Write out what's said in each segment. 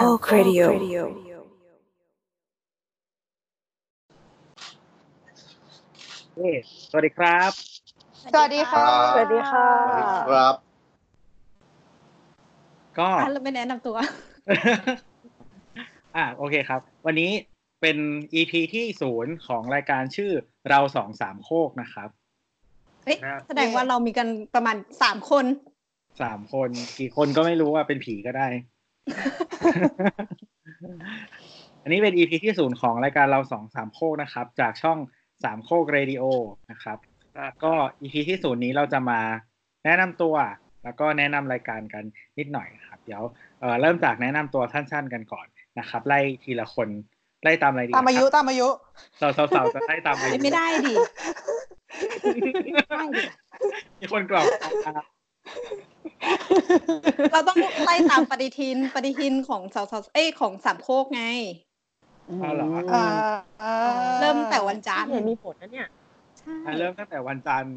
Coke Radio เย้สวัสดีครับ สวัสดีค่ะ สวัสดีค่ะ ครับ ก็อะเราไม่แนะนำตัว อ่าโอเคครับ วันนี้เป็น EP ที่ศูนย์ของรายการชื่อเราสองสามโคกนะครับเฮ้ยครับแสดงว่าเรามีกันประมาณสามคนสามคน กี่คนก็ไม่รู้ว่าเป็นผีก็ได้ อันนี้เป็น EP ที่ศูนย์ของรายการเราสองสามโคกนะครับ จากช่องสามโคกเรดิโอนะครับก็ EP ที่ศูนย์นี้เราจะมาแนะนำตัว แล้วก็แนะนำรายการกันนิดหน่อยครับ เดี๋ยวเอ่อเริ่มจากแนะนำตัวสั้นๆกันก่อนนะครับ ไล่ทีละคนไล่ตามอะไรดีตามอายุครับตามอายุสาวสาวๆจะไล่ตามอายุไม่ได้ดิได้ดิมีคนกรอกมา เราต้องไล่ตามปฏิทิน ปฏิทินของสาวๆเอ้ยของสามโคกไงเอาเหรอเอ่อเอ่อเริ่มแต่วันจันทร์เห็นมีผลนะเนี่ยใช่อะเริ่มตั้งแต่วันจันทร์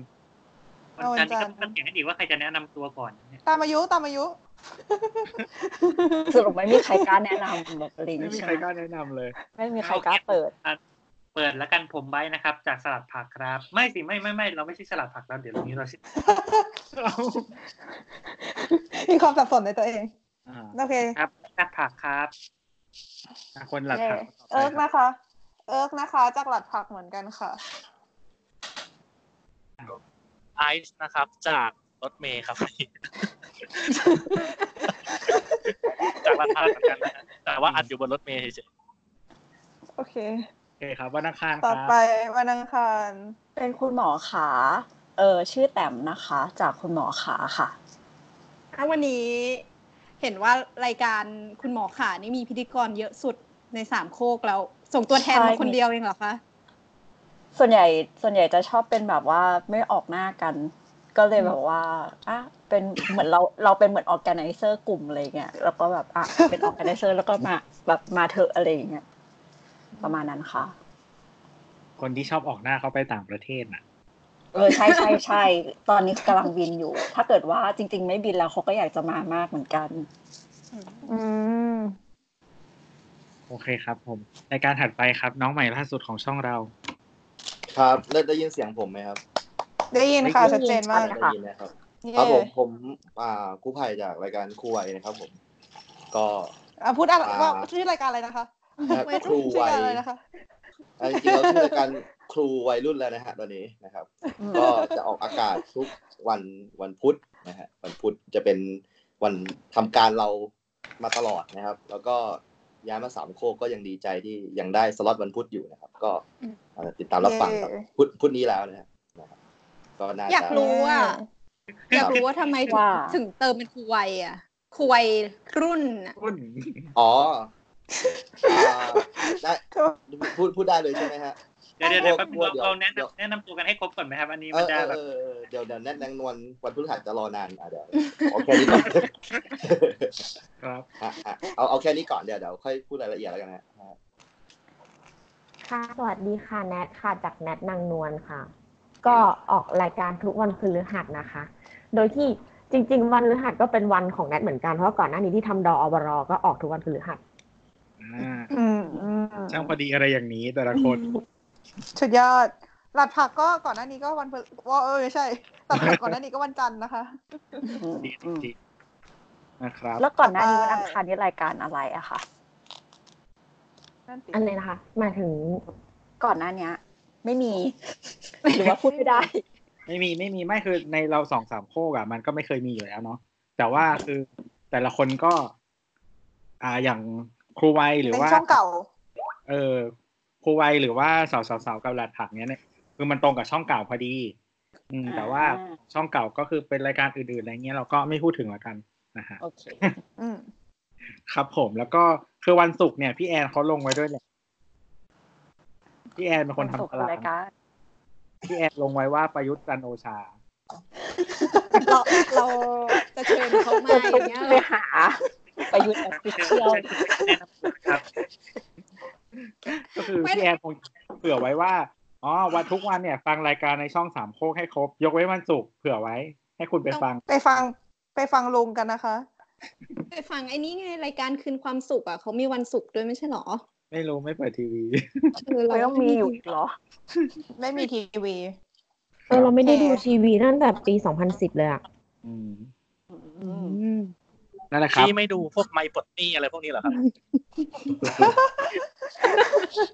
เอาวันจันทร์ก็เขียนให้ดีว่าใครจะแนะนำตัวก่อนเนี่ยตามอายุตามอายุสรุปไม่มีใครกล้าแนะนำแบบลิงไม่มีใช่ใครไหมกล้าแนะนำเลย ไม่มีใครกล้าเปิด เปิดแล้วกันผมไว้นะครับ จากสลัดผักครับ ไม่สิไม่ไม่ไม่เราไม่ใช่สลัดผักแล้วเดี๋ยวนี้เราชื่อมีความสับสนในตัวเองอ่าโอเคครับสลัดผักครับอะคนหลักเย้ถามเอิร์กนะคะ เอิร์กนะคะ จากหลัดผักเหมือนกันค่ะ ไอซ์นะครับ จากรถเมย์ครับ จากราคาเหมือนกันนะฮะแต่ว่าอัดอยู่บนรถเมย์เฉยโอเคโอเคครับวันอังคารคต่อรับไปวันอังคารเป็นคุณหมอขาเออชื่อแต้มนะคะ จากคุณหมอขาค่ะถ้าวันนี้เห็นว่ารายการคุณหมอขานี่มีพิธีกรเยอะสุดในสามโคกแล้ว ส่งตัวแทนมาใช่คนเดียวเองเหรอคะส่วนใหญ่ส่วนใหญ่จะชอบเป็นแบบว่าไม่ออกหน้ากัน ก็เลยแบบว่าอะเป็นเหมือนเราเราเป็นเหมือน organizer กลุ่มอะไรเงี้ยแล้วก็แบบอะเป็น organizer แล้วก็มาแบบมาเถอะอะไรอย่างเงี้ย ประมาณนั้นค่ะ คนที่ชอบออกหน้าเขาไปต่างประเทศน่ะ เออใช่ใช่ใช่ตอนนี้กำลังบินอยู่ ถ้าเกิดว่าจริง ๆ ไม่บินแล้วเขาก็อยากจะมามากเหมือนกัน อืมโอเคครับ ผมรายการถัดไปครับ น้องใหม่ล่าสุดของช่องเรา ครับได้ได้ยินเสียงผมไหมครับ ได้ยินค่ะได้ยินชัดเจนมากได้ยินนะครับเย้ครับผมผมอ่ากู้ภัยจากรายการครูไวนะครับ ผม ก็อะพูดอะไรอ่าว่าชื่อรายการอะไรนะคะ ครูชื่อวัยรายการอะไรนะคะอ่าจริงๆเราชื่อรายการครูวัยรุ่นแล้วนะฮะตอนนี้นะครับ ก็จะออกอากาศทุกวันวันพุธนะฮะวันพุธจะเป็นวันทำการเรามาตลอดนะครับ แล้วก็ย้ายมาสามโคกก็ยังดีใจที่ยังได้สล็อตวันพุธอยู่นะครับ ก็เอ่อติดตามรับฟังครับเย้พุธพุธนี้แล้วนะครับนะครับก็น่าอยากจะรู้ว่าเย้อยากรู้ว่าทำไมถึงว่าถึงเติมเป็นครูวัยอะครูวัยรุ่นอะรุ่นอ๋ออ่า ได้พูดพูดได้เลยใช่ไหมฮะเดี๋ยวเดี๋ยวเดี๋ยวแป๊บนึงเดี๋ยวเราแนะเดี๋ยวนำแนะนำตัวกันให้ครบก่อนไหมครับอันนี้เอมันอจะเออแบบเออเดี๋ยวเดี๋ยวแนทแนงนวลวันพฤหัสจะรอนานอะเดี๋ยวเอาแค่นี้ก่อนครับอะอะเอาเอาแค่นี้ก่อนเดี๋ยวเดี๋ยวค่อยพูดรายละเอียดแล้วกันนะฮะค่ะสวัสดีค่ะแนทค่ะจากแนทนางนวลค่ะ ก็ออกรายการทุกวันพฤหัสนะคะ โดยที่จริง ๆ วันพฤหัสก็เป็นวันของแนทเหมือนกันเพราะว่าก่อนหน้านี้ที่ทำดออบรก็ออกทุกวันพฤหัสอ่าอืมอืม ช่างพอดีอะไรอย่างนี้แต่ละคนสุดยอดหลัดผักก็ก่อนหน้านี้ก็วันพฤว่าเออไม่ใช่หลัดผักก่อนหน้านี้ก็วันจันทร์นะคะอืมดีอืมจริงๆนะครับ แล้วก่อนหน้านี้ต่อไปวันอังคารนี่รายการอะไรอะคะนั่นสิอันเลยนะคะหมายถึงก่อนหน้าเนี้ยไม่มี หรือว่าพูดไม่ได้ ไม่มีไม่มีไม่คือในเราสองสามโคกอะมันก็ไม่เคยมีอยู่แล้วเนาะแต่ว่าคือแต่ละคนก็ อ่าอย่าง ครูวัยหรือเป็นว่าช่องเก่า เออครูวัยหรือว่าสาวสาวสาวกับหลัดผักเนี้ยเนี่ยคือมันตรงกับช่องเก่าพอดี อืม แต่ว่าอ่าช่องเก่าก็คือเป็นรายการอื่นๆอะไรเงี้ยเราก็ไม่พูดถึงละกันนะฮะโอเคอืมครับผมแล้วก็คือวันศุกร์เนี่ย พี่แอนเขาลงไว้ด้วยเนี่ยพี่แอนเป็นคนวันศุกทำร์ตารารายการพี่แอนลงไว้ว่าประยุทธ์จันทร์โอชา เราเราจะเชิญเขามาอย่างเงี้ยไปหา ประยุทธ์ Official แนะนำตัวครับ ก็คือพี่แอนคงเผื่อไว้ว่าอ๋อวันทุกวันเนี่ย ฟังรายการในช่องสามโคกให้ครบ ยกเว้นวันศุกร์เผื่อไว้ ให้คุณไปฟัง ไปฟังไปฟังลุงกันนะคะ ไปฟังไอ้นี้ไงรายการคืนความสุขอะเขามีวันศุกร์ด้วยไม่ใช่หรอ ไม่รู้ไม่เปิดทีวีเออเราไม่ต้องมีอยู่อีกเหรอ ไม่มีทีวีเออเราไม่ได้ดูโอเคทีวีตั้งแต่ปี2010เลยอะอืมอืม นั่นแหละครับพี่ไม่ดูพวกไมค์ปลดหนี้อะไรพวกนี้เหรอครับ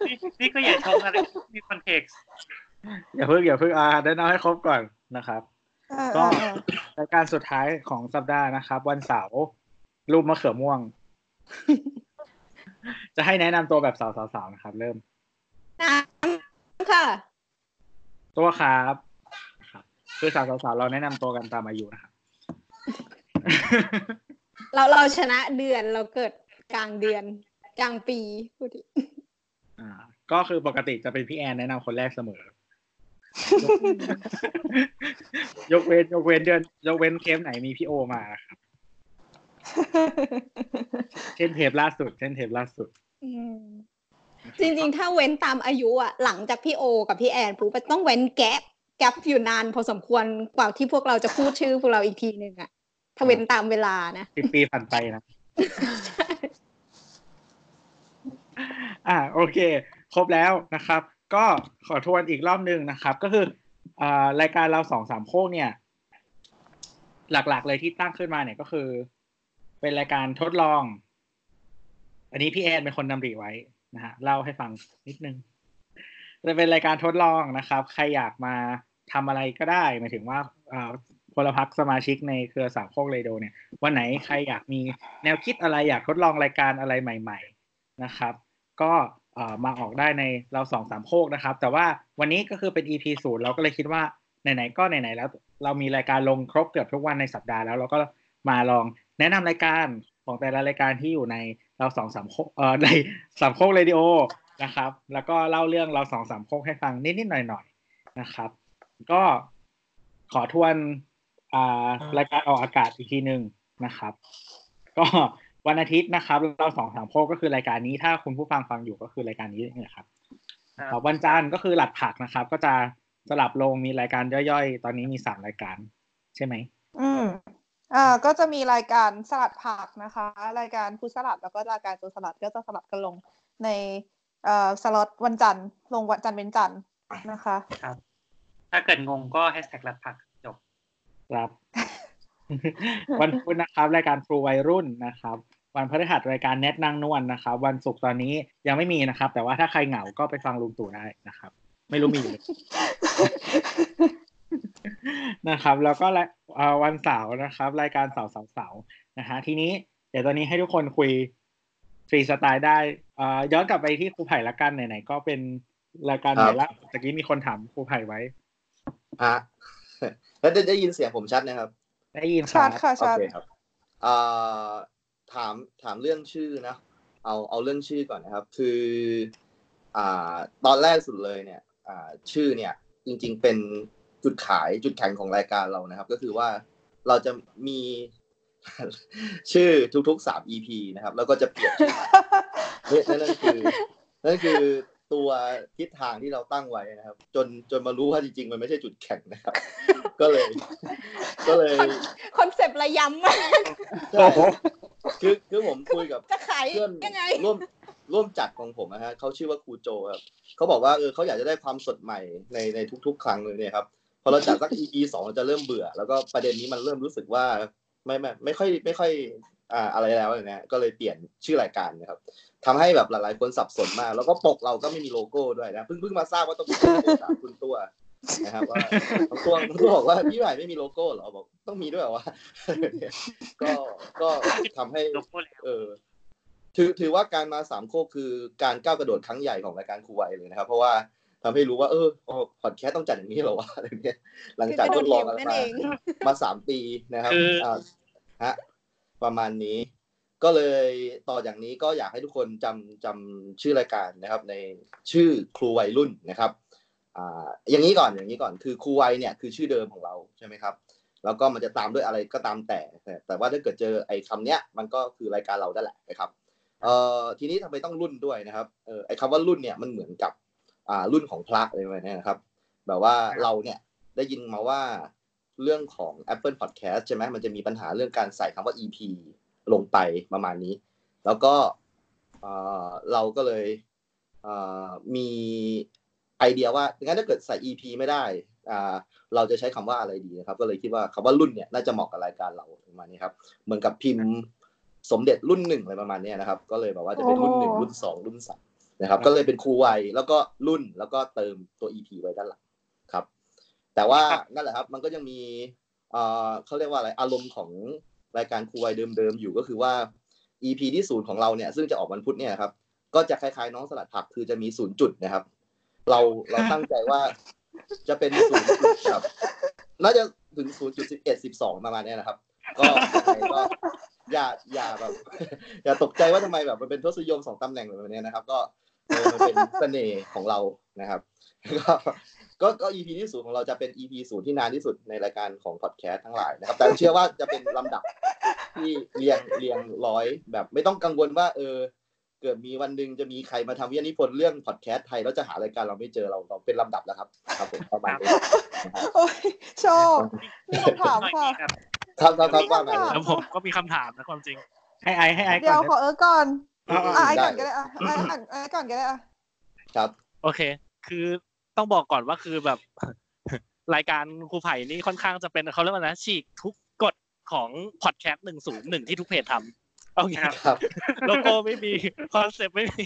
นี่นี่ก็อย่าชมอะไรมีคอนเท็กซ์อย่าเพิ่งอย่าเพิ่งอ่าได้นำให้ครบก่อนนะครับเออก็เออเออรายการสุดท้ายของสัปดาห์นะครับ วันเสาร์รูปมะเขือม่วง จะให้แนะนำตัวแบบสาวๆๆนะครับ เริ่มน้ำค่ะ ตัวครับครับคือสาวๆๆเราแนะนำตัวกันตามอายุนะครับ เราเราชนะเดือนเราเกิดกลางเดือน กลางปีพูดดิอ่า ก็คือปกติจะเป็นพี่แอนแนะนำคนแรกเสมอ ยกเว้นยกเว้นเดือน ยกเว้นเทปไหนมีพี่โอมานะครับ เช่นเทปล่าสุด เช่นเทปล่าสุดอืมจริงๆ ถ้าเว้นตามอายุอะ หลังจากพี่โอ กับพี่แอนปุ๊บต้องเว้นแก๊ปแก๊ปอยู่นานพอสมควรกว่าที่พวกเราจะพูดชื่อพวกเราอีกทีหนึ่งอะ ถ้าเว้นตามเวลานะสิบปีผ่านไปนะอ่าโอเค ครบแล้วนะครับ ก็ขอทวนอีกรอบหนึ่งนะครับ ก็คืออ่ารายการเราสองสามโคกเนี่ย หลักๆเลยที่ตั้งขึ้นมาเนี่ยก็คือ เป็นรายการทดลอง อันนี้พี่แอนเป็นคนนำริไว้นะฮะเล่าให้ฟังนิดนึงจะเป็นรายการทดลองนะครับ ใครอยากมาทำอะไรก็ได้หมายถึงว่า พลพักสมาชิกในเครือสามโคกเรโดเนี่ยวันไหนใครอยากมีแนวคิดอะไรอยากทดลองรายการอะไรใหม่ ๆนะครับ ก็มาออกได้ในเราสองสามโคกนะครับ แต่ว่าวันนี้ก็คือเป็น EP ศูนย์เราก็เลยคิดว่าไหนๆก็ไหนๆแล้วเรามีรายการลงครบเกือบทุกวันในสัปดาห์แล้วเราก็มาลองแนะนำรายการของแต่ละรายการที่อยู่ในเราสองสามโคกเอ่อในสามโคกเรดิโอนะครับ แล้วก็เล่าเรื่องเราสองสามโคกให้ฟังนิดๆหน่อยๆนะครับ ก็ขอทวน อ่ารายการออกอากาศอีกทีหนึ่งนะครับ ก็วันอาทิตย์นะครับเราสองสามโคกก็คือรายการนี้ถ้าคุณผู้ฟังฟังอยู่ก็คือรายการนี้นี่แหละครับครับวันจันทร์ก็คือหลัดผักนะครับ ก็จะสลับลงมีรายการย่อยๆ ตอนนี้มีสามรายการ ใช่ไหมอืมอ่าก็จะมีรายการสลัดผักนะคะ รายการฟูดสลัดแล้วก็รายการตัวสลัดก็จะสลับกันลงในเอ่อสล็อตวันจันทร์ลงวันจันทร์เป็นจันทร์นะคะครับถ้าเกิดงงก็แฮชแท็กรัดผักจบ ครับ วันพุธนะครับ รายการครูวัยรุ่นนะครับ วันพฤหัสรายการแนทนางนวลนะครับ วันศุกร์ตอนนี้ยังไม่มีนะครับ แต่ว่าถ้าใครเหงาก็ไปฟังลุงตู่ได้นะครับ ไม่รู้มีอยู่หรือนะครับ แล้วก็ละเอ่อวันเสาร์นะครับ รายการเสาร์เสาร์เสาร์นะฮะทีนี้เดี๋ยวตอนนี้ให้ทุกคนคุยฟรีสไตล์ได้เอ่อย้อนกลับไปที่ครูไผ่ละกันไหนๆก็เป็นรายการใหม่ละตะกี้มีคนถามครูไผ่ไว้ฮะ แล้วได้ได้ยินเสียงผมชัดนะครับ ได้ยินคชัรัดบค่ะโอชัดเคครับเอ่อถามถามเรื่องชื่อนะ เอาเอาเรื่องชื่อก่อนนะครับ คืออ่าตอนแรกสุดเลยเนี่ยอ่าชื่อเนี่ย จริง ๆ เป็นจุดขายจุดแข็งของรายการเรานะครับ ก็คือว่าเราจะมีชื่อทุกๆสาม EP นะครับ แล้วก็จะเปลี่ยนชื่อนี่นั่นนั่นคือนั่นคือ ตัวทิศทางที่เราตั้งไว้นะครับ จนจนมารู้ว่าจริงๆ มันไม่ใช่จุดแข็งนะครับ ก็เลย ก็เลยคอนเซปต์ระยำมากใช่คือคือผมคุยกับจะขายเพื่อนยังไงร่วมร่วมจัดของผมนะฮะเขาชื่อว่าครูโจครับเขาบอกว่าเออเขาอยากจะได้ความสดใหม่ในในทุก ๆ ครั้งเลยเนี่ยครับพอเราจัดสัก EP สองเราจะเริ่มเบื่อ แล้วก็ประเด็นนี้มันเริ่มรู้สึกว่าไม่ไม่ไม่ค่อยไม่ค่อย อ่าอะไรแล้วเลยนะก็เลยเปลี่ยนชื่อรายการนะครับทำให้แบบหลายๆคนสับสนมาก แล้วก็ปกเราก็ไม่มีโลโก้ด้วยนะเพิ่งเพิ่งมาทราบว่าต้องมีโลโก้จากคุณตัวนะครับว่าน้องตัวน้องตัวบอกว่าพี่ใหม่ไม่มีโลโก้เหรอบอกต้องมีด้วยเหรอวะก็ก็ทำให้โลโก้แล้วเออถือถือว่าการมาสามโคกคือการก้าวกระโดดครั้งใหญ่ของรายการครูไวเลยนะครับ เพราะว่าทำให้รู้ว่าเออพอดแคสต์ต้องจัดอย่างนี้เหรอวะอะไรเงี้ยหลังจากทดลองกันนั่นมาเองมาสามปีนะครับคืออ่าฮะ ประมาณนี้ ก็เลยต่อจากนี้ก็อยากให้ทุกคนจำจำชื่อรายการนะครับ ในชื่อครูวัยรุ่นนะครับอ่าอย่างนี้ก่อนอย่างนี้ก่อนคือครูวัยเนี่ยคือชื่อเดิมของเราใช่ไหมครับ แล้วก็มันจะตามด้วยอะไรก็ตามแต่ แต่แต่ว่าถ้าเกิดเจอไอ้คำเนี้ยมันก็คือรายการเราได้แหละนะครับเอ่อทีนี้ทำไมต้องรุ่นด้วยนะครับเออไอ้คำว่ารุ่นเนี่ยมันเหมือนกับอ่ารุ่นของพระอะไรประมาณเนี้ยนะครับ แบบว่าเราเนี่ยได้ยินมาว่า เรื่องของ Apple Podcast ใช่ไหมมันจะมีปัญหาเรื่องการใส่คำว่า EP ลงไปประมาณนี้ แล้วก็เอ่อเราก็เลยเอ่อมีไอเดียว่างั้นถ้าเกิดใส่ EP ไม่ได้อ่าเราจะใช้คำว่าอะไรดีนะครับ ก็เลยคิดว่าคำว่ารุ่นเนี่ยน่าจะเหมาะกับรายการเราประมาณนี้ครับ เหมือนกับพิมพ์สมเด็จรุ่นหนึ่งอะไรประมาณเนี้ยนะครับ ก็เลยแบบว่าจะเป็นรุ่นหนึ่งรุ่นสองรุ่นสามนะครับ ก็เลยเป็นครูวัยแล้วก็รุ่นแล้วก็เติมตัว EP ไว้ด้านหลังครับ แต่ว่านั่นแหละครับมันก็ยังมีเอ่อเขาเรียกว่าอะไรอารมณ์ของรายการครูวัยเดิมๆอยู่ก็คือว่า EP ที่ศูนย์ของเราเนี่ยซึ่งจะออกวันพุธเนี่ยนะครับก็จะคล้ายๆน้องสลัดผักคือจะมีศูนย์จุดนะครับ เราเราตั้งใจว่าจะเป็นศูนย์จุดครับน่าจะถึงศูนย์จุดสิบเอ็ดสิบสองประมาณเนี้ยนะครับ ก็ยังไงก็อย่าอย่าแบบอย่าตกใจว่าทำไมแบบมันเป็นทศนิยมสองตำแหน่งแบบนี้นะครับ ก็เออมันเป็นเสน่ห์ของเรานะครับก็ ก็ก็ EP ที่ศูนย์ของเราจะเป็น EP ศูนย์ที่นานที่สุดในรายการของพอดแคสต์ทั้งหลายนะครับ แต่เชื่อว่าจะเป็นลำดับที่เรียงเรียงร้อยแบบ ไม่ต้องกังวลว่า เออ เกิดมีวันหนึ่งจะมีใครมาทำวิทยานิพนธ์เรื่องพอดแคสต์ไทยแล้วจะหารายการเราไม่เจอเราเราเป็นลำดับแล้วครับครับผมประมาณนี้โอ้ยชอบมีคำถามค่ะครับครับครับว่ามามีคำถามแล้วผมก็มีคำถามนะความจริง ให้ไอให้ไอเดี๋ยวขอเออก่อนอาเอาอะไอก่อนก็ได้อะไอ้อ่านไอก่อนก็ได้อะครับ โอเค คือ ต้องบอกก่อนว่าคือแบบ รายการครูไผ่นี่ค่อนข้างจะเป็นเขาเรียกว่านะฉีกทุกกฎของพอดแคสต์หนึ่งศูนย์หนึ่งที่ทุกเพจทำเอางี้ครับครับโลโก้ไม่มีคอนเซปต์ไม่มี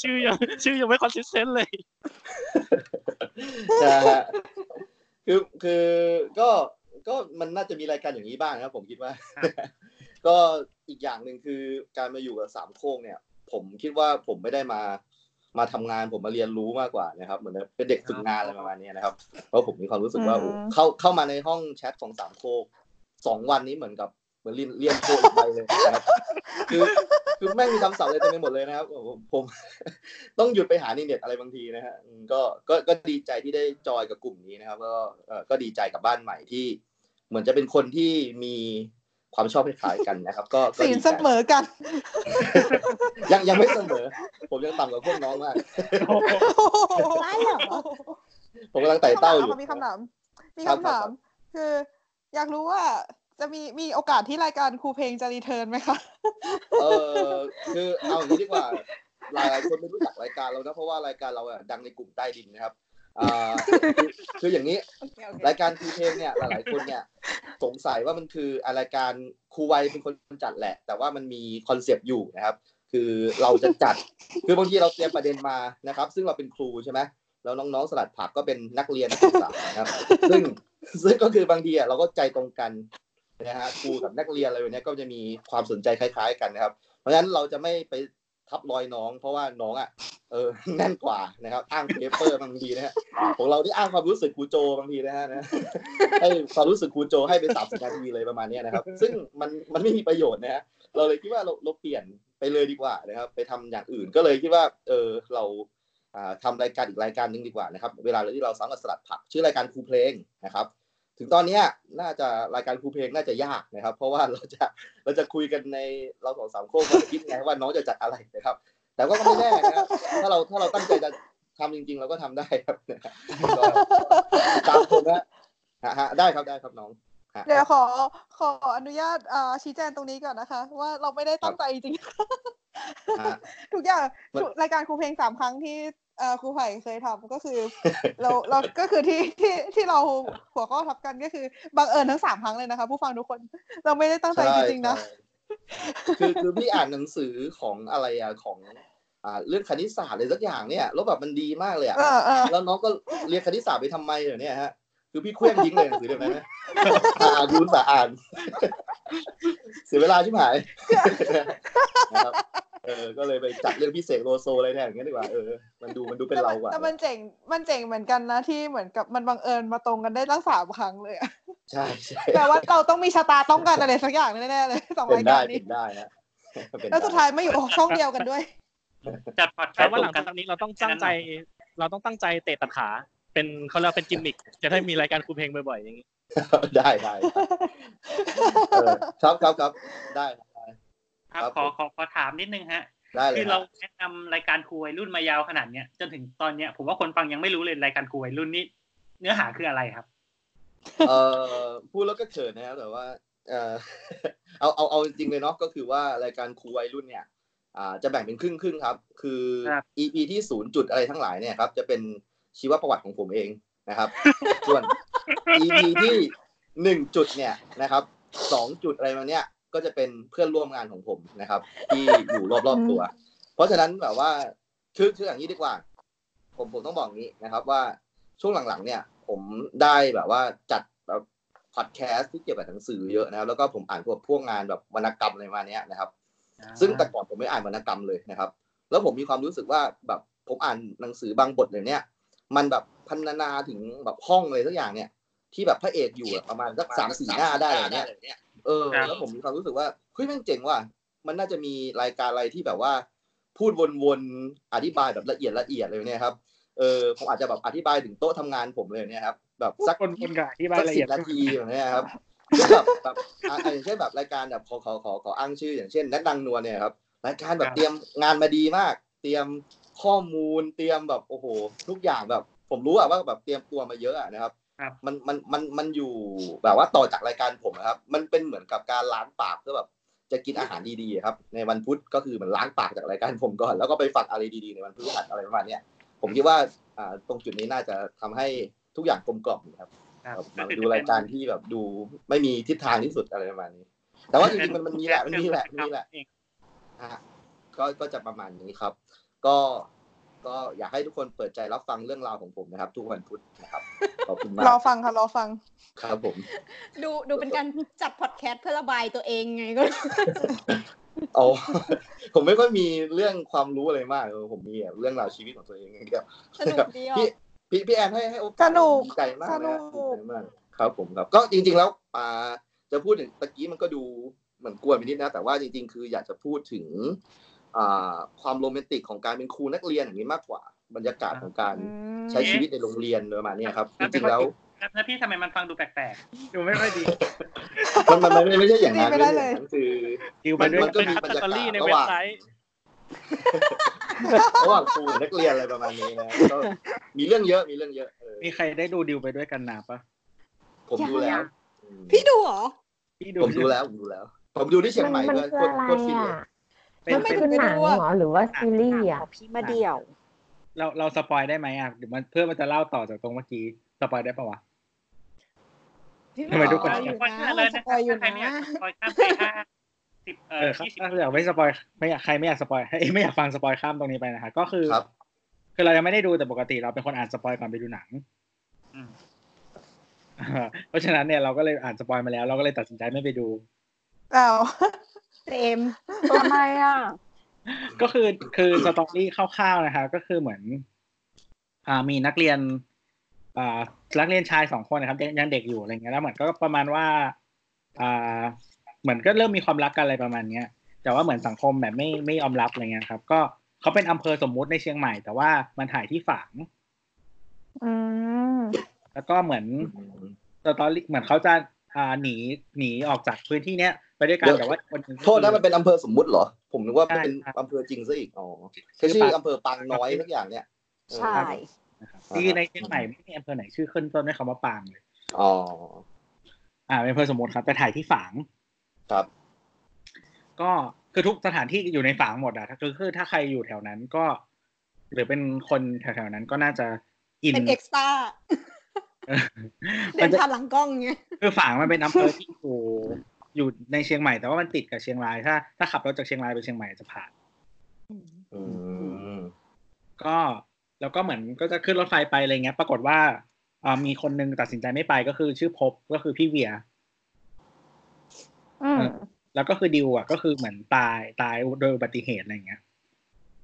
ชื่อยังชื่อยังไม่คอนสิสเทนต์เลยนะฮะคือคือก็ก็มันน่าจะมีรายการอย่างนี้บ้างนะครับผมคิดว่า ก็อีกอย่างหนึ่งคือการมาอยู่กับสามโค้งเนี่ย ผมคิดว่าผมไม่ได้มา มาทำงานผมมาเรียนรู้มากกว่านะครับ เหมือนเป็นเด็กฝึกงานอะไรประมาณนี้นะครับเพราะผมมีความรู้สึกว่าโอ้เข้าเข้ามาในห้องแชทของสามโคกสองวันนี้เหมือนกับเหมือนเรียนเรียนโคอีกใบเลยนะครับคือคือแม่งมีคำศัพท์อะไรเต็มไปหมดเลยนะครับโอ้โหผม ต้องหยุดไปหาในเน็ตอะไรบางทีนะฮะอืมก็ก็ก็ดีใจที่ได้จอยกับกลุ่มนี้นะครับ ก็เอ่อก็ดีใจกับบ้านใหม่ที่ เหมือนจะเป็นคนที่มี ความชอบคล้ายๆกันนะครับ ก็ก็ศีลดีเสใจมอกัน ยังยังไม่เสมอ ผมยังต่ำกว่าพวกน้องมากได้เหรอผมกำลังไต่เต้าอยู่มีคำถามมีครับคำถาม คือ อยากรู้ว่าจะมีมีโอกาสที่รายการครูเพลงจะรีเทิร์นไหมคะ เออคือเอาอย่างนี้ดีกว่าหลายหลายคนไม่รู้จักรายการเรานะเพราะว่ารายการเราอะดังในกลุ่มใต้ดินนะครับอ่า คือคืออย่างนี้ รายการครูเพลงเนี่ยหลายๆคนเนี่ยสงสัยว่ามันคืออะไรายการครูวัยเป็นคนจัดแหละ แต่ว่ามันมีคอนเซปต์อยู่นะครับ คือเราจะจัด คือบางทีเราเตรียมประเด็นมานะครับ ซึ่งเราเป็นครูใช่ไหมแล้วน้องๆสลัดผักก็เป็นนักเรียนนักศึกษานะครับ ซึ่งซึ่งก็คือบางทีอะเราก็ใจตรงกันนะฮะครูกับนักเรียนอะไรแบบเนี้ยก็จะมีความสนใจคล้าย ๆ กันนะครับ เพราะฉะนั้นเราจะไม่ไป ทับรอยน้อง เพราะว่าน้องอะเออแน่นกว่านะครับ อ้างเพเปอร์บางทีนะฮะของเราที่อ้างความรู้สึกครูโจบางทีนะฮะนะให้ความรู้สึกครูโจให้ไปสามสิบนาทีเลยประมาณนี้นะครับ ซึ่งมันมันไม่มีประโยชน์นะฮะเราเลยคิดว่าเราเราเปลี่ยนไปเลยดีกว่านะครับ ไปทำอย่างอื่นก็เลยคิดว่า เออเราอ่าทำรายการอีกรายการหนึ่งดีกว่านะครับ เวลาที่เราซ้อมกับสลัดผัก ชื่อรายการครูเพลงนะครับ ถึงตอนนี้น่าจะรายการครูเพลงน่าจะยากนะครับ เพราะว่าเราจะเราจะคุยกันในเราสองสามโค้งว่าคิดไงว่าน้องจะจัดอะไรนะครับ แต่ก็ไม่แน่นะครับถ้าเราถ้าเราตั้งใจจะทำจริง ๆ เราก็ทำได้ครับตามผมนะฮะได้ครับได้ครับน้อง เดี๋ยวขอขออนุญาตอ่าชี้แจงตรงนี้ก่อนนะคะ ว่าเราไม่ได้ตั้งใจจริงฮะๆทุกอย่างมันทุกรายการครูเพลงสามครั้งที่เอ่อครูไผ่เคยทำก็คือ เราเราก็คือที่ที่ที่เราหัวข้อทับกันก็คือบังเอิญทั้งสามครั้งเลยนะคะ ผู้ฟังทุกคนเราไม่ได้ตั้งใจจริงๆนะใช่คือคือพี่อ่านหนังสือของอะไรอะของอ่าเรื่องคณิตศาสตร์อะไรสักอย่างเนี่ยแล้วแบบมันดีมากเลยอะเออเออแล้วน้องก็เรียนคณิตศาสตร์ไปทำไมเดี๋ยวเนี้ฮะ คือพี่เคว้งทิ้งเลยหนังสือเดี๋ยวนั้นนะอ่านดูสาอ่าน เสียเวลาชิบหายนะครับเออ ก็เลยไปจัดเรื่องพิเศษโลโซอะไรเนี่ยอย่างเงี้ยดีกว่า เออ มันดูมันดูเป็นเรากว่า แต่มันเจ๋ง มันเจ๋งเหมือนกันนะที่เหมือนกับมันบังเอิญมาตรงกันได้ตั้งสามครั้งเลยอะใช่ใช่แปลว่าเราต้องมีชะตาต้องกันอะไรสักอย่างแน่ๆเลยสองเป็รานยได้การนี้เป็นได้นะเป็นแล้วสุดท้ายไม่อยู่ช่องเดียวกันด้วย จัดพอดแคแต่สต์ว่าตหรลังงกัจานกนี้เราต้องตั้งใจ เราต้องตั้งใจเตะตัดขา เป็นเขาเรียกว่าเป็นกิมมิคจะได้มีรายการครูเพลงบ่อยๆอย่างนี้ได้ได้เออครับครับครับได้ครับได้ครับครับขอขอขอถามนิดนึงฮะได้เลยคือคเรารับแนะนำรายการครูวัยรุ่นมายาวขนาดเนี้ยจนถึงตอนเนี้ย ผมว่าคนฟังยังไม่รู้เลยรายการครูวัยรุ่นนี่เนื้อหาคืออะไรครับเออพูดแล้วก็เขินนะครับแต่ว่าเอ่อเอาเอาเอาจริงๆเลยเนาะก็คือว่ารายการครูวัยรุ่นเนี่ย อ่า จะแบ่งเป็นครึ่งครึ่งๆครับ คือครับ EP ที่ศูนย์จุดอะไรทั้งหลายเนี่ยครับ จะเป็น ชีวประวัติของผมเองนะครับ ส่วน EP ที่หนึ่งจุดเนี่ยนะครับสองจุดอะไรมาเนี่ยก็จะเป็นเพื่อนร่วมงานของผมนะครับ ที่อยู่รอบๆตัว เพราะฉะนั้นแบบว่าคือคืออย่างนี้ดีกว่า ผมผมต้องบอกงี้นะครับ ว่าช่วงหลังๆ เนี่ย ผมได้แบบว่าจัดแบบพอดแคสต์ที่เกี่ยวกับหนังสือเยอะนะครับ แล้วก็ผมอ่านพวกพวกงานแบบวรรณกรรมอะไรมาเนี้ยนะครับ ซึ่งแต่ก่อนผมไม่อ่านวรรณกรรมเลยนะครับ แล้วผมมีความรู้สึกว่าแบบผมอ่านหนังสือบางบทเลยเนี่ย มันแบบพันนาถึงแบบห้องเลยทุกอย่างเนี่ย ที่แบบพระเอกอยู่อะประมาณสักสามสี่หน้าได้อะไรเนี่ยเออครับแล้วผมมีความรู้สึกว่าเฮ้ยแม่งเจ๋งว่ะมันน่าจะมีรายการอะไรที่แบบว่า พูดวนๆอธิบายแบบละเอียดละเอียดเลยเนี่ยครับเออผมอาจจะแบบอธิบายถึงโต๊ะทำงานผมเลยเนี่ยครับแบบสักคนคนกับที่รายสักละสิเอียบดนาทีแบบเนี้ยครับคือแบบแบบอะอะอย่างเช่นแบบรายการแบบขอขอขอขออ้างชื่อ อย่างเช่นนัดดังนวลเนี่ยครับรายการแบบเตรียมงานมาดีมาก เตรียม ข้อมูลเตรียมแบบโอ้โห ทุกอย่างแบบ ผมรู้อะว่าแบบเตรียมตัวมาเยอะอะนะครับครับมันมันมันมันอยู่แบบว่าต่อจากรายการผมอะครับ มันเป็นเหมือนกับการล้างปากเพื่อแบบจะกินอาหารดีๆครับ ในวันพุธก็คือเหมันล้างปากจากรายการผมก่อนแล้วก็ไปฝักอะไรดีๆในวันพฤหัสอะไรประมาณเนี้ยผมคิดว่าอ่าตรงจุดนี้น่าจะทำให้ทุกอย่างกลมกล่อมครับครับแบบมาดูรายการที่แบบดูไม่มีทิศทางที่สุดอะไรประมาณนี้ แต่ว่าจริงๆมันมันมีแหละมันมีแหละมันมีแหละฮะก็ก็จะประมาณนี้ครับ ก็ก็อยากให้ทุกคนเปิดใจรับฟังเรื่องราวของผมนะครับ ทุกวันพุธนะครับขอบคุณมากรอฟังค่ะรอฟังครับผม ดูดูเป็นการจัดพอดแคสต์เพื่อระบายตัวเองไงก็โอ้ผมไม่ค่อยมีเรื่องความรู้อะไรมากเออผมมีแบบเรื่องราวชีวิตของตัวเองอย่างเดียวสนุกดีอะพี่พี่พี่แอนให้ให้โอกาสสนุกดีใจมากนะสนุกดีใจมากครับผมครับ ก็จริง ๆ แล้วอ่าจะพูดถึงตะกี้มันก็ดูเหมือนกวนไปนิดนะ แต่ว่าจริง ๆ คืออยากจะพูดถึงอ่า ความโรแมนติกของการเป็นครูนักเรียนอย่างนี้มากกว่า บรรยากาศของการอืมใช้ชีวิตในโรงเรียนประมาณเนี้ยครับจริงๆแล้วแล้วพี่ทำไมมันฟังดูแปลกดูไม่ค่อยดีมันมันมันไม่ใช่อย่างนั้นไม่ได้เลยไม่ใช่อย่างนั้นคือดิวไปมันด้วยมันก็เป็นมีคัตบรรยาตอรี่กาศในระเว็หบว่างไซต์ระหว่างครูกับนักเรียนอะไรประมาณนี้นะก็มีเรื่องเยอะมีเรื่องเยอะเออมีใครได้ดูดิวไปด้วยกันนาปะผมดูแล้วอืมพี่ดูเหรอพี่ดูผมดูแล้วผมดูแล้ว ผมดูที่เชียงใหม่มันด้วยคือโคตรอะไรโคตรฟินเลอะย เป็นมันเป็นคือหนังเหรอหรือว่าซีรีส์อะของพี่มาเดี่ยว เราเราสปอยได้ไหมอะเดี๋ยวมันเพื่อมันจะเล่าต่อจากตรงเมื่อกี้สปอยได้ปะวะพี่ทำไมทุกคนสๆปอยอยู่คนนะเลยสนะปอยอยู่ใครไม่อยานะกสปอยข้ามไปห้าสิบเออเออครับยี่สิบถ้าอยากไม่ spoil ไม่อยากใครไม่อยาก spoil ให้ไม่อยากฟัง spoil ข้ามตรงนี้ไปนะคะก็คือครับคือเรายังไม่ได้ดูแต่ปกติเราเป็นคนอ่าน spoil ก่อนไปดูหนังอืมเพราะฉะนั้นเนี่ยเราก็เลยอ่าน spoil มาแล้ว เราก็เลยตัดสินใจไม่ไปดูอ้าว เต็มทำไมอะ ก็คือคือ story คร่าวๆนะคะ ก็คือเหมือน อ่ามีนักเรียน อ่านักเรียนชายสองคนนะครับยังยังเด็กอยู่อะไรเงี้ยแล้วเหมือนก็ประมาณว่า อ่า เหมือนก็เริ่มมีความรักกันอะไรประมาณเนี้ยแต่ว่าเหมือนสังคมแบบไม่ไม่ยอมรับอะไรเงี้ยครับ ก็เขาเป็นอำเภอสมมุติในเชียงใหม่ แต่ว่ามันถ่ายที่ฝางอืมแล้วก็เหมือนสตอรี่เหมือนเขาจะอ่าหนีหนีออกจากพื้นที่เนี้ยไป ด้วยกันเดี๋ยวแต่ว่าคนหงโทษนะมันเป็นอำเภอสมมุติเหรอ ผมนึกว่าใช่เป็นครับอำเภอจริงซะอีกอ๋อแค่ชื่ออำเภอปางน้อยสักอย่างเนี่ยเออใช่นะครับที่ในเชียงใหม่ไม่มีอำเภอไหนชื่อขึ้นต้นด้วยคำว่าปางเลยอ๋ออ่าเป็นอำเภอสมมติครับแต่ถ่ายที่ฝางครับ ก็คือทุกสถานที่อยู่ในฝางหมดอะคือคือถ้าใครอยู่แถวนั้นก็ หรือเป็นคนแถวๆนั้นก็น่าจะอินเป็นเอ็กซ์ตร้าเออเดิมันนจะผ่านหลังกล้องเงี้ยคือฝางมันเป็นอำเภอที่อยู่ อยู่ในเชียงใหม่แต่ว่ามันติดกับเชียงรายถ้า ถ้าขับรถจากเชียงรายไปเชียงใหม่จะผ่านอืมก็แล้วก็เหมือนก็จะขึ้นรถไฟไปอะไรเงี้ย ปรากฏว่าอ่ามีคนนึงตัดสินใจไม่ไปก็คือชื่อพบก็คือพี่เวียอืมแล้วก็คือดิวอะ ก็คือเหมือนตายตายโดยอุบัติเหตุอะไรเงี้ย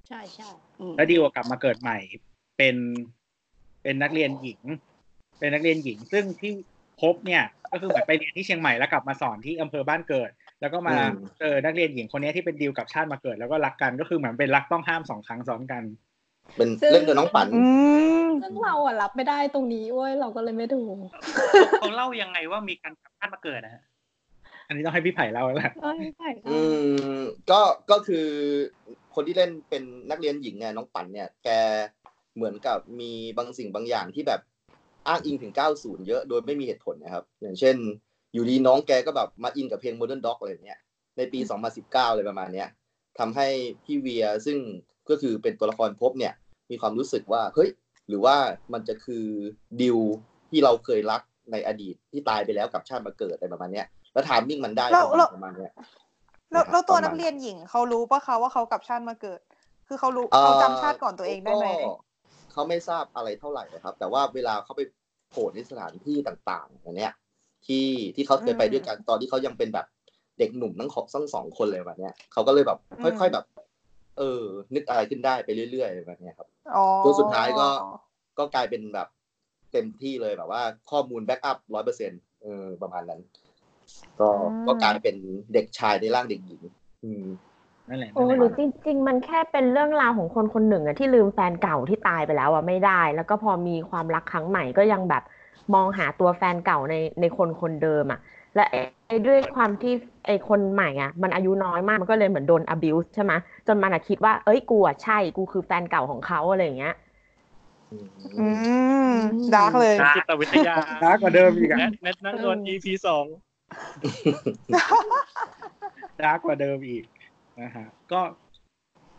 ใช่ใช่แล้วดิวกลับมาเกิดใหม่เป็นเป็นนักเรียนหญิง เป็นนักเรียนหญิง ซึ่งที่ พบเนี่ยก็คือเหมือนไปเรียนที่เชียงใหม่แล้วกลับมาสอนที่อำเภอบ้านเกิด แล้วก็มาอืมเจอนักเรียนหญิงคนนี้ที่เป็นดิวกับชาติมาเกิด แล้วก็รักกันก็คือเหมือนเป็นรักต้องห้ามสองครั้งซ้อนกัน เป็นเล่นกับน้องปันอืมซึ่งเราอะรับไม่ได้ตรงนี้เว้ยเราก็เลยไม่ดูเขาเล่ายังไงว่ามีการกลับชาติมาเกิดนะฮะอันนี้ต้องให้พี่ไผ่เล่าแล้วแหละเอ้ยใช่อืมก็ก็คือคนที่เล่นเป็นนักเรียนหญิงเนี่ยน้องปันเนี่ย แกเหมือนกับมีบางสิ่งบางอย่างที่แบบ อ้างอิงถึง 90 เยอะโดยไม่มีเหตุผลนะครับ อย่างเช่น อยู่ดีน้องแกก็แบบมาอินกับเพลง Modern Dog อะไรอย่างเงี้ยในปี 2019 เลยประมาณเนี้ยทำให้พี่เวียซึ่งก็คือเป็นตัวละครภพบเนี่ย มีความรู้สึกว่าเฮ้ยหรือว่ามันจะคือดิวที่เราเคยรักในอดีตที่ตายไปแล้วกับชาติมาเกิดอะไรประมาณเนี้ยแล้วทามมิ่งมันได้แล้วแล้วประมาณเนี้ยแล้วแล้วตัวประมาณนักเรียนหญิงเขารู้ปะคะว่าเขากลับชาติมาเกิด คือเขารู้อ่เขาจำชาติก่อนตัวเองได้ไหมก็ เขาไม่ทราบอะไรเท่าไหร่นะครับ แต่ว่าเวลาเขาไปโผล่ในสถานที่ต่างๆอย่างเนี้ยที่ที่เขาเคยไปด้วยกันตอนที่เขายังเป็นแบบเด็กหนุ่มทั้งของทั้งสองคนเลยแบบเนี้ยเขาก็เลยแบบค่อย ๆแบบ เออ นึกอะไรขึ้นได้ไปเรื่อยๆแบบเนี้ยครับอ๋อจนสุดท้ายก็ก็กลายเป็นแบบเต็มที่เลยแบบว่าข้อมูลแบ็กอัพร้อยเปอร์เซ็นต์เออประมาณนั้น ก็ก็กลายเป็นเด็กชายในร่างเด็กหญิง อืม นั่นแหละโอ้นั่นหแหรืละอจริง ๆ มันแค่เป็นเรื่องราวของคนคนหนึ่งอะที่ลืมแฟนเก่าที่ตายไปแล้วอะไม่ได้ แล้วก็พอมีความรักครั้งใหม่ก็ยังแบบมองหาตัวแฟนเก่าในในคนคนเดิมอะและไอ้ไอ้ด้วยความที่ไอ้คนใหม่อะมันอายุน้อยมากมันก็เลยเหมือนโดน abuse ใช่ไหมจนมันอะคิดว่า เอ้ยกูอะใช่กูคือแฟนเก่าของเขาอะไรอย่างเงี้ยอืมดาร์กเลยเป็นจิตวิทยาช้ากว่าเดิมอีกอะแนทแนทนั่งนวล EP สองdark กว่าเดิมอีก นะฮะก็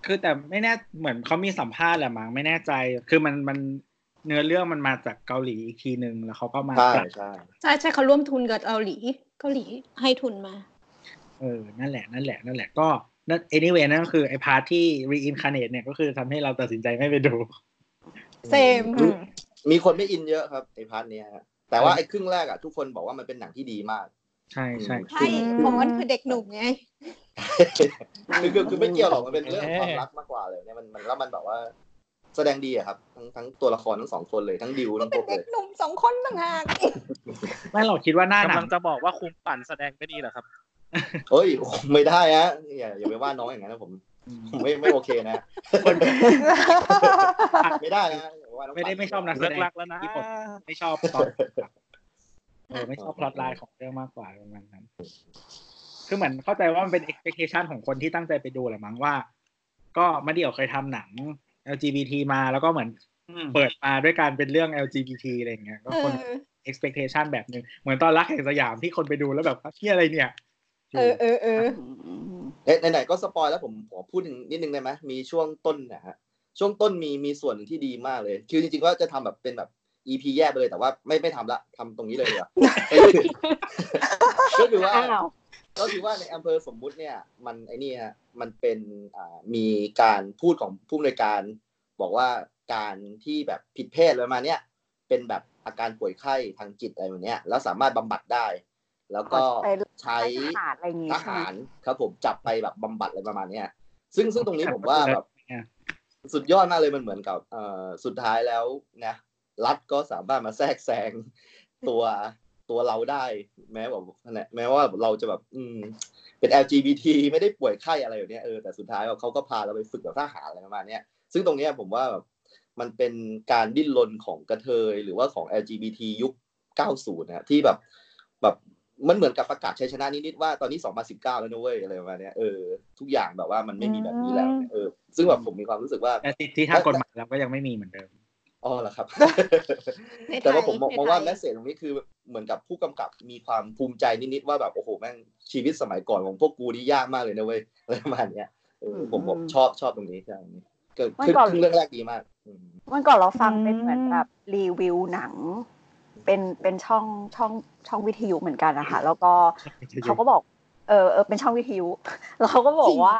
คือแต่ไม่แน่เหมือนเขามีสัมภาษณ์แหละมั้งไม่แน่ใจ คือมันมันเนื้อเรื่องมันมาจากเกาหลีอีกทีหนึ่งแล้วเขาก็มาใช่ปรับใช่ใช่ใช่เขาร่วมทุนกับเกาหลีเกาหลีให้ทุนมา เออ นั่นแหละ นั่นแหละ นั่นแหละ ก็นั่น anyway นั่นก็คือไอ้ part ที่ reincarnate เนี่ยก็คือทำให้เราตัดสินใจไม่ไปดู same อืมมีคนไม่อินเยอะครับไอ part เนี้ยฮะแต่ว่าไอ้ครึ่งแรกอะทุกคนบอกว่ามันเป็นหนังที่ดีมาก ใช่ใช่ใช่เพราะมันคือเด็กหนุ่มไง คือคือคือไม่เกี่ยวหรอกมันเป็นเรื่องความรักมากกว่าเลยเนี่ยมันมันแล้วมันแบบว่า แสดงดีอะครับ ทั้งทั้งตัวละครทั้งสองคนเลยทั้งดิวทั้งพเป็วนกเลเด็กยหนุ่มสองคนต่างหากไม่เราคิดว่าหน้าหนักำลังงจะบอกว่าคุมปั่นแสดงไม่ดีเหรอครับเฮ้ยไม่ได้ฮะอย่าอย่าไปว่าน้องอย่างนั้นนะผมผมไม่ไม่โอเคนะคนไม่ได้นะอย่าปว่าน้องไม่ได้ไม่ชอบนักแสเลิดกงรักแล้วนะ ที่ผมไม่ชอบตอนเออไม่ชอบพล็อตไลน์ของเรื่องมากกว่าประมาณนั้น คือเหมือนเข้าใจว่ามันเป็น expectation ของคนที่ตั้งใจไปดูแหละมั้งว่า ก็มาเดี่ยวเคยทำหนัง LGBT มาแล้วก็เหมือนอืมเปิดมาด้วยการเป็นเรื่อง LGBT อะไรอย่างเงี้ยก็เอคนอ expectation แบบหนึ่งเหมือนตอนรักแห่งสยามที่คนไปดูแล้วแบบเที่ยอะไรเนี่ยเออเออเออเอ๊ะไหนๆก็สปอยแล้วผมขอพูดนิดนึงได้ไหมมีช่วงต้นนะฮะช่วงต้นมีมีส่วนหนึ่งที่ดีมากเลย คือจริงๆว่าจะทำแบบเป็นแบบ EP แยกไปเลยแต่ว่าไม่ไม่ทำละทำตรงนี้เลยดีกว่าก็คือว่าอ้าว ก็คือว่าในอำเภอสมมุติเนี่ย มันไอ้นี่ฮะมันเป็นอ่ามีการพูดของผู้อำนวยการ บอกว่าการที่แบบผิดเพศอะไรประมาณเนี้ยเป็นแบบอาการป่วยไข้ทางจิตอะไรแบบเนี้ยแล้วสามารถบำบัดได้ แล้วก็ไปใช้ทหารอะไรอย่างงี้ทใช่ไหมหารครับผมจับไปแบบบำบัดอะไรประมาณเนี้ยซึ่งซึ่งตรงนี้ผมว่าแบบสุดยอดมากเลยมันเหมือนกับเอ่อสุดท้ายแล้วนะรัฐก็สามารถมาแทรกแซงตัว ตัวเราได้ แม้แบบแม้ว่าเราจะแบบ อืม เป็น LGBT ไม่ได้ป่วยไข้อะไรอย่างเนี้ยเออแต่สุดท้ายเขาก็พาเราไปฝึกแบบทหารอะไรประมาณเนี้ยซึ่งตรงเนี้ยผมว่าแบบมันเป็นการดิ้นรนของกระเทย หรือว่าของ LGBT ยุค 90 นะที่แบบแบบมันเหมือนกับประกาศชัยชนะนิดๆว่าตอนนี้ 2019 แล้วนะเว้ยอะไรประมาณเนี้ยเออทุกอย่างแบบว่ามันไม่มีแบบนี้แล้ว เออ ซึ่งแบบผมมีความรู้สึกว่าแต่สิทธิทางกฎหมายเราก็ยังไม่มีเหมือนเดิม อ๋อเหรอครับในไทยแต่ว่าผมมองในไทยมองว่าแมสเซจตรงนี้คือเหมือนกับผู้กำกับมีความภูมิใจนิดๆว่าแบบโอ้โหแม่งชีวิตสมัยก่อนของพวกกูนี่ยากมากเลยนะเว้ยอะไรประมาณเนี้ยเออผมผมชอบชอบตรงนี้ใช่เกิดเมื่อขึ้นก่อนขึ้นเรื่องแรกดีมากอืมเมื่อก่อนเราฟังเป็นเหมือนแบบรีวิวหนัง เป็นเป็นช่องช่องช่องวิทยุเหมือนกันนะคะแล้วก็เขาก็บอกเออเออเป็นช่องวิทยุแล้วเขาก็บอกว่า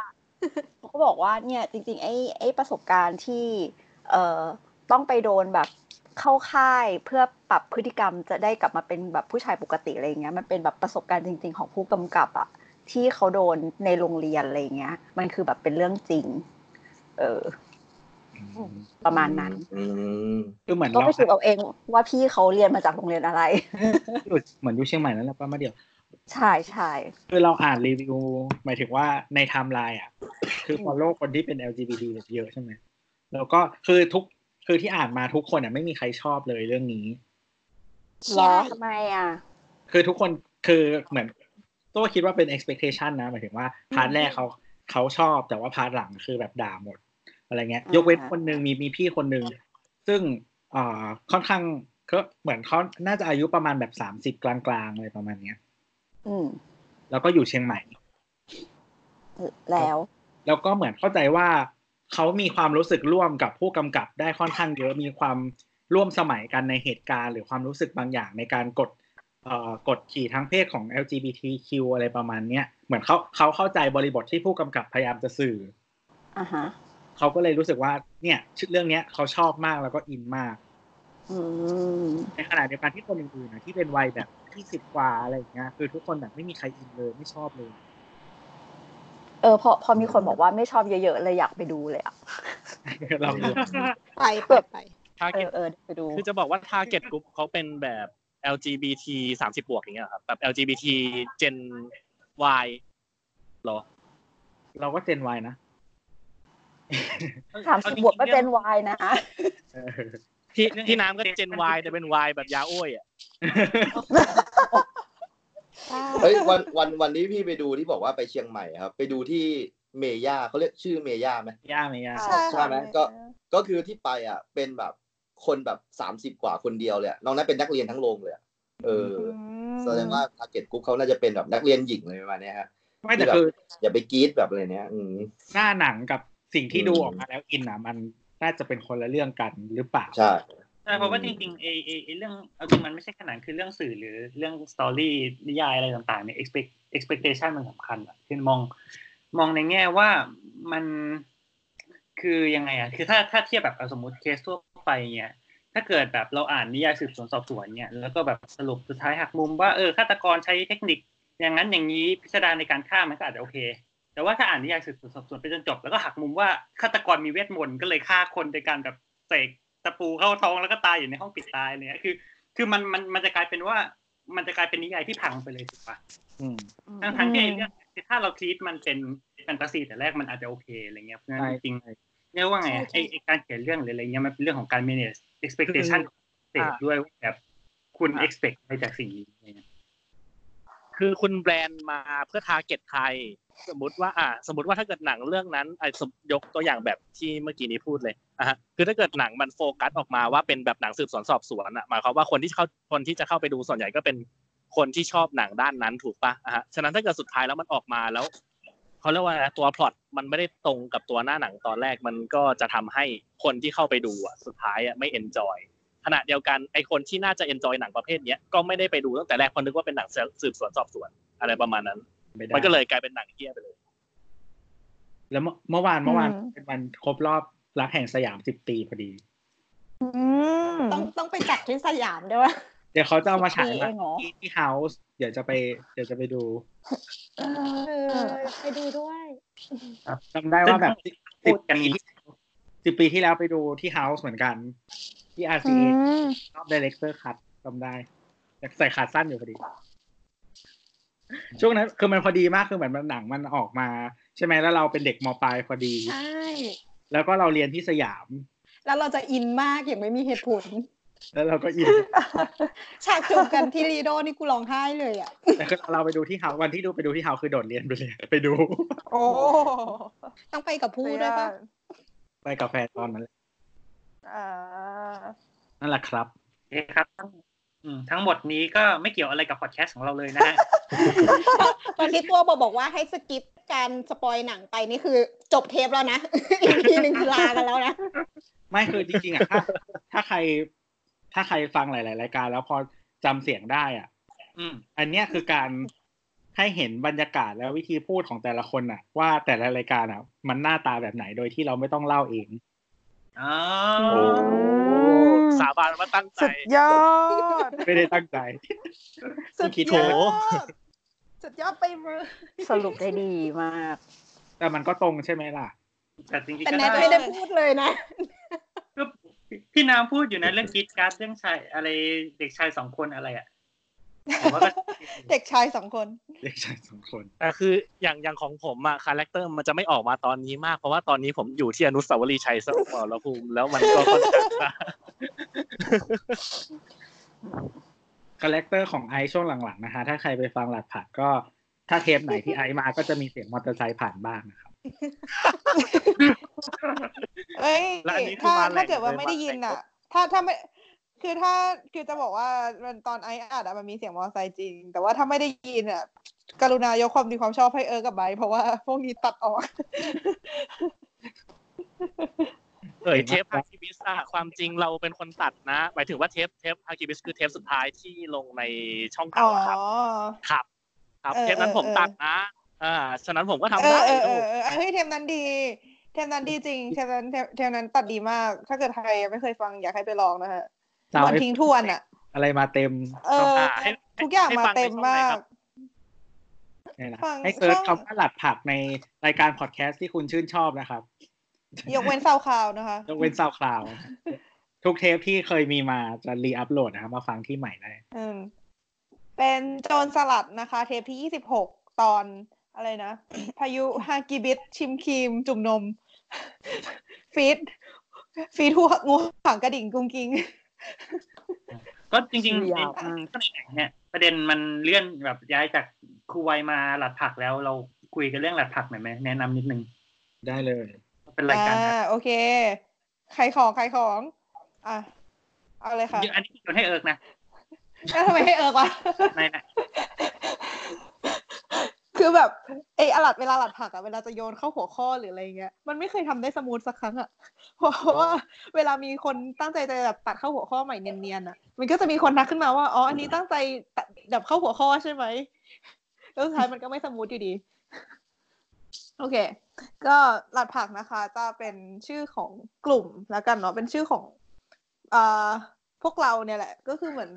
เขาก็บอกว่าเนี่ยจริง ๆ ไอ้ไอ้ประสบการณ์ที่ เอ่อ ต้องไปโดนแบบเข้าค่ายเพื่อปรับพฤติกรรมจะได้กลับมาเป็นแบบผู้ชายปกติอะไรอย่างเงี้ยมันเป็นแบบประสบการณ์จริง ๆ ของผู้กำกับอะที่เขาโดนในโรงเรียนอะไรอย่างเงี้ย มันคือแบบเป็นเรื่องจริง เออ ประมาณนั้นอืมคือเหมือนก็เราไปสืบเอาเองว่าพี่เขาเรียนมาจากโรงเรียนอะไรอยู่เหมือนอยู่เชียงใหม่นั่นแหละป้ามาเดียวใช่ใช่คือเราอ่านรีวิวหมายถึงว่าในไทม์ไลน์อะ คือ follow คนที่เป็น LGBT เยอะใช่ไหมแล้วก็คือทุก คือที่อ่านมาทุกคนอะไม่มีใครชอบเลยเรื่องนี้หรอทำไมอะ คือทุกคนคือเหมือนตัวคิดว่าเป็น expectation นะหมายถึงว่าpart แรกเขาเขาชอบแต่ว่า part หลังคือแบบด่าหมด อะไรเงี้ยอ่ายยกเว้นคนหนึ่งมีมีพี่คนหนึ่งซึ่งอ่าค่อนข้างก็เหมือนเขาน่าจะอายุประมาณแบบสามสิบกลางๆอะไรประมาณเนี้ย อืม แล้วก็อยู่เชียงใหม่ แล้ว แล้วก็เหมือนเข้าใจว่า เขามีความรู้สึกร่วมกับผู้กำกับได้ค่อนข้างเยอะมีความร่วมสมัยกันในเหตุการณ์ หรือความรู้สึกบางอย่างในการกดเอ่อกดขี่ทางเพศของ LGBTQ อะไรประมาณเนี้ยเหมือนเขาเขาเข้าใจบริบทที่ผู้กำกับพยายามจะสื่ออ่าฮะเขาก็เลยรู้สึกว่าเนี่ยชุดเรื่องเนี้ยเขาชอบมากแล้วก็อินมากอืมในขณะเดียวกันที่คนอื่นๆนะที่เป็นวัยแบบที่สิบกว่าอะไรอย่างเงี้ยคือทุกคนแบบไม่มีใครอินเลยไม่ชอบเลย เออพอพอมีคนบอกว่าไม่ชอบเยอะๆเลยอยากไปดูเลยอะเราดูไปไปไปเอ target อเออไปดูคือจะบอกว่า target group เขาเป็นแบบ LGBT สามสิบบวกอย่างเงี้ยครับแบบ LGBT Gen Y เหรอ เราก็เจนวัยนะสามสิบบวกก็เจนวายนะเออที่ที่น้ำก็ Gen Y แต่เป็น Y แบบยาโอ้ยอะ เฮ้ยวันวันวันนี้พี่ไปดูที่บอกว่าไปเชียงใหม่ครับ ไปดูที่เมย่าเขาเรียกชื่อเมย่าไหมย่าไหมย่าใช่ใช่ไหมก็ก็คือที่ไปอะ เป็นแบบคนแบบสามสิบกว่าคนเดียวเลยอะนอกนั้นเป็นนักเรียนทั้งโรงเลยอะเอออแสดงว่า target group เขาน่าจะเป็นแบบนักเรียนหญิงเลยประมาณเนี้ยฮะไม่แต่คืออย่าไปกรี๊ดแบบอะไรเนี้ยอืมหน้าหนังกับสิ่งที่อืมดูออกมาแล้วอินอะมันน่าจะเป็นคนละเรื่องกันหรือเปล่าใช่ ใช่เพราะว่าจริงๆไอไอไอเรื่องเอาจริงมันไม่ใช่ขนาดคือเรื่องสื่อหรือเรื่อง story นิยายอะไรต่างๆเนี่ย expect expectation มันสำคัญอะคือมองมองในแง่ว่ามันคือยังไงอะคือถ้าถ้าเทียบแบบเอาสมมติเคสทั่วไปเนี่ยถ้าเกิดแบบเราอ่านนิยายสืบสวนสอบสวนเนี่ยแล้วก็แบบสรุปสุดท้ายหักมุมว่าเออฆาตกรใช้เทคนิค อย่างนั้นอย่างนี้พิสดารในการฆ่ามันก็อาจจะโอเค แต่ว่าถ้าอ่านนิยายสืบสวนสอบสวนไปจนจบแล้วก็หักมุมว่าฆาตกรมีเวทมนต์ก็เลยฆ่าคนโดยการแบบเสก ตะปูเข้าท้องแล้วก็ตายอยู่ในห้องปิดตายเนี่ยคือ คือมันมันมันจะกลายเป็นว่า มันจะกลายเป็นนิยายที่พังไปเลยถูกปะอืมทั้งทั้งที่ไอ้เรื่องคือถ้าเราทีตมันเป็นแฟนตาซีแต่แรกมันอาจจะโอเคอะไรเงี้ยเพราะฉะนั้นใช่จริงๆเรียกว่าไงอะไอ้ไอ้การเขียนเรื่องหรืออะไรเงี้ยมันเป็นเรื่องของการ manage expectation ของเสพด้วยว่าแบบคุณ expect อะไรจากสิ่งนี้อะไรเงี้ยคือคุณแบรนด์มาเพื่อ target ใคร สมมติว่าอ่า สมมติว่าถ้าเกิดหนังเรื่องนั้นไอ้ยกตัวอย่างแบบที่เมื่อกี้นี้พูดเลยอะฮะคือถ้าเกิดหนังมันโฟกัสออกมาว่าเป็นแบบหนังสืบสวนสอบสวนอะหมายความว่าคนที่เข้าคนที่จะเข้าไปดูส่วนใหญ่ก็เป็นคนที่ชอบหนังด้านนั้นถูกปะอะฮะฉะนั้นถ้าเกิดสุดท้ายแล้วมันออกมาแล้วเขาเรียกว่าตัวพล็อตมันไม่ได้ตรงกับตัวหน้าหนังตอนแรกมันก็จะทำให้คนที่เข้าไปดูอะสุดท้ายอะไม่ enjoy ขณะเดียวกันไอคนที่น่าจะ enjoy หนังประเภทเนี้ยก็ไไม่ได้ไปดูตั้งแต่แรกเพราะนึกว่าเป็นหนังสืบสวนสอบสวนอะไรประมาณนั้น ม่ได้มันก็เลยกลายเป็นหนังเฮี้ยไปเลย แล้วเมื่อเมื่อวานเมื่อวานอืมเป็นวันครบรอบรักแห่งสยามสิบปีพอดีอืมต้องต้องไปจัดที่สยามด้วยวะเดี๋ยวเขาจะเอามาฉาย10ปีเองเหรอที่ที่เฮาส์เดี๋ยวจะไป เดี๋ยวจะไปดูเออไปดูด้วยจำได้ว่าแบบสิบสิบกันปีที่สิบปีที่แล้วไปดูที่เฮาส์เหมือนกัน ที่อื RCA มรอบ Director Cut จำได้แต่ใส่ขาสั้นอยู่พอดี ช่วงนั้นคือมันพอดีมากคือเหมือนมันหนังมันออกมา ใช่ไหมแล้วเราเป็นเด็กมปลายพอดีใช่แล้วก็เราเรียนที่สยาม แล้วเราจะอินมากอย่างไม่มีเหตุผล แล้วเราก็อินฉากจูบกันที่ลีโดนี่กูร้องไห้เลยอะแต่คือเราไปดูที่เฮาวันที่ดูไปดูที่เฮาคือโดดเรียนไปเลยไปดู โอ้ต้องไปกับผู้ด้วยปะไปกับแฟนตอนนั้นแหละอ่านั่นแหละครับโอเคครับ ทั้งอืมทั้งหมดนี้ก็ไม่เกี่ยวอะไรกับพอดแคสต์ของเราเลยนะฮะตอนที่ตัวบอกบอกว่าให้สกิปการสปอยหนังไปนี่คือจบเทปแล้วนะอีกทีหนึ่งคือลากันแล้วนะไม่คือจริงๆอะถ้าถ้าใคร ถ้าใครฟังหลาย ๆ รายการ แล้วพอจำเสียงได้อะอืมอันเนี้ยคือการให้เห็นบรรยากาศแล้ววิธีพูดของแต่ละคนอะ ว่าแต่ละรายการอะ มันหน้าตาแบบไหนโดยที่เราไม่ต้องเล่าเอง อ๋อโอ้สาบานว่าตั้งใจสุดยอด ไม่ได้ตั้งใจสุดคิดยโถอดสุดยอดไปเลยสรุปได้ดีมาก แต่มันก็ตรงใช่ไหมล่ะ แต่จริงๆแต่ก็แนทได้ไม่ได้พูดเลยนะก็พี่น้ำพูดอยู่นะเรื่องกรีดการ์ดเรื่องชายอะไรเด็กชายสองคนอะไรอะ ผมว่าก็เด็กชายสองคน เด็กชายสองคนแต่คืออย่างอย่างของผมอะคาแรคเตอร์มันจะไม่ออกมาตอนนี้มาก เพราะว่าตอนนี้ผมอยู่ที่อนุสาวรีย์ชัยสมรภูมิแล้วมันก็ค่อนข้างจะคาแรคเตอร์ของไอซ์ช่วงหลังๆนะคะ ถ้าใครไปฟังหลัดผัดก็ ถ้าเทปไหนที่ไอซ์มาก็จะมีเสียงมอเตอร์ไซค์ผ่านบ้างนะครับเอ้ยและอันนี้คือถ้ามาแหล่งถ้าเกิดว่าเลยไม่ได้ยินมาแหล่อะงถ้าถ้าไม่ คือถ้าคือจะบอกว่ามันตอนไออัดอะมันมีเสียงมอเตอร์ไซค์จริง แต่ว่าถ้าไม่ได้ยินอะกรุณายกความดีความชอบให้เออกับไบร์ทเพราะว่าพวกนี้ตัดออก เอ่ยเทปฮาคิบิสอะความจริงเราเป็นคนตัดนะ หมายถึงว่าเทปเทปฮาคิบิสคือเทปสุดท้ายที่ลงในช่องอ๋เก่าออะครับครับครับเออเทปนั้นผมเออตัดนะ อ่า ฉะนั้นผมก็ทำเอได้อเออเอลูอกเออเฮ้ยเทมนั้นดีเทมนั้นดีจริงเทมนั้นเทมเทมนั้นตัดดีมาก ถ้าเกิดใครยังไม่เคยฟังอยากให้ไปลองนะฮะซาว เหมือนเอฟทิ้งทวนอะอะไรมาเต็มเออให้ทุกอย่างให้มาฟังในเต็มช่องไหนมาครักบนี่นะฟังให้เซิร์ชช่องคำว่าหลัดผักในรายการพอดแคสต์ที่คุณชื่นชอบนะครับ ยกเว้นซาวคลาวนะคะ ยกเว้นซาวคลาว ทุกเทปที่เคยมีมาจะรีอัพโหลดนะครับมาฟังที่ใหม่ได้อืมเป็นโจรสลัดนะคะ เทปที่ยี่สิบหกตอนอะไรนะ พายุฮากิบิทชิมครีม จุ่มนม ฟีดฟีดหัวงูหางกระดิ่งกุ้งกิ้ง ก็จริงๆยาวอืมก็ไหนๆเนี่ย ประเด็นมันเลื่อนแบบย้ายจากครูไวมาหลัดผักแล้วเราคุยกันเรื่องหลัดผักหน่อยไหมแนะนำนิดนึง ได้เลย เป็นรายการอ่าโอเค ใครของใครของ อะเอาเลยค่ะอันนี้โยนให้เอิร์กนะแล้วทำไมให้เอิร์กวะในนะ คือแบบไอ้อลัดเวลาหลัดผักอะเวลาจะโยนเข้าหัวข้อหรืออะไรเงี้ยมันไม่เคยทำได้ smooth สักครั้งอะเพราะว่าเวลามีคนตั้งใจจะแบบตัดเข้าหัวข้อใหม่เนียนๆอะมันก็จะมีคนทักขึ้นมาว่าอ๋ออันนี้ตั้งใจตัดแบบเข้าหัวข้อใช่ไหมแล้วสุดท้ายมันก็ไม่สมูทอยู่ดีโอเค ก็หลัดผักนะคะ จะเป็นชื่อของกลุ่มแล้วกันเนาะเป็นชื่อของอ่าพวกเราเนี่ยแหละ ก็คือเหมือน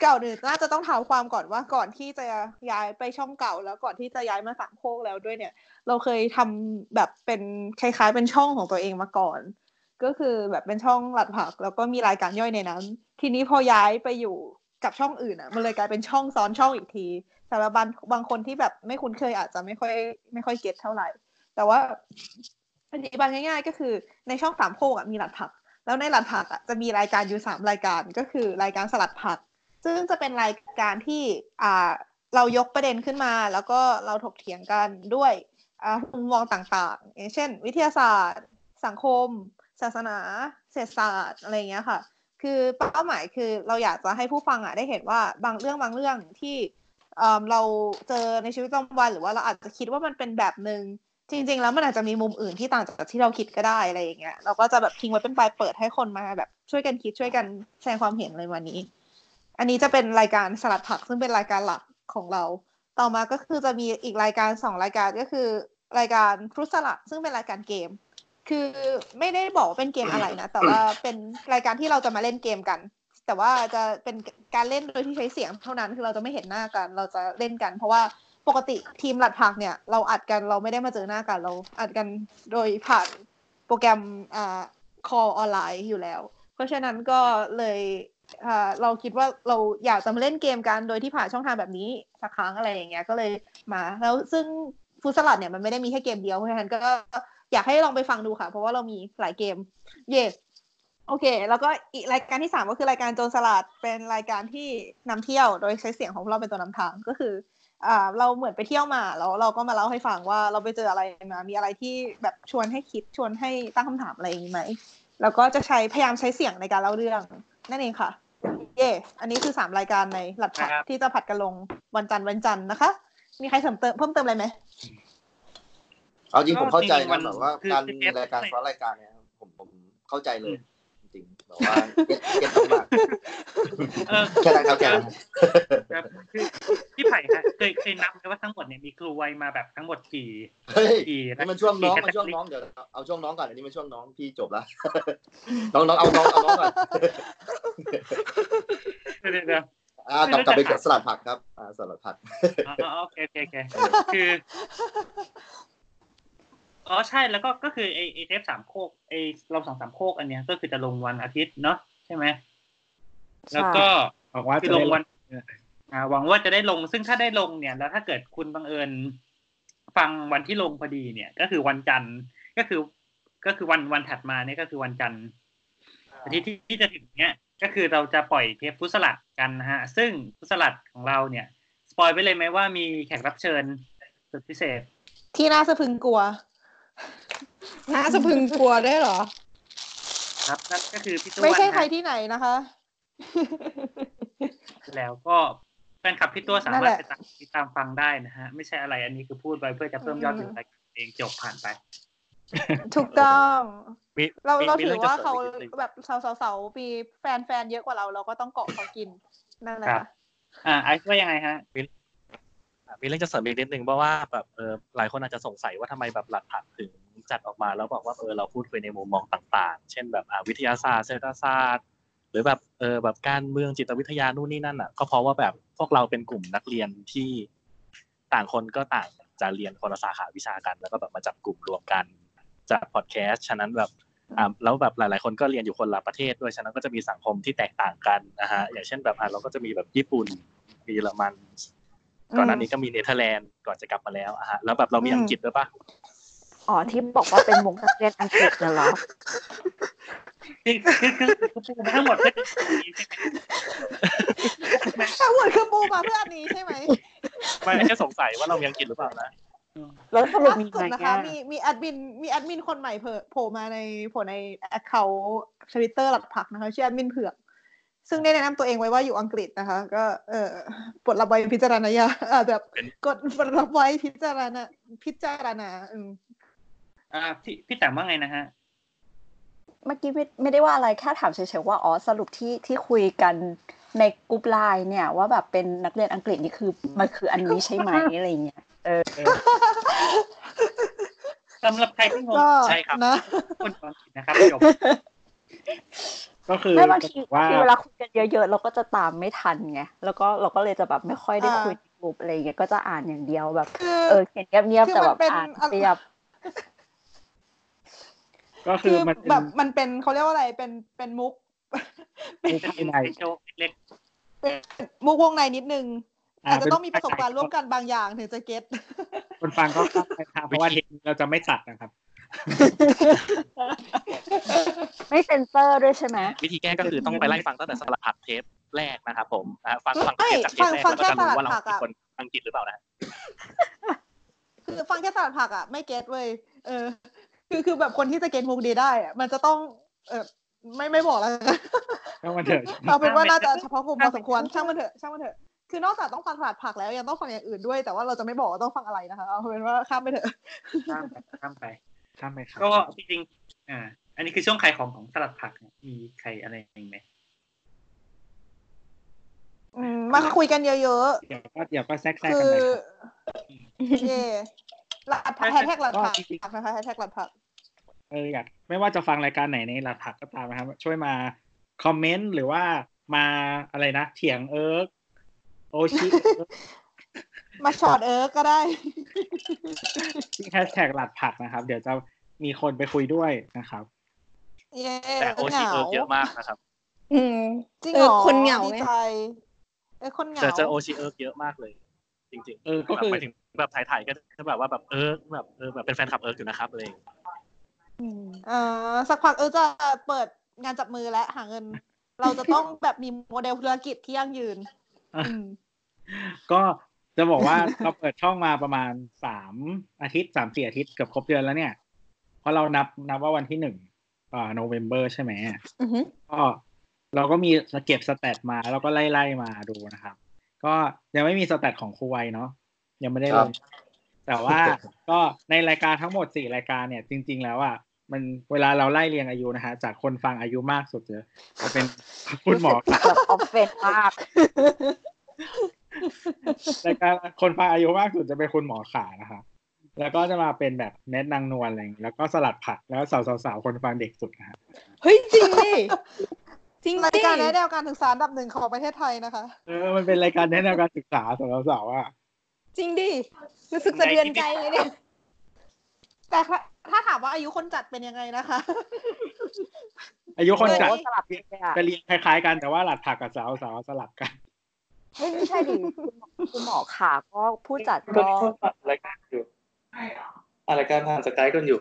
เก่าเนี่ยน่าจะต้องเท้าความก่อนว่าก่อนที่จะย้ายไปช่องเก่าแล้วก่อนที่จะย้ายมาสามโคกแล้วด้วยเนี่ย เราเคยทำแบบเป็นคล้ายๆเป็นช่องของตัวเองมาก่อน ก็คือแบบเป็นช่องหลัดผัก แล้วก็มีรายการย่อยในนั้น ทีนี้พอย้ายไปอยู่กับช่องอื่นอะ มันเลยกลายเป็นช่องซ้อนช่องอีกทีสำหรับบางบางคนที่แบบไม่คุ้นเคยอาจจะไม่ค่อย ไม่ค่อยเก็ตเท่าไหร่ แต่ว่าอธิบายง่าย ๆ ก็คือในช่องสามโคกอะมีหลัดผัก แล้วในหลัดผักอะจะมีรายการอยู่สามรายการก็คือรายการสลัดผัก ซึ่งจะเป็นรายการที่อ่าเรายกประเด็นขึ้นมา แล้วก็เราถกเถียงกันด้วยมุมมองต่างๆ อย่างเช่น วิทยาศาสตร์ สังคม ศาสนา เศรษฐศาสตร์อะไรเงี้ยค่ะ คือเป้าหมายคือเราอยากจะให้ผู้ฟังอะได้เห็นว่าบางเรื่องบางเรื่องที่เราเจอในชีวิตประจำวัน หรือว่าเราอาจจะคิดว่ามันเป็นแบบหนึ่งจริง ๆ แล้วมันอาจจะมีมุมอื่นที่ต่างจากที่เราคิดก็ได้อะไรอย่างเงี้ยเราก็จะแบบทิ้งไว้เป็นปลายเปิดให้คนมาแบบช่วยกันคิดช่วยกันแสดงความเห็นอะไรวันนี้ อันนี้จะเป็นรายการสลัดผักซึ่งเป็นรายการหลักของเรา ต่อมาก็คือจะมีอีกรายการสองรายการก็คือ รายการฟรุตสลัดซึ่งเป็นรายการเกม คือไม่ได้บอกว่าเป็นเกมอะไรนะ แต่ว่าเป็นรายการที่เราจะมาเล่นเกมกัน แต่ว่าจะเป็นการเล่นโดยที่ใช้เสียงเท่านั้นคือเราจะไม่เห็นหน้ากัน เราจะเล่นกัน เพราะว่าปกติทีมหลัดผักเนี่ย เราอัดกันเราไม่ได้มาเจอหน้ากันเราอัดกันโดยผ่านโปรแกรมอ่า call ออนไลน์อยู่แล้ว เพราะฉะนั้นก็เลย เราคิดว่าเราอยากจะมาเล่นเกมกันโดยที่ผ่านช่องทางแบบนี้สักครั้งอะไรอย่างเงี้ยก็เลยมา แล้วซึ่งฟูสลัดเนี่ยมันไม่ได้มีแค่เกมเดียวเพราะฉะนั้นก็อยากให้ลองไปฟังดูค่ะ เพราะว่าเรามีหลายเกม เย่โอเค แล้วก็อีกรายการที่สามก็คือรายการโจรสลัดเป็นรายการที่นำเที่ยวโดยใช้เสียงของพวกเราเป็นตัวนำทางก็คืออ่าเราเหมือนไปเที่ยวมาแล้วเราก็มาเล่าให้ฟังว่าเราไปเจออะไรมา มีอะไรที่แบบชวนให้คิดชวนให้ตั้งคำถามอะไรอย่างนี้ไหมแล้วก็จะใช้พยายามใช้เสียงในการเล่าเรื่องนั่นเองค่ะ เย่อันนี้คือสามรายการในหลัดผักครับที่จะผัดกันลงวันจันทร์วันจันทร์นะคะ มีใครเสริมเติมเพิ่มเติมอะไรไหมเอาจริงผมเข้าใจก็จริงๆมันะนแบบว่าคือการคือมีเอฟรายการซ้อนรายการเนี่ยผมผมเข้าใจเลยจริงๆ แบบว่าเก็ตเก็ตมากเออแค่นั้นครับแค่นั้นครับคือพี่ไผ่ฮะเคยเคยนับไหมว่าทั้งหมดเนี่ยมีครูไวมาแบบทั้งหมดกี่เฮ้ยกี่นี่มันช่วงน้องกี่มันช่วง category น้องเดี๋ยวเอาช่วงน้องก่อนอันนี้มันช่วงน้องพี่จบละน้องน้องเอาน้องเอาน้องก่อนเดี๋ยวเดี๋ยวเดี๋ยวอ่ากลับกลับไปกับสลัดผักครับอ่าสลัดผักอ๋ออ๋อโอเคโอเคโอเคคือ อ๋อใช่แล้วก็ก็คือไอไอเทปสามโคกไอเราสองสามโคกอันเนี้ยก็คือจะลงวันอาทิตย์เนาะใช่ไหมแล้วก็บอกว่าคือจะลได้งวันอ่าหวังว่าจะได้ลงซึ่งถ้าได้ลงเนี่ย แล้วถ้าเกิดคุณบังเอิญฟังวันที่ลงพอดีเนี่ย ก็คือวันจันทร์ก็คือก็คือวันวันถัดมาเนี่ยก็คือวันจันทร์อาทิตย์ที่ที่จะถึงเนี่ยก็คือเราจะปล่อยเทปฟุตสลัดกันนะฮะ ซึ่งฟุตสลัดของเราเนี่ย สปอยไปเลยไหมว่ามีแขกรับเชิญสุดพิเศษ ที่น่าสะพรึงกลัว น่าสะพรึงกลัวได้วยเหรอ ครับนั่นก็คือพี่ต้วนไม่ใช่นะใครที่ไหนนะคะ แล้วก็แฟนคลับพี่ตัวสานั่นมารแหถละไปตามติดตามฟังได้นะฮะ ไม่ใช่อะไรอันนี้คือพูดไว้เพื่อจะเพิ่มยอดวิวรายการเองจบผ่านไป ถูกต้องมีเรามีเรามีถืเรื่อองจะว่าเสริเขามอีกนิดนึงแบบสาวๆมีแฟนแฟนๆเยอะกว่าเรา เราก็ต้องเกาะเขากินนั่นแหละครับค่ะอ่าไอซ์ว่ายังไงฮะอะมีเรื่องจะเสริมอีกนิดนึงเพราะว่าแบบเออหลายคนอาจจะสงสัยว่าทำไมแบบหลักฐานถึง จัดออกมาแล้วบอกว่าเออเราพูดคุยในมุมมองต่างๆ เช่นแบบวิทยาศาสตร์เศรษฐศาสตร์ หรือแบบเออแบบการเมืองจิตวิทยานู่นนี่นั่นอะก็เพราะว่าแบบพวกเราเป็นกลุ่มนักเรียนที่ต่างคนก็ต่างจะเรียนคนละสาขาวิชากัน แล้วก็แบบมาจับกลุ่มรวมกันจัดพอดแคสต์ฉะนั้นแบบอ่าแล้วแบบหลาย ๆ คนก็เรียนอยู่คนละประเทศด้วยฉะนั้นก็จะมีสังคมที่แตกต่างกันนะฮะอย่างเช่นแบบอะเราก็จะมีแบบญี่ปุ่นมีเยอรมันก่อนหน้านี้ก็มีเนเธอร์แลนด์ก่อนจะกลับมาแล้วอะฮะแล้วแบบเรามีอังกฤษด้วยปะ อ๋อที่บอกว่าเป็นมุกนักเรียนอังกฤษน่ะเหรอคือคือคือปูมาทั้งหมดเพื่อจะมีใช่ไหมทั้งหมดคือปูมาเพื่ออันนี้ใช่ไหมไม่แค่สงสัยว่าเรามีอังกฤษหรือเปล่านะแล้วสรุปล่ามีสุไหมนะคะ มีมีแอดมินมีแอดมินคนใหม่เผยโผล่มาในโผล่ใน account ทวิตเตอร์หลัดผักนะคะชื่อแอดมินเผือกซึ่งได้แนะนำตัวเองไว้ว่าอยู่อังกฤษนะคะ ก็เออปลดรับไว้พิจารณาแบบกดปลดรับไว้พิจารณาพิจารณาอืม อ่าพี่พี่แต่งว่าไงนะฮะเมื่อกี้ไม่ไม่ได้ว่าอะไรแค่ถามเฉยๆว่าอ๋อสรุปที่ที่คุยกันในกลุ่มไลน์เนี่ย ว่าแบบเป็นนักเรียนอังกฤษนี่คือมันคืออันนี้ใช่ไหมอะไรเงี้ยเออสำหรับใครที่งงก็ใช่ครับนะคนฟังผิดนะครับจบก็คือไม่บางทีว่าบางทีเวลาคุยกันเยอะๆเราก็จะตามไม่ทันไงแล้วก็เราก็เลยจะแบบไม่ค่อยได้คุยในกลุ่มอะไรเงี้ยก็จะอ่านอย่างเดียวแบบคือเออเขียนเงียบคืๆอแต่มัแบนบเป็นอ่านอะไรเรียบ ก็คืคืออมันเป็นแบบมันเป็นเขาเรียกว่าอะไรเป็นเป็นมุก เป็นมุกเป็นในโชว์เล็กเป็นมุกวงในนิดนึงอ่าอาจจะเป็นต้องมีประสบการณ์ร่วมกันบางอย่างถึงจะเก็ตคนฟังก็เข้าใจทางเพราะว่าเทปนี้เราจะไม่ตัดนะครับ ไม่เซ็นเซอร์ด้วยใช่ไหมวิธีแก้ก็คือต้องไปไล่ฟังตั้งแต่สลับผัดเทปแรกนะครับผมอะฟังฟังไม่เทปจากเทปแรกฟัแล้วงก็จะรู้ว่าเราฟังแค่สลับผักเป็นอะคนอังกฤษหรือเปล่านะคือฟังแค่สลัดผักอะ ไม่เก็ตเว้ยเออ คือคือแบบคนที่จะเก็ตมุกดีได้อะมันจะต้อง เออไม่ไม่บอกแล้วกันก็มาเถอะเอาเป็นว่าน่าจะเฉพาะกลุ่มพอสมควรช่างมันเถอะช่างมันเถอะคือนอกจากต้องฟังสลัดผักแล้วยังต้องฟังอย่างอื่นด้วย แต่ว่าเราจะไม่บอกว่าต้องฟังอะไรนะคะเอาเป็นว่าข้ามไปเถอะๆข้ามไปข้ามไปข้ามไปครับก็จริงๆอ่า อันนี้คือช่วงขายของของสลัดผักเนี่ยมีใครอะไรอย่างไหมอืมมาคุยกันเยอะเดี๋ยวก็เดี๋ยวก็แทรกแทรๆกคืกันอไปครับเย่หลัดผักแฮชแท็กหลัดผักนะคะแฮชแท็กหลัดผัก เอออยากไม่ว่าจะฟังรายการไหนในหลักผักก็ตามนะครับ ช่วยมาคอมเมนต์หรือว่ามาอะไรนะเถียงเอิร์กโอชิมาช็อตเอิร์กก็ได้ที่แฮชแท็กหลัดผักนะครับ เดี๋ยวจะมีคนไปคุยด้วยนะครับเย่แต่โอเหชีงาเอิร์กเยอะมากนะครับ อืมจริงเหรอเออคนเหงาดีไหมใจเออคนเหงาเจอเจอโอชีเอิร์กเยอะมากเลย จริง ๆ เออก็คือแบบหมายถึงแบบถ่ายๆก็จะแบบว่าแบบเอิร์กแบบเออแบบเป็นแฟนคลับเอิร์กอยู่นะครับอะไรอย่างเลย เออสักพักเออจะเปิดงานจับมือและหาเงิน เราจะต้องแบบมีโมเดลธุรกิจที่ยั่งยืนอืมก็จะบอกว่าเราเปิดช่องมาประมาณสามอาทิตย์สามสี่อาทิตย์เกือบครบเดือนแล้วเนี่ย เพราะเรานับนับว่าวันที่หนึ่งอ่าโนเวม ber ใช่ไหมอือหือก็เราก็มีเก็บ stat มาแล้วก็ไล่ไล่มาดูนะครับ ก็ยังไม่มี stat ของครูไวเนาะยังไม่ได้ลง แต่ว่าก็ในรายการทั้งหมดสี่รายการเนี่ย จริง ๆ แล้วอะมันเวลาเราไล่เรียงอายุนะฮะ จากคนฟังอายุมากสุดจะจะเป็นคุณหมอรู้สึกแบบ offend มากรายการคนฟังอายุมากสุดจะเป็นคุณหมอขานะครับแล้วก็จะมาเป็นแบบแนทนางนวลอะไรอย่างงี้แล้วก็สลัดผักแล้วสาวๆคนฟังเด็กสุดนะฮะเฮ้ยจริงดิจริงรายดิการแนะแนวการศึกษาอันดับหนึ่งของประเทศไทยนะคะ เออมันเป็นรายการแนะแนวการศึกษาสำหรับสาวอะ จริงดิรู้สึกสะเทือนใจเลยเนี่ยแต่ถ้าถ้าถามว่าอายุคนจัดเป็นยังไงนะคะ อายุคนจัดเออสลับกันเลยอะจะเรียนคล้ายๆกันแต่ว่าหลัดผักกับสาวสาวสลับกันเฮ้ยไม่ใช่ดิคุณหมอคุณหมอขาก็ผู้จัดก็ก็นี่ก็อัดรายการอยู่อัดรายการผ่านสกายกันอยู่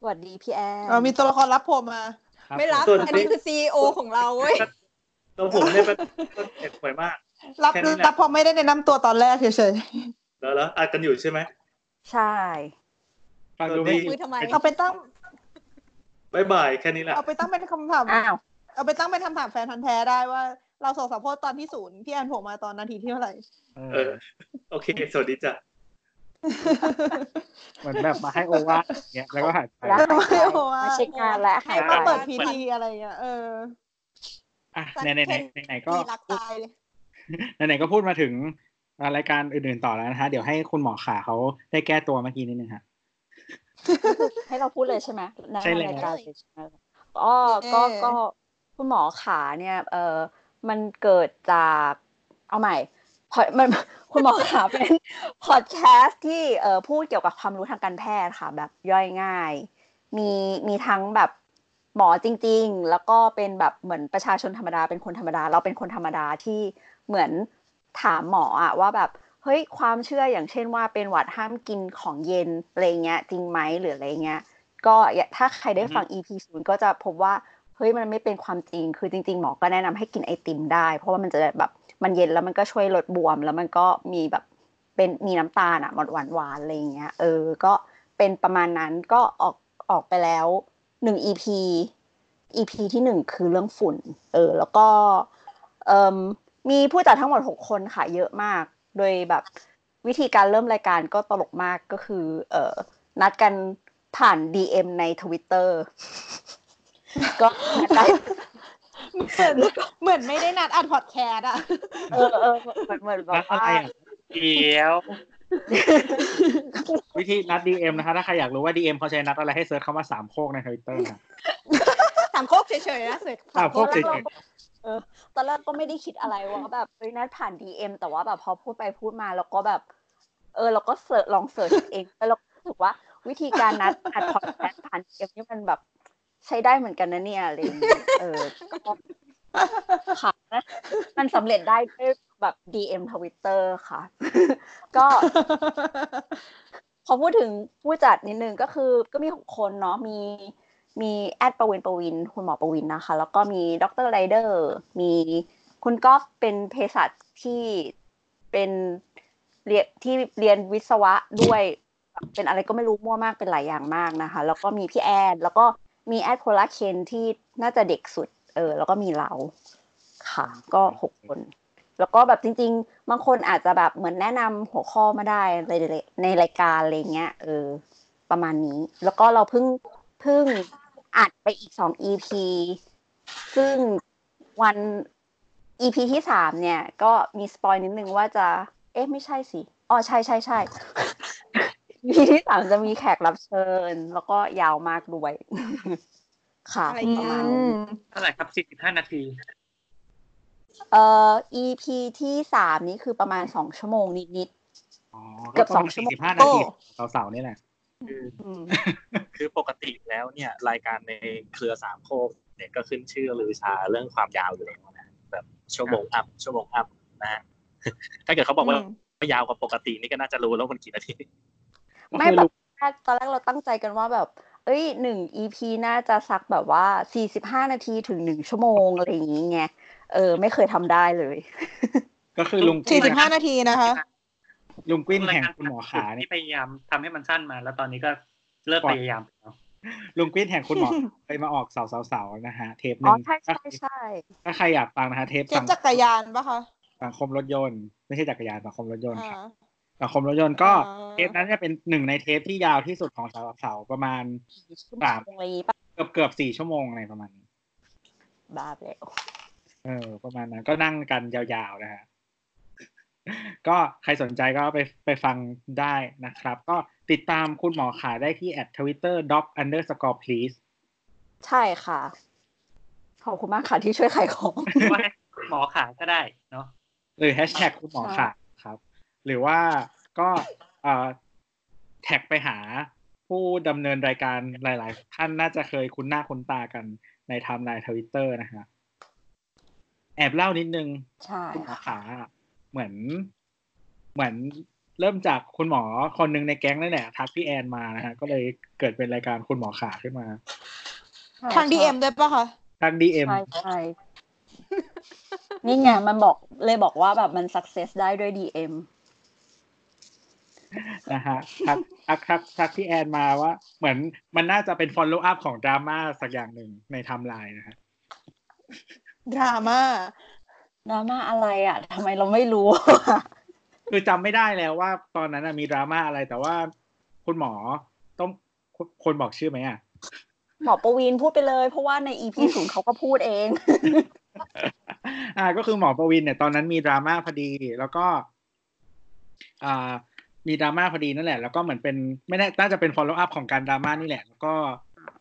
สวัสดีพี่แอนเรามีตัวละครรับผมมาครับไม่รับส่วนอันนี้คือซีอของเราเว้ยตัวผมเนี่ยเป็นเป็นเด็กป่วยมาก รับแค่นี้แหละรับผมไม่ได้แนะนำตัวตอนแรกเฉยแล้วแล้วอัดกันอยู่ใช่ไหมใช่ฟังดูไม่สวัสดีคุยทำไมๆเอาไปตั้งบายบายแค่นี้แหละเอาไปตั้งเป็นคำถามอ้าวเอาไปตั้งเป็นคำถามแฟนพันธ์แท้ได้ว่า เราส่งสัมโพธตอนที่ศูนย์พี่แอนโผล่มาตอนนาทีที่เท่าไหร่เอเอออโอเค สวัสดีจ้ะเหมือนแบบมาให้โอวาทอย่างเงี้ยแล้วก็หายไปแล้วหายไม่ไปโอ้ว่าไม่ใช่งานและหาให้ยไปมาเปิดพีทีอะไรเงี้ยเอออะไหนไหนไหนไหนไหนก็มีรักตายเลย ไหนไหนก็พูดมาถึงรายการอื่นๆต่อแล้วนะฮะเดี๋ยวให้คุณหมอขาเขาได้แก้ตัวเมื่อกี้นิดนึงฮะให้เราพูดเลยใช่ไหมในใช่แล้วรายการเลยใช่ไหมอ๋อก็เออก็คุณหมอขาเนี่ย เออมันเกิดจากเอาใหม่พอมันคุณหมอขาเป็นพอดแคสต์ที่เอ่อพูดเกี่ยวกับความรู้ทางการแพทย์ค่ะ แบบย่อยง่าย มีมีทั้งแบบหมอจริง ๆ แล้วก็เป็นแบบเหมือนประชาชนธรรมดาเป็นคนธรรมดา เราเป็นคนธรรมดาที่ เหมือนถามหมออะว่าแบบเฮ้ยความเชื่ออย่างเช่นว่าเป็นหวัดห้ามกินของเย็นอะไรเงี้ยจริงไหมหรืออะไรเงี้ยก็อย่าถ้าใครได้ฟัง EP ศูนย์ก็จะพบว่าเฮ้ยมันไม่เป็นความจริง คือจริง ๆ หมอก็แนะนำให้กินไอติมได้ เพราะว่ามันจะแบบมันเย็นแล้วมันก็ช่วยลดบวม แล้วมันก็มีแบบเป็นมีน้ำตาลอะหวานหวานๆอะไรอย่างเงี้ยเออก็เป็นประมาณนั้นก็ออกออกไปแล้วหนึ่ง EP EP ที่หนึ่งคือเรื่องฝุ่น เออ แล้วก็เอ่ม มีผู้จัดทั้งหมดหกคนค่ะ เยอะมาก โดยแบบวิธีการเริ่มรายการก็ตลกมากก็คือ เอ่อนัดกันผ่าน DM ในทวิตเตอร์ก็นัดได้เหมือนเหมือนไม่ได้นัดอัดพอดแคสต์อะเออเออเหมือนเหมือนแบนับดอะไรว่าอะเดี๋ยว วิธีนัด DM นะคะ ถ้าใครอยากรู้ว่า DM เขาใช้นัดอะไรให้ search คำว่าสามโคกในทวิตเตอร์นะสามโคกเฉยๆนะ search สามโคกเฉย เออ ตอนแรกก็ไม่ได้คิดอะไรว่าแบบเฮ้ยนัดผ่าน DM แต่ว่าแบบพอพูดไปพูดมาแล้วก็แบบ เออเราก็ search ลอง search เองแล้วเราก็รู้สึกว่าวิธีการนัดอัดพอดแคสต์ผ่าน DM นี่มันแบบใช้ได้เหมือนกันนะเนี่ยอะไรอย่างเงี้ยเออก็ค่ะนะมันสำเร็จได้ด้วยแบบ DM ทวิตเตอร์ค่ะ ก็พอพูดถึงผู้จัดนิดนึงก็คือก็มีหกคนเนาะมี มีแอดประวินประวิน คุณหมอประวินนะคะ แล้วก็มีดรไรเดอร์มีคุณก๊อฟเป็นเภสัชที่เป็นเรียนที่เรียนวิศวะด้วย เป็นอะไรก็ไม่รู้มั่วมากเป็นหลายอย่างมากนะคะ แล้วก็มีพี่แอด แล้วก็มีแอดโพลาเคนที่น่าจะเด็กสุด เออ แล้วก็มีเราค่ะ ก็หกคน แล้วก็แบบจริง ๆ บางคนอาจจะแบบเหมือนแนะนำหัวข้อมาได้ในในรายการอะไรเงี้ยเออ ประมาณนี้ แล้วก็เราเพิ่ง เพิ่งอัดไปอีกสอง EP ซึ่งวัน EP ที่สามเนี่ย ก็มีสปอยนิดนึงว่าจะ เอ๊ะไม่ใช่สิอ๋อใช่ใช่ใช่ EP ที่สามจะมีแขกรับเชิญ แล้วก็ยาวมากด้วย ค่ะอะไรปเงี้ระยมาณอืนี้มเท่าไหร่ครับสี่สิบห้านาทีเอ่อ EP ที่สามนี้คือประมาณสองชั่วโมงนิดๆอ๋อเกือบประมาณสองชั่วโมง45นาทีเสาๆนี่แหละ คือๆอืมคือปกติแล้วเนี่ยรายการในเครือสามโคกเนี่ยก็ขึ้นชื่อลือชาเรื่องความยาวอยู่แล้วนะแบบชั่วโมงอัพชั่วโมงอัพนะฮะถ้าเกิดเขาบอกว่าอืมยาวกว่าปกตินี่ก็น่าจะรู้แล้วมันกี่นาทีไม่แบบแรกตอนแรกเราตั้งใจกันว่าแบบ เอ้ยหนึ่ง EP น่าจะสักแบบว่าสี่สิบห้านาทีถึงหนึ่งชั่วโมงอะไรอย่างงี้ไงเออ ไม่เคยทำได้เลย ก็คือลุงสี่สิบห้านาทีนะคะ ลุงกวินแห่งคุณหมอขาเนี่ยที่พยายามทำให้มันสั้นมา แล้วตอนนี้ก็เลิกพยายามแล้วลุงกวินแห่งคุณหมอเคยมาออกเสาๆๆนะฮะ เทปหอ๋อนึ่งใช่ใช่ใช่ถ้าใครอยากฟังนะฮะเทปเจ็บสังจักรยานปะคะสังคมรถยนต์ไม่ใช่จักรยานสังคมรถยนต์อ่าครับสังคมรถยนต์ก็อ่าเทปนั้นจะเป็นหนึ่งในเทปที่ยาวที่สุดของเสาๆประมาณสามอะไรอย่างงี้ปะเกือบเกือบสี่ชั่วโมงอะไรประมาณนี้บ้าไปแล้วเออ ประมาณนั้นก็นั่งกันยาวๆนะฮะ ก็ใครสนใจก็ไปไปฟังได้นะครับ ก็ติดตามคุณหมอขาได้ที่ at twitter doc underscore please ใช่ค่ะ ขอบคุณมากค่ะที่ช่วยขายของว่าให้หมอขาก็ได้เนาะหรือ hashtag คุณหมอขาครับ หรือว่าก็เอ่อ tag ไปหาผู้ดำเนินรายการหลาย ๆ ท่านน่าจะเคยคุ้นหน้าคุ้นตากันในไทม์ไลน์ทวิตเตอร์นะฮะแอบเล่านิดนึงใช่คุณหมอค่ะขา เหมือน เหมือนเริ่มจากคุณหมอคนหนึ่งในแก๊งนั่นแหละทักพี่แอนมานะฮะก็เลยเกิดเป็นรายการคุณหมอขาขึ้นมา ทาง DM ด้วยปะคะทาง DM ใช่ใช่นี่ไงมันบอกเลยบอกว่าแบบมัน success ได้ด้วย DM นะฮะทักทักทักทักพี่แอนมาว่า เหมือนมันน่าจะเป็น follow up ของดราม่าสักอย่างหนึ่งในไทม์ไลน์นะฮะดราม่า ดราม่าอะไรอะทำไมเราไม่รู้ คือจำไม่ได้แล้วว่า ตอนนั้นน่ะมีดราม่าอะไรแต่ว่า คุณหมอต้องคนคนบอกชื่อไหมอะหมอประวินพูดไปเลย เพราะว่าใน EP ศูนย์เขาก็พูดเอง อ่า ก็คือหมอประวินเนี่ย ตอนนั้นมีดราม่าพอดี แล้วก็ อ่า มีดราม่าพอดีนั่นแหละ แล้วก็เหมือนเป็นไม่ได้น่าจะเป็น follow up ของการดราม่านี่แหละ แล้วก็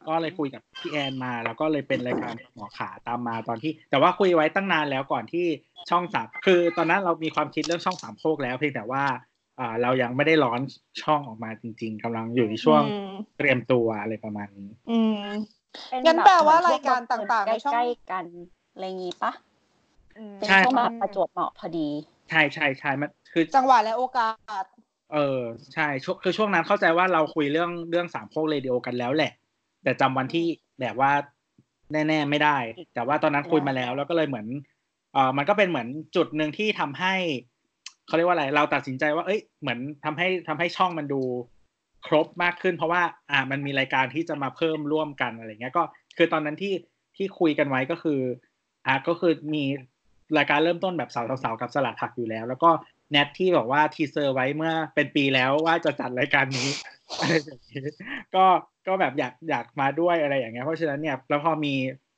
ก็เลยคุยกับพี่แอนมา แล้วก็เลยเป็นรายการหมอขาตามมาตอนที่ แต่ว่าคุยไว้ตั้งนานแล้วก่อนที่ช่องสามคือตอนนั้นเรามีความคิดเรื่องช่องสามโคกแล้วเพียงแต่ว่าอ่าเรายังไม่ได้ร้อนช่องออกมาจริง ๆกำลังอยู่ในช่วงอืมเตรียมตัวอะไรประมาณนี้ อืมเป็นงั้นบบแปลว่าเหมือนรายการต่างๆในช่องใกล้ๆกันอะไรงี้ปะอืมเป็นใช่ช่วงแบบประจวบเหมาะพอดี ใช่ใช่ใช่มันคือจังหวะและโอกาส เออใช่ช่วงคือช่วงนั้นเข้าใจว่าเราคุยเรื่องเรื่องสามโคกเรดิโอกันแล้วแหละ แต่จำวันที่แบบว่าแน่ ๆ ไม่ได้ แต่ว่าตอนนั้นคุยมาแล้ว แล้วก็เลยเหมือนเออมันก็เป็นเหมือนจุดหนึ่งที่ทำให้เขาเรียกว่าอะไร เราตัดสินใจว่า เอ้ย เหมือนทำให้ทำให้ช่องมันดูครบมากขึ้น เพราะว่า อ่า มันมีรายการที่จะมาเพิ่มร่วมกันอะไรเงี้ย ก็คือตอนนั้นที่ที่คุยกันไว้ก็คือ อ่าก็คือมีรายการเริ่มต้นแบบสาวสาวๆกับสลัดผักอยู่แล้ว แล้วก็แนทที่บอกว่า teaser ไว้เมื่อเป็นปีแล้วว่าจะจัดรายการนี้อะไรแบบนี้ก็ ก็แบบอยากอยากมาด้วยอะไรอย่างเงี้ยเพราะฉะนั้นเนี่ยแล้วพอมี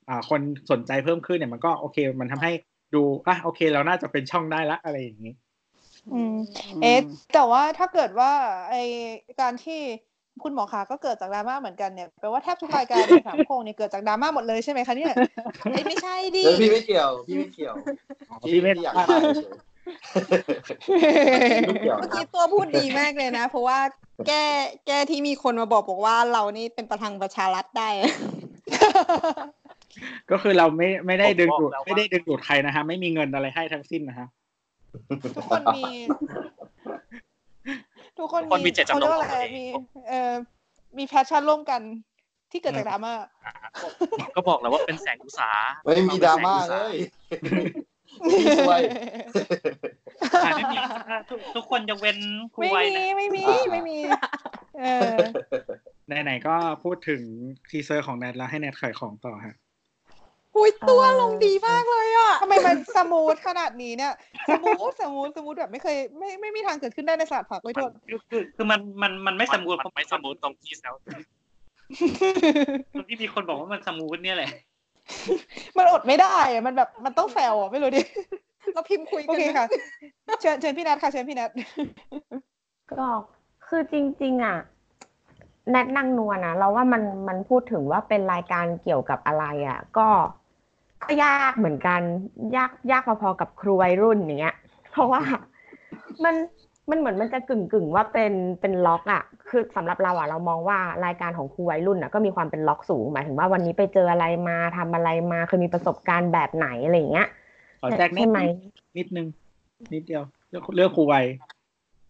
อ่าคนสนใจเพิ่มขึ้นเนี่ยมันก็โอเคมันทำให้ดูอะโอเคเราน่าจะเป็นช่องได้ละอะไรอย่างนี้อืมเอ๊ะแต่ว่าถ้าเกิดว่าไอการที่คุณหมอขาก็เกิดจากดราม่าเหมือนกันเนี่ยแปลว่าแทบทุกรายการในสามโคงเนี่ยเกิดจากดราม่าหมดเลยใช่ไหมคะเนี่ยเอ้ยไม่ใช่ดิเดี๋ยวพี่ไม่เกี่ยว พี่ไม่เกี่ยวพี่ไม่อยากมา เฉยไม่เกี่ยวเมื่อกี้ตัวพูดดีมากเลยนะ เพราะว่าแก้แก้ที่มีคนมาบอกบอกว่าเรานี่เป็นประทังประชารัฐได้ ก็คือเราไม่ไม่ได้ดึงดูดผมบอกแล้วว่าไม่ได้ดึงดูดใครนะฮะ ไม่มีเงินอะไรให้ทั้งสิ้นนะฮะทุกคนมี ทุกคนทุกคนมีเจตจำนงขารียกว่าอะไรของตัวเองมีเอ่อมีแพชชั่นร่วมกันที่เกิดจากดราม่าก็บอกแล้วว่าเป็นแสงอุตสาหไม่มีดราม่าเลยพี่ช่วย อะไม่มี ทุกทุกคนจะเว้นครูไม่ไว้มีนะไม่มีอ่าไม่มี เออ ไหนๆก็พูดถึงทีเซอร์ของแนทแล้วให้แนทขายของต่อฮะอุ้ยตัวลงดีมากเลยอะทำไมมันสมูทขนาดนี้เนี่ยสมูทสมูทสมูทแบบไม่เคย ไม่ไม่มีทางเกิดขึ้นได้ในศาสตร์ผักไม่โทษคือคือคือมันมันมันไม่สมูทนไม่สมูทตรงที่แซวตรงที่มีคนบอกว่ามันสมูทเนี่ยแหละ มันอดไม่ได้อะมันแบบมันต้องแซวอะไม่รู้ดิเราพิมพ์คุยโอกันเคนะค่ะ เชิญเชิญพี่นัทค่ะ เชิญพี่นัทก็คือจริง ๆ อะแนทนางนวลนะเราว่ามันมันพูดถึงว่าเป็นรายการเกี่ยวกับอะไรอะ ก็ก็ยากเหมือนกัน ยากยากพอๆกับครูวัยรุ่นอย่างเงี้ย เพราะว่ามัน มันเหมือนมันจะกึ่งกึ่งๆว่าเป็นเป็นล็อกอะคือสำหรับเราอะเรามองว่ารายการของครูวัยรุ่นอะก็มีความเป็นล็อกสูงหมายถึงว่าวันนี้ไปเจออะไรมาทำอะไรมาเคยมีประสบการณ์แบบไหนอะไรอย่างเงี้ยขอแทรกนิใช่ดไหมนิดนึงนิดเดียวเรื่องเรื่องครูวัย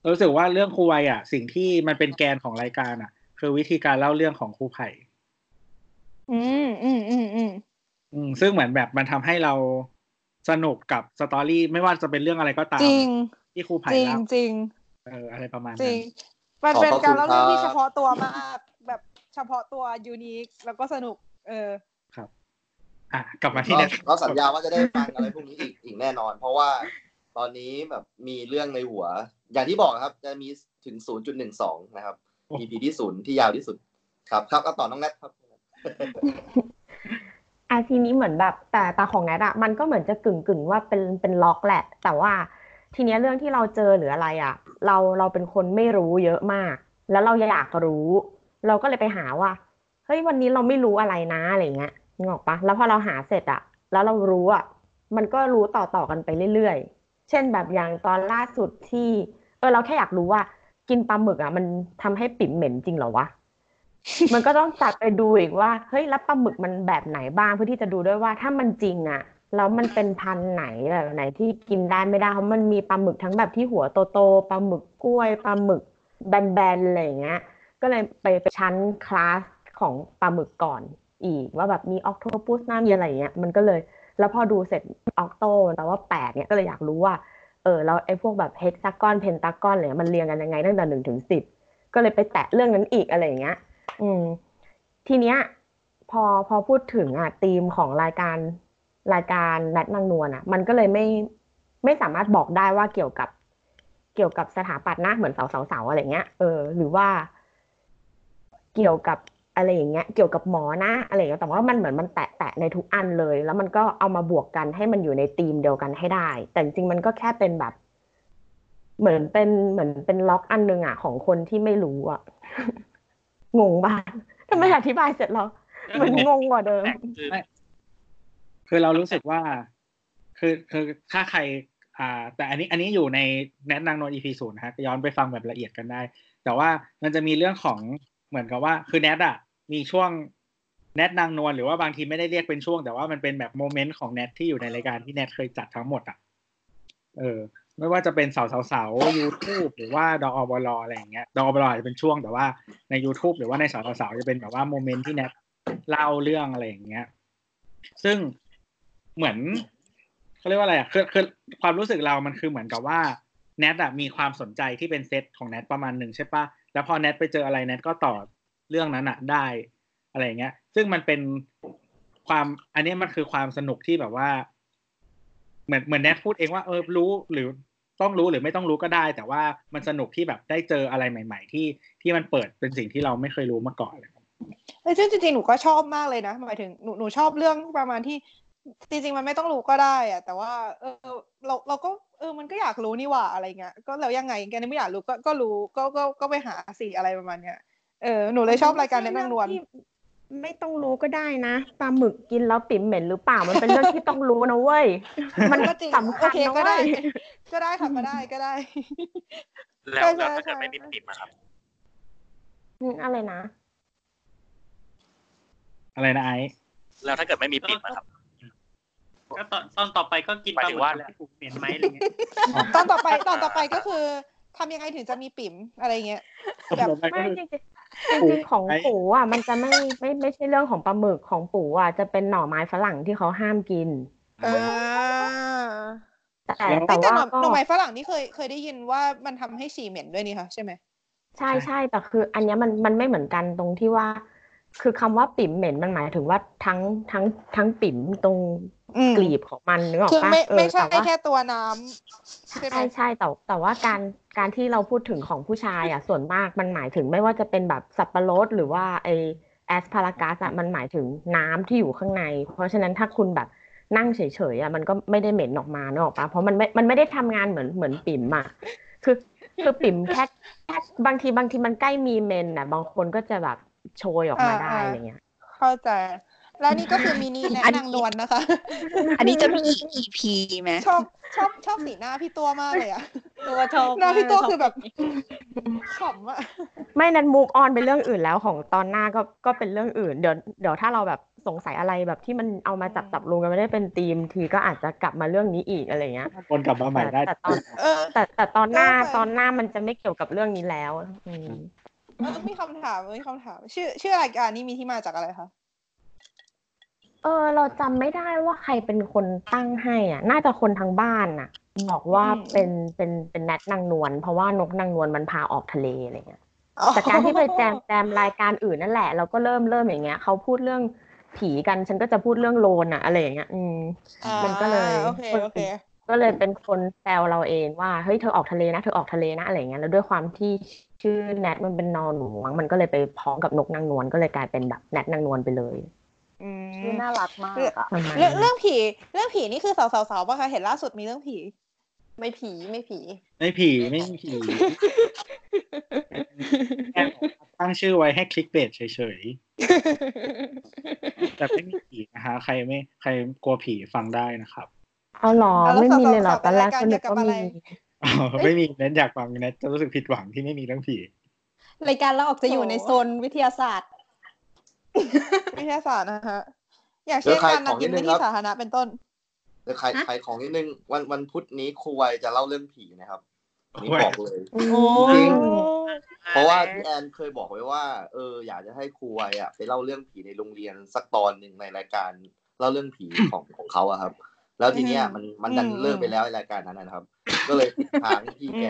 รู้สึกว่าเรื่องครูวัยอะ สิ่งที่มันเป็นแกนของรายการอะ คือวิธีการเล่าเรื่องของครูไผ่อืมอืมอืมอืมอืมซึ่งเหมือนแบบมันทำให้เราสนุกกับสตอรี่ไม่ว่าจะเป็นเรื่องอะไรก็ตามจริง ที่ครูไผ่จริงเล่าจริงเอออะไรประมาณจรินั้งนมันเป็นขอบพระการเล่าเรื่องคุณที่ครับเฉพาะตัวมากแบบเฉพาะตัวยูนิคแล้วก็สนุก เออครับ อะกลับมาที่ก็แนทก็สัญญาว่าจะได้ฟังอะไรพวกนี้อีกอีกแน่นอน เพราะว่าตอนนี้แบบมีเรื่องในหัว อย่างที่บอกครับ จะมีถึง 0.12 นะครับ EP ที่ศูนย์ที่ยาวที่สุด ครับครับก็ต่อน้องแนทครับอาทีนี้เหมือนแบบแต่ตาของแนทอะมันก็เหมือนจะกึ่งกึ่งว่าเป็นเป็นล็อกแหละ แต่ว่า ทีนี้เรื่องที่เราเจอหรืออะไรอะเราเราเป็นคนไม่รู้เยอะมาก แล้วเราอยากรู้ เราก็เลยไปหาว่าเฮ้ยวันนี้เราไม่รู้อะไรนะอะไรเงี้ยนึกออกปะแล้วพอเราหาเสร็จอะแล้วเรารู้อะมันก็รู้ต่อต่อกันไปเรื่อยๆ เช่นแบบอย่างตอนล่าสุดที่ เออเราแค่อยากรู้ว่า กินปลาหมึกอะมันทำให้ปิ่มเหม็นจริงเหรอวะมันก็ต้องจัดไปดูอีกว่าเฮ้ยแล้วปลาหมึกมันแบบไหนบ้างเพื่อที่จะดูด้วยว่าถ้ามันจริงอะ แล้วมันเป็นพันธุ์ไหนแบบไหนที่กินได้ไม่ได้เพราะมันมีปลาหมึกทั้งแบบที่หัวโตๆปลาหมึกกล้วยปลาหมึกแบนๆอะไรอย่างเงี้ย ก็เลยไปไปชั้นคลาสของปลาหมึกก่อนอีกว่าแบบมีออกโทปุสน้ามีอะไรเงี้ยมันก็เลย แล้วพอดูเสร็จออกโตแต่ว่าแปดเนี่ยก็เลยอยากรู้ว่าเออแล้วไอ้พวกแบบเฮกซากอนเพนตากอนเนี่ยมันเรียงกันยังไงตั้งแต่หนึ่งถึงสิบก็เลยไปแตะเรื่องนั้นอีกอะไรอย่างเงี้ย อืม ทีเนี้ย พอพอพูดถึงอะธีมของรายการ รายการแนทนางนวลอะ มันก็เลยไม่ไม่สามารถบอกได้ว่าเกี่ยวกับเกี่ยวกับสถาปัตย์นะเหมือนเสาเสาเสาอะไรเงี้ยเออหรือว่า เกี่ยวกับอะไรอย่างเงี้ย เกี่ยวกับหมอนะอะไรอย่างเงี้ยแต่ว่ามันเหมือนมันแตะแตะในทุกอันเลย แล้วมันก็เอามาบวกกันให้มันอยู่ในธีมเดียวกันให้ได้ แต่จริงๆมันก็แค่เป็นแบบ เหมือนเป็นเหมือนเป็นล็อกอันหนึงอะ ของคนที่ไม่รู้อะงงบ้างทำไมอธิบายเสร็จแล้วเหมือนงงกว่าเดิม คือเรารู้สึกว่า คือคือถ้าใคร อ่า แต่อันนี้อันนี้อยู่ในแนะนางนวล EP ศูนย์นะฮะย้อนไปฟังแบบละเอียดกันได้ แต่ว่ามันจะมีเรื่องของเหมือนกับว่า คือแนทอะมีช่วงแนทนางนวลหรือว่าบางทีไม่ได้เรียกเป็นช่วง แต่ว่ามันเป็นแบบโมเมนต์ของแนทที่อยู่ในรายการที่แนทเคยจัดทั้งหมดอะ เออ ไม่ว่าจะเป็นเสาเสาเสายูทูบหรือว่าดออบลอะไรอย่างเงี้ยดออบลอาจจะเป็นช่วงแต่ว่าใน YouTube หรือว่าในเสาเสาเสาจะเป็นแบบว่าโมเมนต์ที่แนทเล่าเรื่องอะไรอย่างเงี้ย ซึ่ง เหมือนเขาเรียกว่าอะไรอะคือคือความรู้สึกเรามันคือเหมือนกับว่าแนทอะมีความสนใจที่เป็นเซตของแนทประมาณหนึ่งใช่ปะแล้วพอแนทไปเจออะไรแนทก็ต่อเรื่องนั้นอะได้อะไรอย่างเงี้ย ซึ่งมันเป็นความอันนี้มันคือความสนุกที่แบบว่า เหมือนเหมือนแนทพูดเองว่าเออรู้หรือต้องรู้หรือไม่ต้องรู้ก็ได้ แต่ว่ามันสนุกที่แบบได้เจออะไรใหม่ ๆ ที่ที่มันเปิดเป็นสิ่งที่เราไม่เคยรู้มาก่อนเลยเออซึ่งจริงๆ หนูก็ชอบมากเลยนะหมายถึงหนูหนูชอบเรื่องประมาณที่ จริงๆมันไม่ต้องรู้ก็ได้อะแต่ว่า เออ เราเราก็เออมันก็อยากรู้นี่หว่าอะไรเงี้ยก็แล้วยังไงแกนี่ไม่อยากรู้ก็ก็รู้ก็ก็ก็ไปหาสิอะไรประมาณเนี้ยเออหนูเลยชอบรายการแนะนำนวลไม่ต้องรู้ก็ได้นะปลาหมึกกินแล้วปิ่มเหม็นหรือเปล่ามันเป็นเรื่องที่ต้องรู้นะเว้ยมันก็จริงสำคัญโอเคนะก็เว้ได้ยก็ได้ค่ะก็ได้ก็ได้ แล้วใช่แล้วใช่ถ้าเกิดใช่ไม่มีปิดนะครับอืมอะไรนะอะไรนะไอซ์แล้วถ้าเกิดไม่มีปิดนะครับ ก็ตอนตอนต่อไปก็กินหมายถึงว่าปลหมึกที่ปลูกเหม็นไหมอะไรเงี้ยตอนต่อไปตอนต่อไปก็คือทำยังไงถึงจะมีปิ่มอะไรเงี้ยแบบต่อไปก็ไม่คือจริงๆจริงๆของไอ้ปู่อะ มันจะไม่ไม่ไม่ใช่เรื่องของปลาหมึกของปู่อะจะเป็นหน่อไม้ฝรั่งที่เขาห้ามกินอ่าแต่แล้วแต่แต่ว่าหน่อก็หน่อไม้ฝรั่งนี่เคยเคยได้ยินว่ามันทำให้ฉี่เหม็นด้วยนี่คะใช่ไหมใช่ใช่แต่คือ อันเนี้ยมันมันไม่เหมือนกันตรงที่ว่า คือคำว่าปิ่มเหม็นมันหมายถึงว่าทั้งทั้งทั้งปิ่มตรงอืม กลีบของมันนึกออกคือปะไม่เออไม่ใช่แต่ว่าแค่ตัวน้ำใช่ไหมใช่ใช่แต่แต่ว่าการการที่เราพูดถึงของผู้ชายอะส่วนมากมันหมายถึงไม่ว่าจะเป็นแบบสับปะรดหรือว่าไอแอสพารากัสอะมันหมายถึงน้ำที่อยู่ข้างใน เพราะฉะนั้นถ้าคุณแบบนั่งเฉยๆอะมันก็ไม่ได้เหม็นออกมาเนกอะปะเพราะมันไม่มันไม่ได้ทำงานเหมือนเหมือนปิ่มอะคือคือปิ่มแค่แค่บางทีบางทีมันใกล้มีเมนอะ บางคนก็จะแบบโชยออกมาได้อะไรเงี้ย เข้าใจ แล้วนี่ก็คือมินิแนะอันนี้นางนวลนะคะ อันนี้จะมีอีก EP ไหมชอบชอบชอบสีหน้าพี่ตัวมากเลยอะตัวชอบหน้าพี่ตัวมากคือแบบขำอะไม่นั้นมูฟออนไปเรื่องอื่นแล้วของตอนหน้าก็ก็เป็นเรื่องอื่น เดี๋ยวเดี๋ยวถ้าเราแบบสงสัยอะไรแบบที่มันเอามาจับจับรวมกันไม่ได้เป็นธีมทีก็อาจจะกลับมาเรื่องนี้อีกอะไรเงี้ยวนกลับมาใหม่ได้แต่ตอนเออแต่แต่ตอนหน้าได้ค่ะตอนหน้ามันจะไม่เกี่ยวกับเรื่องนี้แล้วอืมเออมีคำถามมีคำถาม ชื่อชื่อรายการนี้มีที่มาจากอะไรคะ เออ เราจำไม่ได้ว่าใครเป็นคนตั้งให้อะ น่าจะคนทางบ้านน่ะ บอกว่าอืม เป็นเป็นเป็นแนทนางนวลเพราะว่านกนางนวลมันพาออกทะเลอะไรเงี้ยจากการที่ไปแจมแจมรายการอื่นนั่นแหละ เราก็เริ่มเริ่มอย่างเงี้ยเขาพูดเรื่องผีกันฉันก็จะพูดเรื่องโลนอะอะไรอย่างเงี้ย อืม อ่ามันก็เลยโอเคโอเค ก็เลยเป็นคนแซวเราเองว่าเฮ้ยเธอออกทะเลนะเธอออกทะเลนะอะไรอย่างเงี้ยแล้วด้วยความที่ชื่อแนทมันเป็นนอนหนูมั้งมันก็เลยไปพ้องกับนกนางนวลก็เลยกลายเป็นแบบแนทนางนวลไปเลย อืมชื่อน่ารักมากอะประมาณเรื่องนั้นเรื่องผี เรื่องผีนี่คือสาวๆๆป่ะคะเห็นล่าสุดมีเรื่องผี ไม่ผีไม่ผี ไม่ผีไม่มีผีแค่ตั้งชื่อไว้ให้คลิกเบสเฉยๆแต่ไม่มีผีนะฮะใครไม่ใครกลัวผีฟังได้นะครับเอาเหรอแล้วไม่มีเลยเหรอสาวๆตอนแรกเป็นก็รายนึการกว่าเกี่ยวกับอะไรมีอ๋อไม่มีเน้นอยากฟังเน้นจะรู้สึกผิดหวังที่ไม่มีเรื่องผีรายการเราออกจะอยู่ในโซนวิทยาศาสตร์ วิทยาศาสตร์นะฮะ อย่างเช่นเดี๋ยวใครการขนัอดงกินนิดนึในงที่ครับสาธารณะเป็นต้นเดี๋ยวใครใครของนิดนึงวันวันพุธนี้ครูวัยจะเล่าเรื่องผีนะครับอันนี่บอกเลยอืมโอ้จริงเพราะว่าพี่แอนเคยบอกไว้ว่า เออ อยากจะให้ครูวัยอะไปเล่าเรื่องผีในโรงเรียนสักตอนหนึ่งในรายการเล่าเรื่องผีของของเขาอะครับ แล้วทีเนี้ยมันมันดันเลิกไปแล้วไอ้รายการนั้นนะนะครับ ก็เลยติดทางพี่แก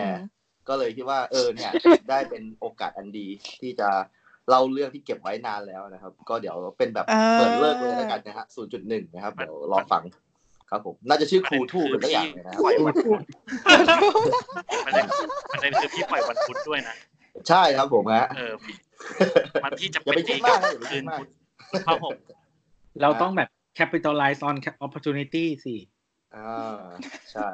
ก็เลยคิดว่า เออเนี่ย ได้เป็นโอกาสอันดีที่จะ เล่าเรื่องที่เก็บไว้นานแล้วนะครับ ก็เดี๋ยวเป็นแบบอ่าเปิดเลิกเลยแล้วกันนะฮะ0.1นะครับเดี๋ยวรอฟังครับผมน่าจะชื่อครูทู่หรือสักอย่างเลยนะครับปล่อยวันพุธมันเลยมันเลยคือพี่ปล่อยวันพุธด้วยนะใช่ครับผมฮะเออพี่มันพี่จะอย่าไปคิดมากนะอย่าไปคืคินดมากพุธครับผมเราต้องแบบ capitalize on opportunity สิ อ่าใช่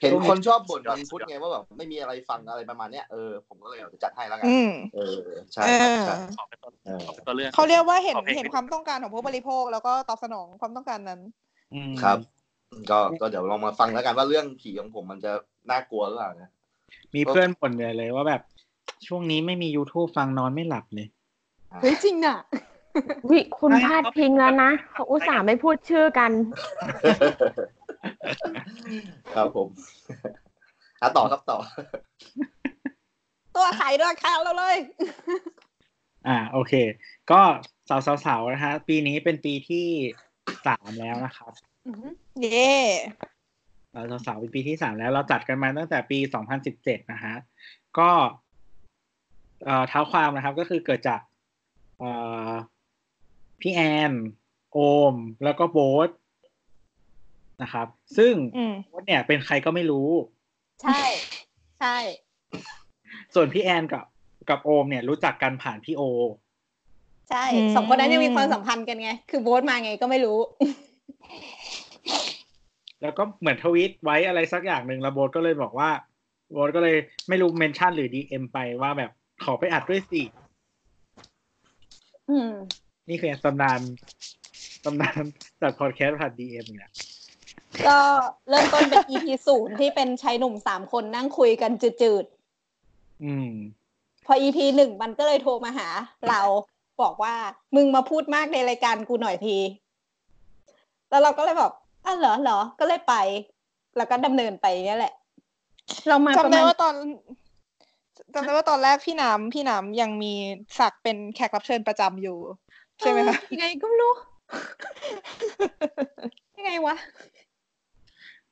เห็นคนชอบบ่นวันพุธไงว่าแบบไม่มีอะไรฟังอะไรประมาณเนี้ยเออผมก็เลยเอาจะจัดให้แล้วกันอืมเออใช่เอครับอใช่ขอเป็นต้นเออขอเป็นตัวเรื่องเขาเรียกว่าเห็นขอพลงเห็นความต้องการของผู้บริโภค แล้วก็ตอบสนองความต้องการนั้นอืมครับ ก็ก็เดี๋ยวลองมาฟังแล้วกันว่าเรื่องผีของผมมันจะน่ากลัวหรือเปล่านะมีเพื่อนบ่นเลยเลยว่าแบบ ช่วงนี้ไม่มี YouTube ฟังนอนไม่หลับเลยเฮ้ยจริงน่ะวิคุณพลาดพิงแล้วนะเขาอุตส่าห์ไม่พูดชื่อกัน ครับผมอะต่อครับต่อ ตัวขายราคาเราเลย อ่า โอเค ก็สาวสาวๆนะฮะปีนี้เป็นปีที่สามแล้วนะครับเย่เราสาวๆเป็นปีที่สามแล้ว เราจัดกันมาตั้งแต่ปีสองพันสิบเจ็ดนะฮะก็เอ่อเท้าความนะครับก็คือเกิดจากเอ่อพี่แอน โอม แล้วก็โบ๊ท นะครับ ซึ่งอืมโบ๊ทเนี่ยเป็นใครก็ไม่รู้ ใช่ ใช่ ส่วนพี่แอนกับกับโอมเนี่ยรู้จักกันผ่านพี่โอ ใช่อืมสองคนนั้นยังมีความสัมพันธ์กันไง คือโบ๊ทมาไงก็ไม่รู้ แล้วก็เหมือนทวีตไว้อะไรสักอย่างหนึ่งแล้วโบ๊ทก็เลยบอกว่าโบ๊ทก็เลยไม่รู้ mention หรือ DM ไปว่าแบบขอไปอัดด้วยสิอืมนี่คือตำนานตำนานจากพอดแคสต์ผ่านดีเอ็มเนี่ย ก็เริ่มต้นเป็น EP ศูนย์ที่เป็นชายหนุ่มสามคนนั่งคุยกันจืดอืมๆพอ EP หนึ่งมันก็เลยโทรมาหา เราบอกว่ามึงมาพูดมากในรายการกูหน่อยที แล้วเราก็เลยแบบอ้าวเหรอเหรอ ก็เลยไป แล้วก็ดำเนินไปเนี่ยแหละ เรามาประจำได้มาณว่าตอนจำได้ว่าตอนแรกพี่น้ำพี่น้ำยังมีศักดิ์เป็นแขกรับเชิญประจำอยู่ ใช่ไหมคะเออยังไงก็ไม่รู้ยังไงวะ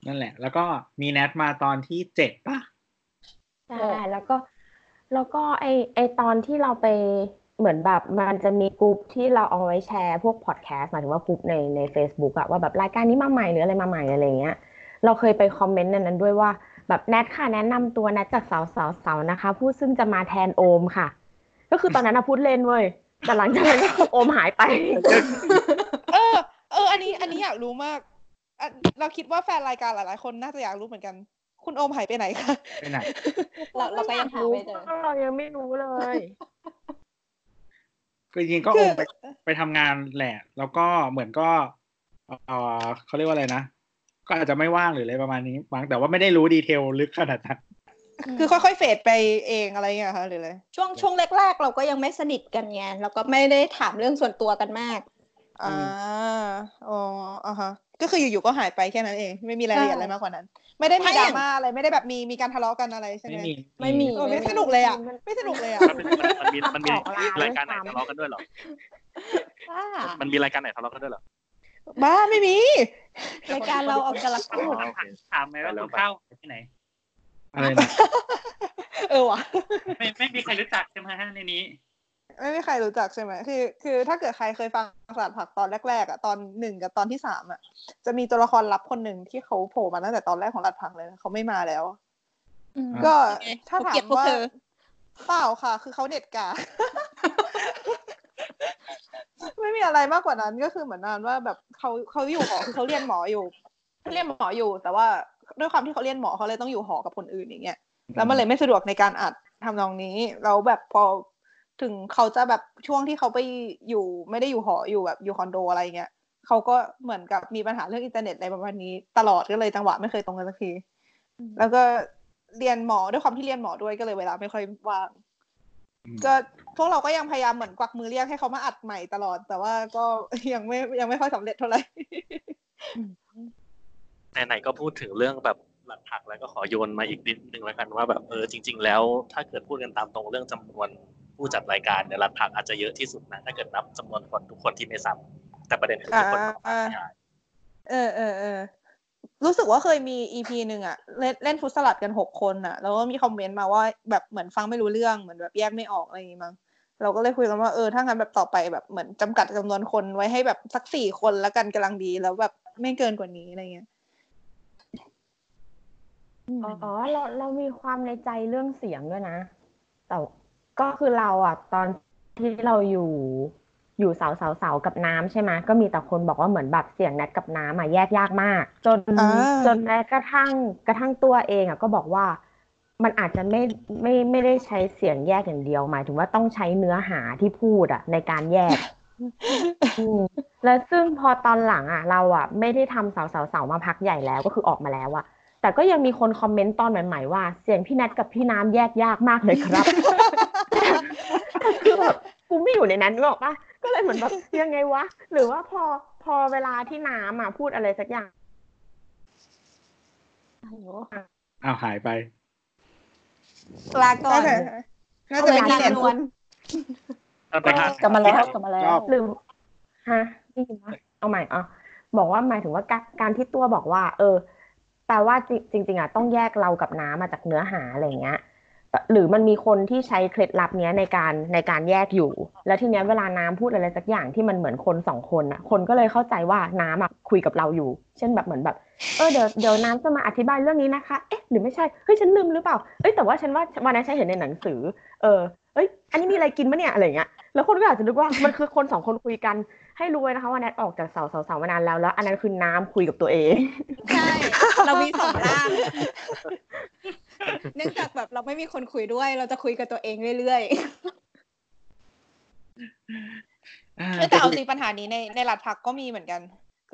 นั่นแหละ แล้วก็มีแนทมาตอนที่เจ็ดป่ะใช่แล้วก็ แล้วก็ไอไอตอนที่เราไปเหมือนแบบมันจะมีกลุ่มที่เราเอาไว้แชร์พวกพอดแคสต์หมายถึงว่ากลุ่มในใน Facebook อะว่าแบบรายการนี้มาใหม่หรืออะไรมาใหม่อะไรเงี้ย เราเคยไปคอมเมนต์ในนั้นด้วยว่าแบบแนทค่ะแนะนำตัวแนทจากสาวสาวสาวนะคะผู้ซึ่งจะมาแทนโอมค่ะ ก็คือตอนนั้นอะพูดเล่นเว้ยแต่หลังจากนั้นก็คือโอมหายไป เออ เออ อันนี้อันนี้อยากรู้มากอะ เราคิดว่าแฟนรายการหลาย ๆ คนน่าจะอยากรู้เหมือนกัน คุณโอมหายไปไหนคะไปไหนเราเราก็ยังหาไม่เจอเรายังไม่รู้เลยก็จริงๆก็คืโออมไปไปทำงานแหละ แล้วก็เหมือนก็เออเขาเรียกว่าอะไรนะก็อาจจะไม่ว่างหรืออะไรประมาณนี้มั้งแต่ว่าไม่ได้รู้ดีเทลลึกขนาดนั้นคือค่อยๆเฟดไปเองอะไรเงี้ยคะหรืออะไรช่วงช่วงแรก ๆ เราก็ยังไม่สนิทกันไงเราก็ไม่ได้ถามเรื่องส่วนตัวกันมากอ่าอ๋ออ่าฮะ ก็คืออยู่ๆก็หายไปแค่นั้นเอง ไม่มีรายละเอียดใช่อะไรมากกว่านั้น ไม่ได้มีไม่ดอราย่างม่าอะไรไม่ได้แบบมีมีการทะเลาะกันอะไรใช่ไหมไม่มีไม่มีเออไม่สนุกเลยอะไม่สนุกเลยอะมันเป็นมันมีมันมีออกลารายการไหนด้วยซ้ำทะเลาะกันด้วยเหรอว่ามันมีรายการไหนทะเลาะกันด้วยเหรอบ้าไม่มีรายการเราออกกำลังอ๋อโอเคถามไหมว่าคุณเข้าที่ไหนอะไรนะเออว่ะไม่ไม่มีใครรู้จักใช่ไหมฮะในนี้ ไม่มีใครรู้จักใช่ไหมคือ คือถ้าเกิดใครเคยฟังสลัดผักตอนแรกๆอะตอนหนึ่งกับตอนที่สามอะ จะมีตัวละครลับคนหนึ่งที่เขาโผล่มาตั้งแต่ตอนแรกของหลัดผักเลยนะเขาไม่มาแล้วอืมก็โอเคถ้าเขาถาเกลียดมพวกว่าเธอเปล่าค่ะ คือเขาเด็ดกาไม่มีอะไรมากกว่านั้นก็คือเหมือนนานว่าแบบเขาเขาอยู่หอคือเขาเรียนหมออยู่เขาเรียนหมออยู่ แต่ว่าด้วยความที่เขาเรียนหมอเขาเลยต้องอยู่หอกับคนอื่นอย่างเงี้ยแล้วมันเลยไม่สะดวกในการอัดทำนองนี้แล้วแบบพอ ถึงเขาจะแบบช่วงที่เขาไปอยู่ไม่ได้อยู่หออยู่แบบอยู่คอนโดอะไรเงี้ยเขาก็เหมือนกับมีปัญหาเรื่องอินเทอร์เน็ตอะไรประมาณนี้ ตลอดก็เลยจังหวะไม่เคยตรงกันสักที แล้วก็เรียนหมอด้วยความที่เรียนหมอด้วยก็เลยเวลาไม่ค่อยว่างอืมก็พวกเราก็ยังพยายามเหมือนกวักมือเรียกให้เขามาอัดใหม่ตลอด แต่ว่าก็ยังไม่ยังไม่ค่อยสำเร็จเท่าไหร่ไหนๆก็พูดถึงเรื่องแบบหลักผักแล้วก็ขอโยนมาอีกนิดนึงแล้วกันว่าแบบเออจริง ๆ แล้วถ้าเกิดพูดกันตามตรงเรื่องจำนวน ผู้จัดรายการเนี่ยหลักผักอาจจะเยอะที่สุดนะถ้าเกิดนับจำนวนคนทุกคนที่ไม่ซ้ำแต่ประเด็นคือทุกคนอ่าต้องมาได้เออเออเออรู้สึกว่าเคยมีอีพีหนึ่งอะเล่นเล่นฟุตสลัดกันหกคนอะแล้วก็มีคอมเมนต์มาว่าแบบเหมือนฟังไม่รู้เรื่องเหมือนแบบแยกไม่ออกอะไรอย่างงี้มั้งเราก็เลยคุยกันว่าเออถ้างั้นแบบต่อไปแบบเหมือนจำกัดจำนวนคนไว้ให้แบบสักสี่คนแล้วกันกำลังดีแล้วแบบไม่เกินกว่านี้อะไรเงี้ยอ๋อเราเรามีความในใจเรื่องเสียงด้วยนะแต่ ก็คือเราอะ ตอนที่เราอยู่อยู่เสาเสาเสากับน้ำใช่ไหมก็มีแต่คนบอกว่าเหมือนแบบเสียงแนทกับน้ำอะแยกยากมาก จนอ่า จนแม้กระทั่งกระทั่งตัวเองอะก็บอกว่า มันอาจจะไม่ไม่ไม่ได้ใช้เสียงแยกอย่างเดียวหมายถึงว่าต้องใช้เนื้อหาที่พูดอะ ในการแยก อืมแล้วซึ่งพอตอนหลังอะ เราอะ ไม่ได้ทำเสาเสาเสามาพักใหญ่แล้วก็คือออกมาแล้วอะ แต่ก็ยังมีคนคอมเมนต์ตอนใหม่ๆว่า เสียงพี่แนทกับพี่น้ำแยกยากมากเลยครับ คือแบบกูไม่อยู่ในนั้นนึกออกปะก็เลยเหมือนแบบยังไงวะ หรือว่าพอพอเวลาที่น้ำอะพูดอะไรสักอย่างอ้าวหายไปลาก่อนน่าจะเป็นเอาที่เวเน็ลาตนวลเอาไปครับกลับมาแล้วกลับมาแล้วหรือฮะได้ยินปะเอาใหม่อะบอกว่าหมายถึงว่าการการที่ตัวบอกว่า เออแปลว่าจริงจริงๆอะต้องแยกเรากับน้ำมาจากเนื้อหาอะไรเงี้ยแต่ หรือมันมีคนที่ใช้เคล็ดลับเนี้ยในการในการแยกอยู่ แล้วทีเนี้ยเวลาน้ำพูดอะไรสักอย่างที่มันเหมือนคนสองคนอะ คนก็เลยเข้าใจว่าน้ำอะคุยกับเราอยู่ เช่นแบบเหมือนแบบ เออเดี๋ยวเดี๋ยวน้ำจะมาอธิบายเรื่องนี้นะคะ เอ๊ะหรือไม่ใช่ เฮ้ยฉันลืมหรือเปล่า เอ้ยแต่ว่าฉันว่าวันนั้นฉันเห็นในหนังสือ เออ เอ้ย อันนี้มีอะไรกินมะเนี่ยอะไรเงี้ย แล้วคนก็อาจจะนึกว่ามันคือคนสองคนคุยกัน ให้รู้ไว้นะคะว่าแนทออกจากเสาเสาเสามานานแล้ว แล้ว อันนั้นคือน้ำคุยกับตัวเอง ใช่ เรามีสองร่าง เนื่องจากแบบเราไม่มีคนคุยด้วย เราจะคุยกับตัวเองเรื่อยอ่าเออแต่เอาจริงปัญหานี้ในในหลัดผักก็มีเหมือนกัน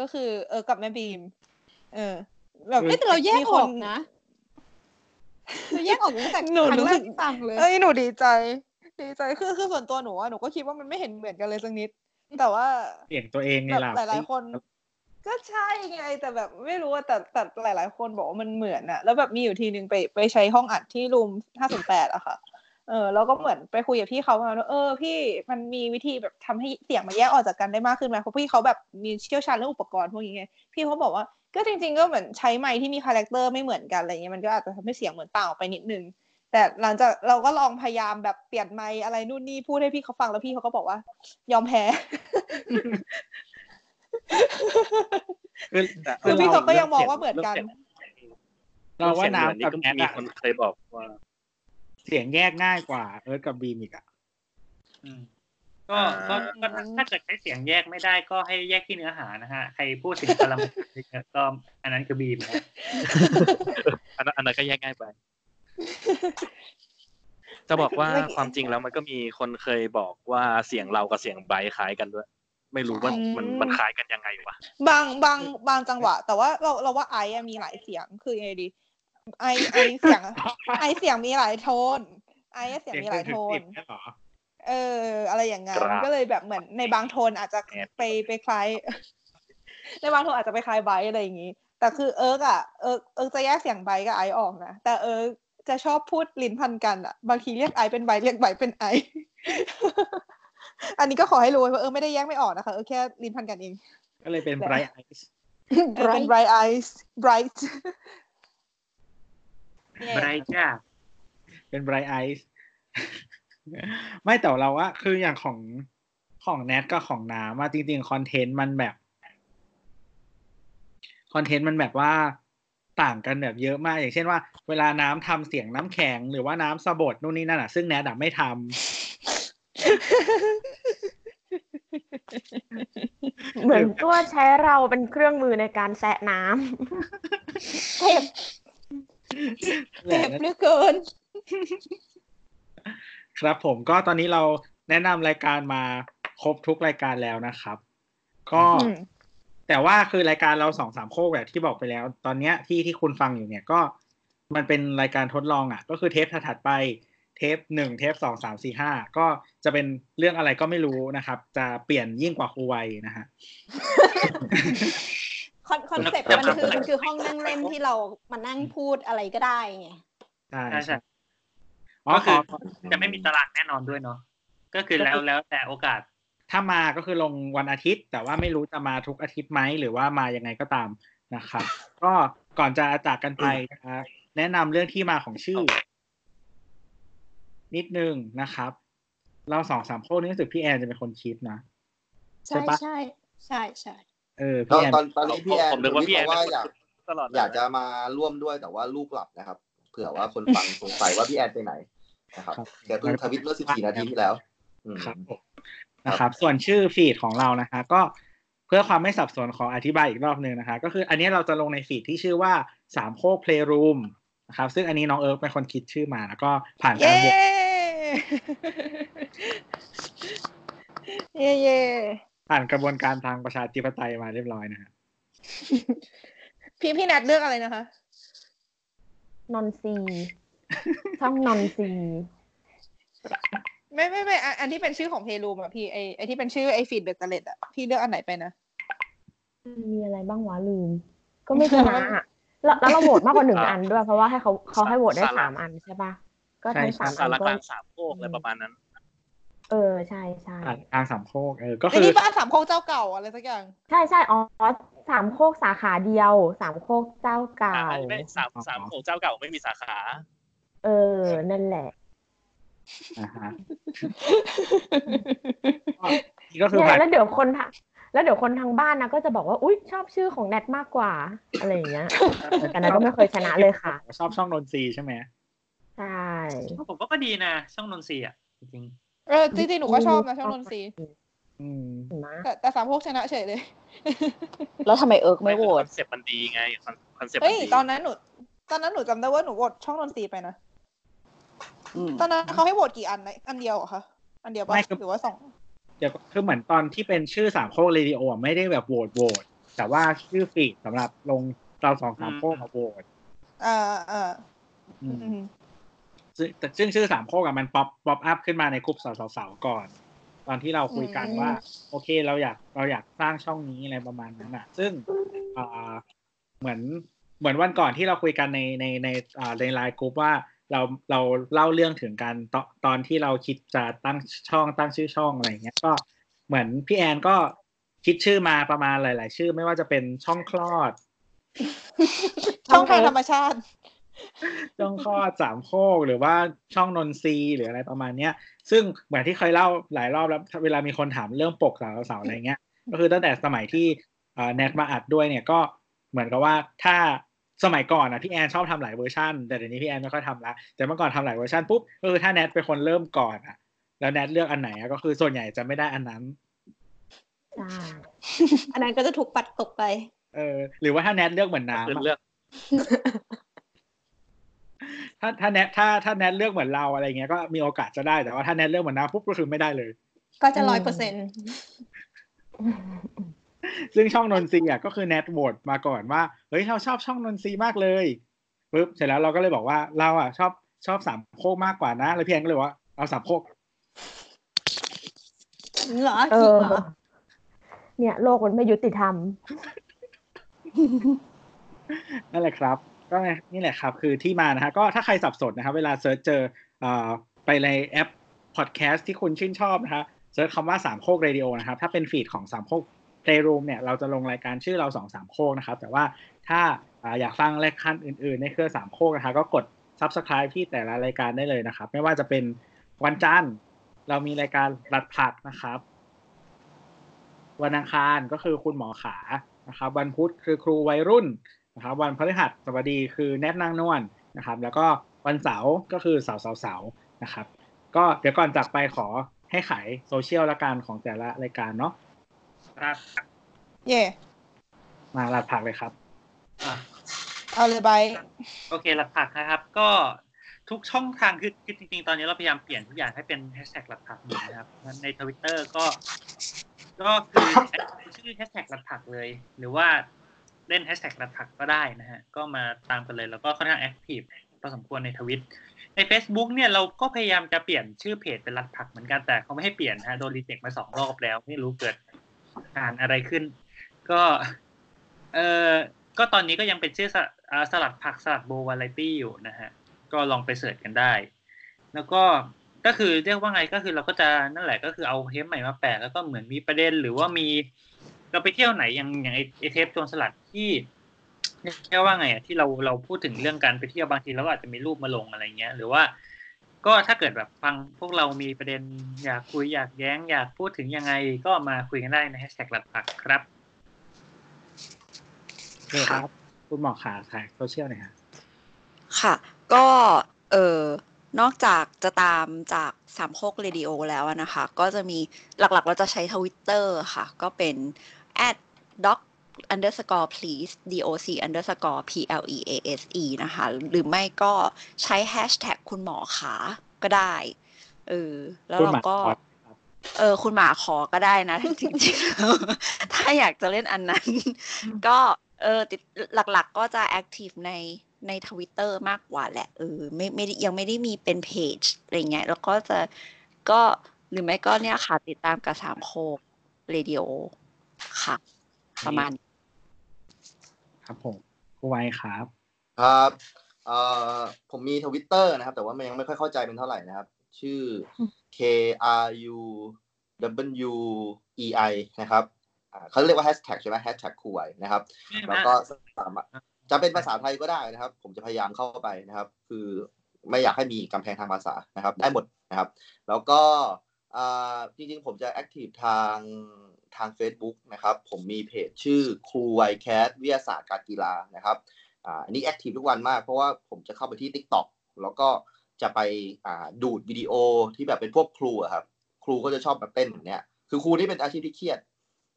ก็คือ เออกับแม่บีม เออ แบบๆเอ้ยแต่เราแยกมีอคอนกนะเราแยกออกตั้งแต่หนูครั้งรู้แรสึกกที่ฟังเลยเอ้ยหนูดีใจ ดีใจคือคือส่วนตัวหนูอะหนูก็คิดว่ามันไม่เห็นเหมือนกันเลยสักนิด แต่ว่าเสียงตัวเองไงแบบล่ะหลายๆคน ก็ใช่ไง แต่แบบไม่รู้ว่าแต่แต่หลาย ๆ คนบอกว่ามันเหมือนอะแล้วแบบมีอยู่ทีนึงไปไปใช้ห้องอัดที่รูมห้าศูนย์แปดอะค่ะเออแล้วก็เหมือนไปคุยกับพี่เขามาว่าเออพี่มันมีวิธีแบบทำให้เสียงมันแยกออกจากกันได้มากขึ้นไหมเพราะพี่เขาแบบมีเชี่ยวชาญเรื่องอุปกรณ์พวกนี้ไงพี่เขาบอกว่าก็จริง ๆ ก็เหมือนใช้ไมค์ที่มี character ไม่เหมือนกันอะไรเงี้ยมันก็อาจจะทำให้เสียงเหมือนต่างออกไปนิดนึงแต่หลังจากเราก็ลองพยายามแบบเปลี่ยนไมค์อะไรนู่นนี่พูดให้พี่เขาฟังแล้วพี่เขาก็บอกว่า ยอมแพ้ คือแต่คือพี่เราเขาก็ยังมองว่าเหมือนกัน เราว่าน้ำเสียกับงเหมือนแนนี่ทก็มีอะคนเคยบอกว่า เสียงแยกง่ายกว่า เอิร์ธกับบีมอีกอะอืมก็ก็ก็ถ้าถ้าเกิดใช้เสียงแยกไม่ได้ก็ให้แยกที่เนื้อหานะฮะ ใครพูดถึงพลังก็อันนั้นคือบีมนะอันนั้นอันนั้นก็แยกง่ายไปจะบอกว่าไม่ความจริงแล้วมันก็มีคนเคยบอกว่าเสียงเรากับเสียงไบรท์คล้ายกันด้วย ไม่รู้ว่ามันมันคล้ายกันยังไงวะบางบางบางจังหวะ แต่ว่าเราเราว่าไออะมีหลายเสียงคือยังไงดี ไอไอเสียงอะไอเสียงมีหลายโทน ไออะเสียงมีหลายโทนเสียงถึงสิบเนี่ยเหรอเออ อะไรอย่างงั้นครับก็เลยแบบเหมือนในบางโทนอาจจะไปไปคล้าย ในบางโทนอาจจะไปคล้ายไบร์ทอะไรอย่างงี้ แต่คือเอิร์กอะเอิร์กเอิร์กจะแยกเสียงไบร์ทกับไอออกนะแต่เอิร์กจะชอบพูดลิ้นพันกันอะบางทีเรียกไอเป็นไบร์ทเรียกไบร์ทเป็นไอ อันนี้ก็ขอให้รู้ไว้ว่าเออไม่ได้แยกไม่ออกนะคะเออแค่ลิ้นพันกันเอง ก็เลยเป็นไบรท์ไอซ์เออเป็น bright eyes bright ไรจ้าเป็นไบรท์ไอซ์ไม่แต่เราว่าคืออย่างของของแนทกับของน้ำว่าจริงๆ content มันแบบคอนเทนต์มันแบบว่าต่างกันแบบเยอะมากอย่างเช่นว่า เวลาน้ำทำเสียงน้ำแข็งหรือว่าน้ำสะบดนู่นนี่นั่นอะซึ่งแนทอะไม่ทำ เหมือนตัวใช้เราเป็นเครื่องมือในการแซะน้ำเจ็บเจ็บเหลือเกิน ครับผมก็ตอนนี้เราแนะนำรายการมาครบทุกรายการแล้วนะครับ ก็อืมแต่ว่าคือรายการเราสองสามโคกแบบที่บอกไปแล้ว ตอนเนี้ยที่ที่คุณฟังอยู่เนี่ยก็มันเป็นรายการทดลองอะ ก็คือเทปถัดๆไป เทปหนึ่งเทปสองสามสี่ห้าก็จะเป็นเรื่องอะไรก็ไม่รู้นะครับ จะเปลี่ยนยิ่งกว่าครูไวยนะฮะ con concept มันคือมันคือห้องนั่งเล่นที่เรามานั่งพูดอะไรก็ได้ไงใช่ใช่ใช่อ๋อก็ขคืออจะไม่มีตารางแน่นอนด้วยเนาะก็คือแล้วแล้วแต่โอกาส ถ้ามาก็คือลงวันอาทิตย์ แต่ว่าไม่รู้จะมาทุกอาทิตย์ไหมหรือว่ามายังไงก็ตามนะครับ ก็ก่อนจะจากกันไปนะครับแนะนำเรื่องที่มาของชื่อ นิดนึงนะครับ เราสองสามโคกนี่รู้สึกพี่แอนจะเป็นคนคิดนะ ใช่ใช่ปะใช่ใช่ใช่เออตอพี่นแอนตอนตอนนี้พี่แอนผมนึกว่าพี่แอนว่าเป็นคนอยากตลอดเลยอยากจะมาร่วมด้วยแต่ว่าลูกหลับนะครับ เผื่อว่าคนฟังสงสัยว่าพี่แอนไปไหนนะครับครับแกเพิ่งทวิตเมื่อ14นาทีที่แล้วอืมครับผมนะครับ ส่วนชื่อ feed ของเรานะคะ ก็เพื่อความไม่สับสนขออธิบายอีกรอบหนึ่งนะคะ ก็คืออันนี้เราจะลงใน feed ที่ชื่อว่าสามโคกเพลย์รูมนะครับ ซึ่งอันนี้น้องเอิร์กเป็นคนคิดชื่อมาแล้วก็ผ่านกาเย้รโหวต เย้เย้ผ่านกระบวนการทางประชาธิปไตยมาเรียบร้อยนะฮะพี่พี่แนทเลือกอะไรนะคะ นอนซีช่องนอนซี ไม่ไม่ไม่อันอันที่เป็นชื่อของเพลูมอะพี่ไอไอที่เป็นชื่อไอฟีดเบตเตเลตอะพี่เลือกอันไหนไปนะ มีอะไรบ้างวะลืม ก็ไม่ชนะอะแล้วแล้วเราโหวตมากกว่าหนึ่งอันด้วยเพราะว่าให้เขาเขาให้โหวตได้สามอันใช่ปะ ก็ทั้งสามสาอันรก็กลางสามโคกอะไรประมาณนั้น เออใช่ใช่ผ่านทางสามโคกเออก็ไอคือนี่ป้าสามโคกเจ้าเก่าอะไรสักอย่าง ใช่ใช่อ๋อสามโคกสาขาเดียว สามโคกเจ้าเก่าอ่าอันนี้ไม่สามสามโคกเจ้าเก่าไม่มีสาขา เออ นั่นแหละอ่าฮะนี่ก็คือเนี่ยผ่านแล้วเดี๋ยวคนทางแล้วเดี๋ยวคนทางบ้านนะก็จะบอกว่าอุ๊ยชอบชื่อของแนทมากกว่า อะไรอย่างเงี้ยแต่นั้นก็ไม่เคยชนะเลยค่ะ ชอบช่องนนทรีใช่ไหม ใช่ผมว่าก็ดีนะ ช่องนนทรีอะ จริงเออจริงๆหนูก็ชอบนะช่องนนทรีอืมเห็นไหมแต่แต่สามโคกชนะเฉยเลย แล้วทำไมเอิร์กไม่โหวต concept มันดีไง concept มัเฮ้ยตอนนั้นหนู ตอนนั้นหนูจำได้ว่าหนูโหวตช่องนนทรีไปนะ อืม ตอนนั้นเขาให้โหวตกี่อันนะอันเดียวเหรอคะ อันเดียวปะไม่คือหรือว่าสองเดี๋ยวคือเหมือนตอนที่เป็นชื่อสามโคกเรดิโออะไม่ได้แบบโหวตโหวตแต่ว่าชื่อ feed สำหรับลงเราสองสามโคกมาโหวตอ่าอ่าอืมอืม ซึ่งแต่ซึ่งชื่อสามโคกอะมัน pop pop up ขึ้นมาในกลุ่มสาวๆก่อน ตอนที่เราคุยกันว่า โอเคเราอยากเราอยากสร้างช่องนี้อะไรประมาณนั้นอะซึ่งอ่าเหมือนเหมือนวันก่อนที่เราคุยกันในในในอ่าในไลน์กลุ่มว่าเราเราเล่าเรื่องถึงการตอนตอนที่เราคิดจะตั้งช่องตั้งชื่อช่องอะไรอย่างเงี้ยก็เหมือนพี่แอนก็คิดชื่อมาประมาณหลาย ๆ ชื่อ ไม่ว่าจะเป็นช่องคลอด ช่องทางธรรมชาติ ช่องคลอดสามโคกหรือว่าช่องนนทรีหรืออะไรประมาณเนี้ย ซึ่งเหมือนที่เคยเล่าหลายรอบแล้วเวลามีคนถามเรื่องปกสาวสาวอะไรเงี้ย ก็คือตั้งแต่สมัยที่เอ่อแนทมาอัดด้วยเนี่ยก็เหมือนกับว่าถ้าสมัยก่อนอะพี่แอนชอบทำหลายเวอร์ชันแต่เดี๋ยวนี้พี่แอนไม่ค่อยทำละแต่เมื่อก่อนทำหลายเวอร์ชันปุ๊บก็คือถ้าแนทเป็นคนเริ่มก่อนอะ แล้วแนทเลือกอันไหนอะก็คือส่วนใหญ่จะไม่ได้อันนั้นใช่อันนั้นก็จะถูกปัดตกไป เออ หรือว่าถ้าแนทเลือกเหมือนน้ำคืออะเลือก ถ้าถ้าแนทถ้าถ้าแนทเลือกเหมือนเราอะไรเงี้ยก็มีโอกาสจะได้แต่ว่าถ้าแนทเลือกเหมือนน้ำปุ๊บก็คือไม่ได้เลย ก็จะร้อยเปอร์เซ็นต์ซึ่งช่องนนทรีอะก็คือแนทโหวตมาก่อนว่าเฮ้ยเราชอบช่องนนทรีมากเลยปุ๊บเสร็จแล้วเราก็เลยบอกว่าเราอะชอบชอบสามโคกมากกว่านะ แล้วพี่แอนก็เลยว่าเอาสามโคกเหรอจริงเหรอเนี่ย โลกมันไม่ยุติธรรมนั่นแหละครับ ก็นี่แหละครับ คือที่มานะฮะก็ถ้าใครสับสนนะครับ เวลา search เจอไปในแอปพอดแคสต์ที่คุณชื่นชอบนะฮะ search คำว่าสามโคกเรดิโอนะครับ ถ้าเป็น feed ของสามโคก Playroom เนี่ย เราจะลงรายการชื่อเราสองสามโคกนะครับ แต่ว่าถ้าอยากฟังรายการอื่นๆ ในเครือสามโคกนะคะก็กด Subscribe ที่แต่ละรายการได้เลยนะครับ ไม่ว่าจะเป็นวันจันทร์เรามีรายการรัดผักนะครับ วันอังคารก็คือคุณหมอขานะครับ วันพุธคือครูวัยรุ่น นะครับวันพฤหัสบดีคือแนทนางนวลนะครับ แล้วก็วันเสาร์ก็คือเสาร์เสาร์เสาร์นะครับ ก็เดี๋ยวก่อนจากไปขอให้ขายโซเชียลละกันของแต่ละรายการเนาะๆครับเย่มาลัดผักเลยครับอะเอาเลยไบร์ทโอเคหลักผักนะครับ ก็ทุกช่องทางคือคือจริงๆ ตอนนี้เราพยายามเปลี่ยนทุกอย่างให้เป็นแฮชแท็กหลักผักหมดนะครับในทวิตเตอร์ก็ ก็คือชื่อแฮชแท็กหลักผักเลย หรือว่า เล่นแฮชแท็กหลักผักก็ได้นะฮะ ก็มาตามกันเลย แล้วก็ค่อนข้าง active พอสมควรในทวิต ใน Facebook เนี่ยเราก็พยายามจะเปลี่ยนชื่อเพจเป็นรัดผักเหมือนกันแต่เขาไม่ให้เปลี่ยนฮะโดน reject มาสองรอบแล้วไม่รู้เกิดการอะไรขึ้น ก็เออก็ตอนนี้ก็ยังเป็นชื่อสลัดอ่าสลัดผักสลัดโบวาไรตี้อยู่นะฮะ ก็ลองไปเสิร์ชกันได้ แล้วก็ก็คือเรียกว่าไงก็คือเราก็จะนั่นแหละก็คือเอาเทปใหม่มาแปะแล้วก็เหมือนมีประเด็นหรือว่ามี เราไปเที่ยวไหนอย่างอย่างไอไอเทปโจรสลัดที่เรียกว่าไงอะที่เราเราพูดถึงเรื่องการไปเที่ยวบางทีเราก็อาจจะมีรูปมาลงอะไรเงี้ย หรือว่า ก็ถ้าเกิดแบบฟังพวกเรามีประเด็นอยากคุยอยากแย้ง อยากพูดถึงยังไง ก็มาคุยกันได้ในแฮชแท็กหลัดผักครับโอเคครับคุณหมอขาขายโซเชียลหน่อยครับค่ะ ก็เออนอกจากจะตามจากสามโคกเรดิโอแล้วอะนะคะ ก็จะมีหลักๆเราจะใช้ทวิตเตอร์ค่ะ ก็เป็น at doc underscore please doc underscore please นะคะ หรือไม่ก็ใช้ hashtag คุณหมอขาก็ได้เออแล้วคุณเราหมาก็ขอเออ คุณหมอขาก็ได้นะจริงๆแล้วถ้าอยากจะเล่นอันนั้น ก็เออติดหลักๆก็จะ active ในในทวิตเตอร์มากกว่าแหละเออไม่ไม่ได้ยังไม่ได้มีเป็นเพจอะไรเงี้ยแล้วก็จะก็หรือไม่ก็เนี่ยค่ะติดตามกับสามโคกเรดิโอ ค่ะ ประมาณ ครับผมครูไวครับ ครับเอ่อผมมีทวิตเตอร์นะครับ แต่ว่ามันยังไม่ค่อยเข้าใจเป็นเท่าไหร่นะครับ ชื่อ K R U W E I นะครับอ่าเขาเรียกว่าแฮชแท็กใช่ไหมแฮชแท็กคูไวนะครับ แล้วก็สามารถจะเป็นภาษาไทยก็ได้นะครับ ผมจะพยายามเข้าไปนะครับ คือไม่อยากให้มีกำแพงทางภาษานะครับ ได้หมดนะครับ แล้วก็อ่าจริงๆ ผมจะ active ทาง ทาง Facebook นะครับ ผมมีเพจชื่อครูไวแคสวิทยาศาสตร์การกีฬานะครับอันนี้ active ทุกวันมากเพราะว่าผมจะเข้าไปที่ TikTok แล้วก็จะไปดูดวิดีโอที่แบบเป็นพวกครูครับ ครูก็จะชอบแบบเต้นอย่างเนี้ยคือครูที่เป็นอาชีพที่เครียด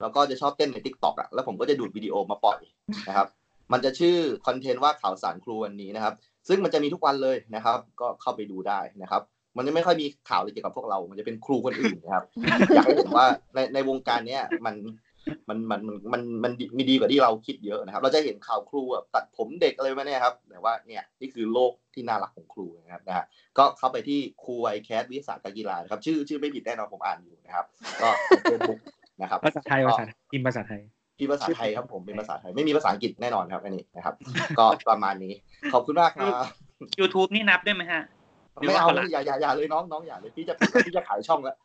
แล้วก็จะชอบเต้นใน TikTok อะแล้วผมก็จะดูดวิดีโอมาปล่อยนะครับมันจะชื่อ content ว่าข่าวสารครูวันนี้นะครับ ซึ่งมันจะมีทุกวันเลยนะครับ ก็เข้าไปดูได้นะครับ มันจะไม่ค่อยมีข่าวเลยเกี่ยวกับพวกเรา มันจะเป็นครูคนอื่นนะครับ อยากให้เห็นว่าในในวงการเนี้ยมันมันมันมันมันมันมีดีกว่าที่เราคิดเยอะนะครับ เราจะเห็นข่าวครูแบบตัดผมเด็กอะไรมาเนี่ยครับ แต่ว่าเนี่ยนี่คือโลกที่น่ารักของครูนะครับนะฮะก็เข้าไปที่ครูไวแคสวิทยาศาสตร์การกีฬานะครับ ชื่อชื่อไม่ผิดแน่นอนผมอ่านอยู่นะครับ ก็เฟซบุ๊กนะครับภาษาไทยภาษาไทยพิมพ์ภาษาไทยพี่ภาษาไทยครับผมเป็นภาษาไทยไม่มีภาษาอังกฤษแน่นอนครับอันนี้นะครับ ก็ประมาณนี้ขอบคุณมากครับ YouTube นี่นับได้ไหมฮะ ไม่เอาเลยอย่าอย่าอย่าเลยน้องน้องอย่าเลยพี่จะพี่จะขายช่องแล้ว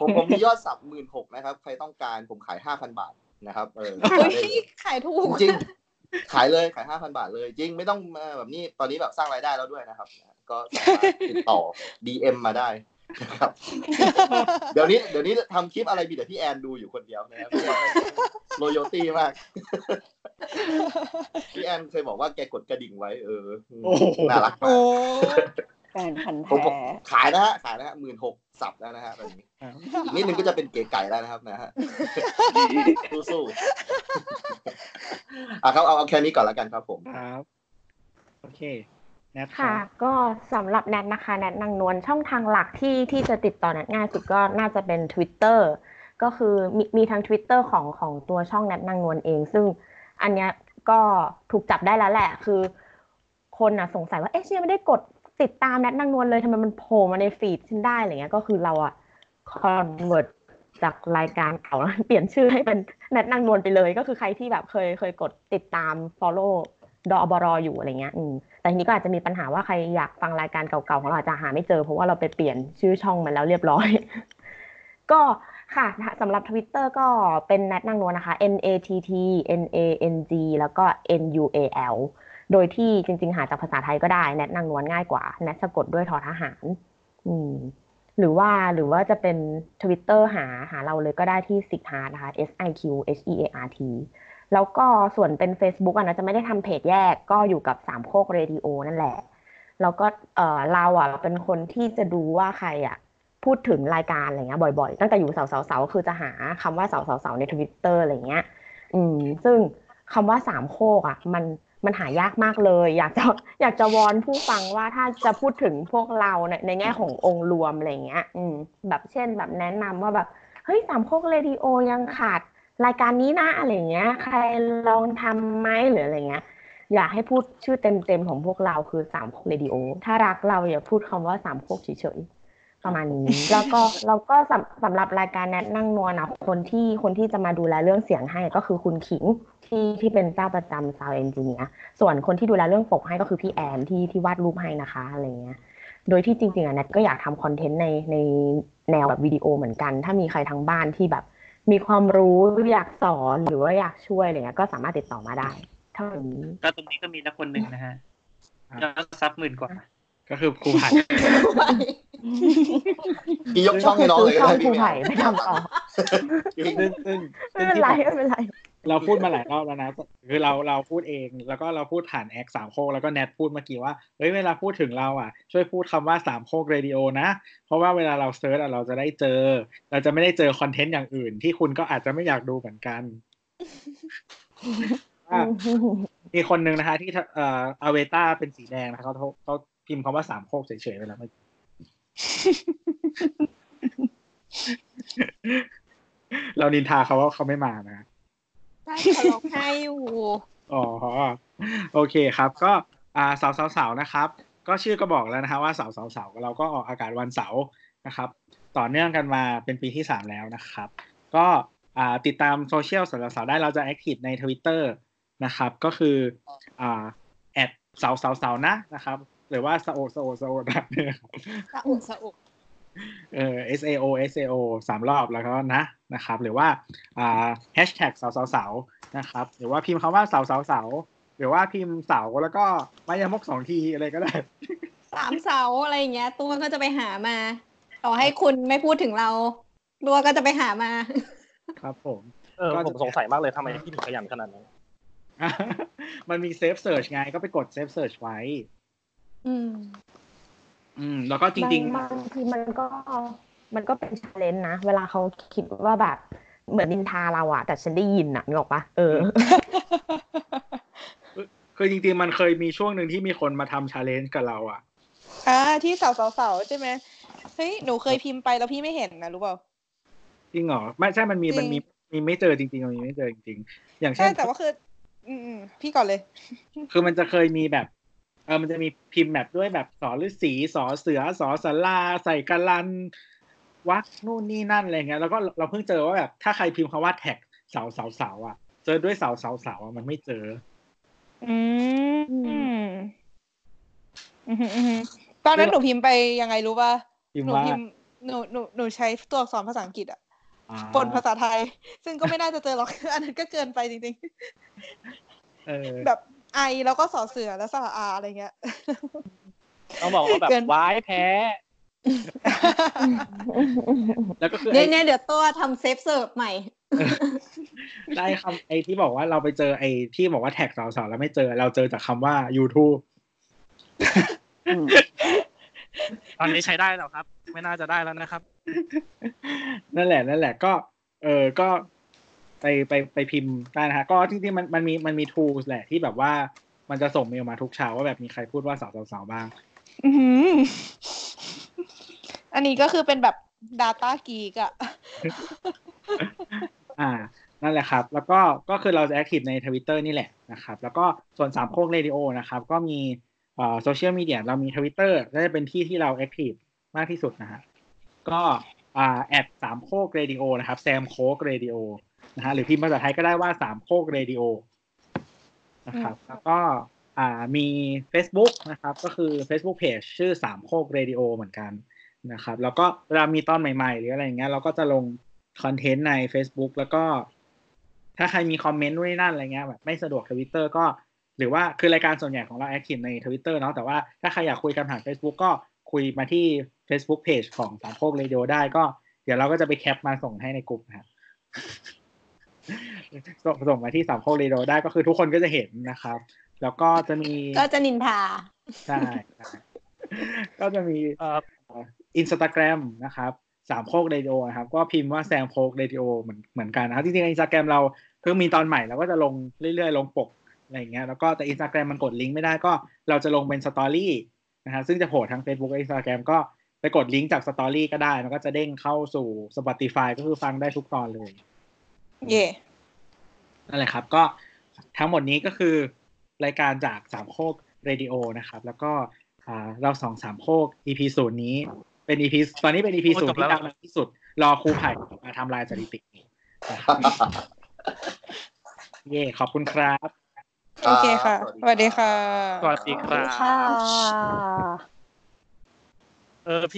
ผมผมมียอดสับหมื่นหกนะครับ ใครต้องการผมขายห้าพันบาทนะครับ เออเฮ้ยขายถูกจริงๆขายเลยขายห้าพันบาทเลย จริงไม่ต้องมาแบบนี้ตอนนี้แบบสร้างรายได้แล้วด้วยนะครับ ก็สามารถติดต่อ DM มาได้นะครับเดี๋ยวนี้เดี๋ยวนี้ทำคลิปอะไรมีแต่พี่แอนดูอยู่คนเดียวนะครับโลโยตี้มาก พี่แอนเคยบอกว่าแกกดกระดิ่งไว้เออโอ้โหน่ารักมาโอ้กแฟนพันธ์ผมผมแท้ขายนะฮะขายนะฮะหมื่นหกสับแล้วนะฮะตอนนี้อีกนิดนึงก็จะเป็นเก๋ไก่แล้วนะครับนะฮะสู้ๆอะครับเอาเอาแค่นี้ก่อนแล้วกันครับผมครับโอเคแนทคค่ะรับก็สำหรับแนทนะคะ แนทนางนวลช่องทางหลักที่ที่จะติดต่อแนทง่ายสุดก็น่าจะเป็น Twitter ก็คือมีมีทาง Twitter ของของตัวช่องแนทนางนวลเอง ซึ่ง อันเนี้ยก็ถูกจับได้แล้วแหละ คือคนน่ะสงสัยว่าเอ๊ะฉันยังไม่ได้กดติดตามแนทนางนวลเลยทำไมมันโผล่มาใน feed ฉันได้อะไรเงี้ยก็คือเราอะ convert จากรายการเก่าแล้วเปลี่ยนชื่อให้เป็นแนทนางนวลไปเลย ก็คือใครที่แบบเคยเคยกดติดตาม follow ดอบรออยู่อะไรเงี้ยอืมแต่ทีนี้ก็อาจจะมีปัญหาว่าใครอยากฟังรายการเก่าๆของเราอาจจะหาไม่เจอ เพราะว่าเราไปเปลี่ยนชื่อช่องมาแล้วเรียบร้อย ก็ ค่ะสำหรับ Twitter ก็เป็นแนทนางนวลนะคะ N A T T N A N G แล้วก็ N U A L โดยที่จริง ๆ หาจากภาษาไทยก็ได้แนทนางนวลง่ายกว่าแนทสะกดด้วยทอทหาร อืม หรือว่าหรือว่าจะเป็น Twitter หาหาเราเลยก็ได้ที่ s i g h a r t นะคะ S I Q H E A R T แล้วก็ส่วนเป็น Facebook อะนะจะไม่ได้ทำเพจแยกก็อยู่กับสามโคกเรดิโอนั่นแหละ แล้วก็เออเราอะเป็นคนที่จะดูว่าใครอะ พูดถึงรายการอะไรเงี้ยบ่อยๆ ตั้งแต่อยู่เสาเสาเสาคือจะหาคำว่าเสาเสาเสาในทวิตเตอร์อะไรเงี้ย อืม ซึ่งคำว่าสามโคกอะ มันมันหายากมากเลย อยากจะอยากจะวอนผู้ฟังว่าถ้าจะพูดถึงพวกเราในในแง่ขององค์รวมอะไรเงี้ย อืม แบบเช่นแบบแนะนำว่าแบบเฮ้ยสามโคกเรดิโอยังขาดรายการนี้นะอะไรเงี้ย ใครลองทำไหมหรืออะไรเงี้ย อยากให้พูดชื่อเต็มๆของพวกเราคือสามโคกเรดิโอถ้ารักเราอย่าพูดคำว่าสามโคกเฉยๆ ประมาณนี้ แล้วก็แล้วก็สำสำหรับรายการแนทนางนวลนะคนที่คนที่จะมาดูแลเรื่องเสียงให้ก็คือคุณขิงที่ที่เป็นเจ้าประจำ sound engineer ส่วนคนที่ดูแลเรื่องปกให้ก็คือพี่แอนที่ที่วาดรูปให้นะคะอะไรเงี้ยโดยที่จริงๆอะแนทก็อยากทำ content ในในแนวแบบวิดีโอเหมือนกัน ถ้ามีใครทางบ้านที่แบบมีความรู้อยากสอนหรือว่าอยากช่วยอะไรเงี้ยก็สามารถติดต่อมาได้เท่านี้ก็ตรงนี้ก็มีนักคนหนึ่งนะฮะยอด sub หมื่นกว่า ก็คือครูไผ่ พี่ยกช่องให้น้องเลยก็ช่องได้ครูพี่ไผ่ไปทำต่อซึ่งซึ่งไม่ซึ่งเป็นที่ไรบอกไม่เป็นไร เราพูดมาหลายรอบแล้วนะ คือเราเราพูดเอง แล้วก็เราพูดผ่าน acc สามโคกแล้วก็แนทพูดเมื่อกี้ว่า เฮ้ยเวลาพูดถึงเราอะ ช่วยพูดคำว่าสามโคกเรดิโอนะ เพราะว่าเวลาเรา search อะเราจะได้เจอ เราจะไม่ได้เจอคอนเทนต์อย่างอื่น ที่คุณก็อาจจะไม่อยากดูเหมือนกันว่ามีคนหนึ่งนะคะที่เอ่ออเวต้าเป็นสีแดงนะคะเขาเขาเขาพิมพ์คำว่าสามโคกเฉยๆไปแล้วเมื่อกี้ เรานินทาเขาว่าเขาไม่มานะใช่เขาร้องไห้อยู่อ๋อโอเคครับ ก็อ่าเสาเสาเสานะครับ ก็ชื่อก็บอกแล้วนะครับว่าเสาเสาเสาเราก็ออกอากาศวันเสาร์นะครับ ต่อเนื่องกันมาเป็นปีที่สามแล้วนะครับ ก็อ่าติดตามโซเชียลเสาเสาเสาได้เราจะ active ในทวิตเตอร์นะครับ ก็คืออ่า at เสาเสาเสานะนะครับ หรือว่าสโอสโอสโอแบบนี้ครับสะอุกสะอุกเอ่อ S A O S A O สามรอบแล้วก็นะนะครับ หรือว่าอ่าแฮชแท็กเสาเสาเสานะครับ หรือว่าพิมพ์คำว่าเสาเสาเสาหรือว่าพิมพ์เสาแล้วก็มายามกสองทีอะไรก็ได้สามเสาอะไรอย่างเงี้ยตัวก็จะไปหามา ต่อให้คุณไม่พูดถึงเราตัวก็จะไปหามา ครับผมเออผมสงสัยมากเลยทำไมพี่ถึงขยันขนาดนั้นมันมี save search ไงก็ไปกด save search ไว้ อืม อืม แล้วก็จริงบางบางทีมันก็ มันก็เป็น challenge นะ เวลาเขาคิดว่าแบบ เหมือนนินทาเราอะแต่ฉันได้ยินอะนึกออกปะเออๆคือจริงๆ มันเคยมีช่วงหนึ่งที่มีคนมาทำ challenge กับเราอะอ่าที่เสาเสาเสาใช่ไหมเฮ้ย หนูเคยพิมพ์ไปแล้วพี่ไม่เห็นนะรู้เปล่า จริงเหรอ ไม่ใช่ มันมีจริงมันมี มีไม่เจอจริงๆมันมีไม่เจอจริงๆ อย่างเช่ใช่นแต่ว่าคืออืมอืมพี่ก่อนเลย คือมันจะเคยมีแบบ เออมันจะมีพิมพ์แบบด้วยแบบษอฤาษีสอเสือศอศาลา ใส่การันต์ วรรคนู่นนี่นั่นอะไรเงี้ยแล้วก็เราเพิ่งเจอว่าแบบถ้าใครพิมพ์คำว่าแท็กเสาเสาเสาอะ เจอด้วยเสาเสาเสาอะมันไม่เจออืมอืมอืมอืมตอนนั้นหนูพิมพ์ไปยังไงรู้ป่ะพิมพ์หนูว่าพิมพ์หนูหนูหนูใช้ตัวอักษรภาษาอังกฤษอะอ่าปนภาษาไทย ซึ่งก็ไม่น่าจะเจอหรอกอันนั้นก็เกินไปจริงเออๆแบบ ไอแล้วก็สอเสือแล้วสระอาอะไรเงี้ยต้องบอกว่าแบบเกินว้ายแพ้ แล้วก็คือเนี่ยไอ้เนี่ยเดี๋ยวตัวทำเซฟเสิร์ฟใหม่ ได้คำไอ้ที่บอกว่าเราไปเจอไอ้ที่บอกว่าแท็กเสาเสาแล้วไม่เจอ เราเจอจากคำว่า YouTube ตอนนี้ใช้ได้แล้วครับ ไม่น่าจะได้แล้วนะครับ นั่นแหละ นั่นแหละก็ เออก็ ไปไปไปพิมพ์ได้นะฮะก็จริงๆมันมันมีมันมี tools แหละที่แบบว่ามันจะส่งเมลมาทุกเช้าว่าแบบมีใครพูดว่าสาวสาวๆบ้างอื้อหืออันนี้ก็คือเป็นแบบ Data Geek อะอ่า นั่นแหละครับ แล้วก็ก็คือเราจะ active ในทวิตเตอร์นี่แหละนะครับ แล้วก็ส่วนสามโคกเรดิโอนะครับ ก็มีเอ่อโซเชียลมีเดียเรามีทวิตเตอร์น่าจะเป็นที่ที่เรา active มากที่สุดนะฮะก็อ่า at สามโคกเรดิโอนะครับ Samkok Radio นะฮะหรือพิมพ์ภาษาไทยก็ได้ว่าสามโคกเรดิโอนะครับ แล้วก็อ่ามี Facebook นะครับ ก็คือ Facebook Page ชื่อสามโคกเรดิโอเหมือนกันนะครับ แล้วก็เวลามีตอนใหม่ ๆ หรืออะไรอย่างเงี้ยเราก็จะลงคอนเทนต์ใน Facebook แล้วก็ ถ้าใครมีคอมเมนต์นู่นนนั่นอะไรเงี้ยแบบไม่สะดวกทวิตเตอร์ก็ หรือว่าคือรายการส่วนใหญ่ของเรา active ในทวิตเตอร์เนาะแต่ว่าถ้าใครอยากคุยกันผ่าน Facebook ก็คุยมาที่ Facebook Page ของสามโคกเรดิโอได้ก็ เดี๋ยวเราก็จะไปแคปมาส่งให้ในกลุ่มนะครับ ส่งส่งมาที่สามโคกเรดิโอได้ก็คือทุกคนก็จะเห็นนะครับ แล้วก็จะมีก็จะนินทาใช่ใช่ก็จะมีเอ่ออินสตาแกรมนะครับสามโคกเรดิโอนะครับ ก็พิมพ์ว่า Samkok Radio เหมือนเหมือนกันนะครับจริงๆอินสตาแกรมเราเพิ่งมีตอนใหม่เราก็จะลงเรื่อยๆ ลงปกอะไรอย่างเงี้ยแล้วก็แต่อินสตาแกรมมันกดลิงก์ไม่ได้ก็เราจะลงเป็น story นะฮะซึ่งจะโผล่ทั้ง Facebook และอินสตาแกรมก็ไปกดลิงก์จาก story ก็ได้ มันก็จะเด้งเข้าสู่ Spotify ก็คือฟังได้ทุกตอนเลย เย่นั่นแหละครับ ก็ทั้งหมดนี้ก็คือรายการจากสามโคกเรดิโอนะครับ แล้วก็อ่าเราสองสามโคก EP ศูนย์นี้เป็น EP ตอนนี้เป็น EP โอ้ศูนจย์บแล้ที่วดังที่สุด รอครูไผ่มาทำลายสถิตินะครับเย่ขอบคุณครับ โอเคค่ะ สวัสดีค่ะ สวัสดีครับค่ะเออพี่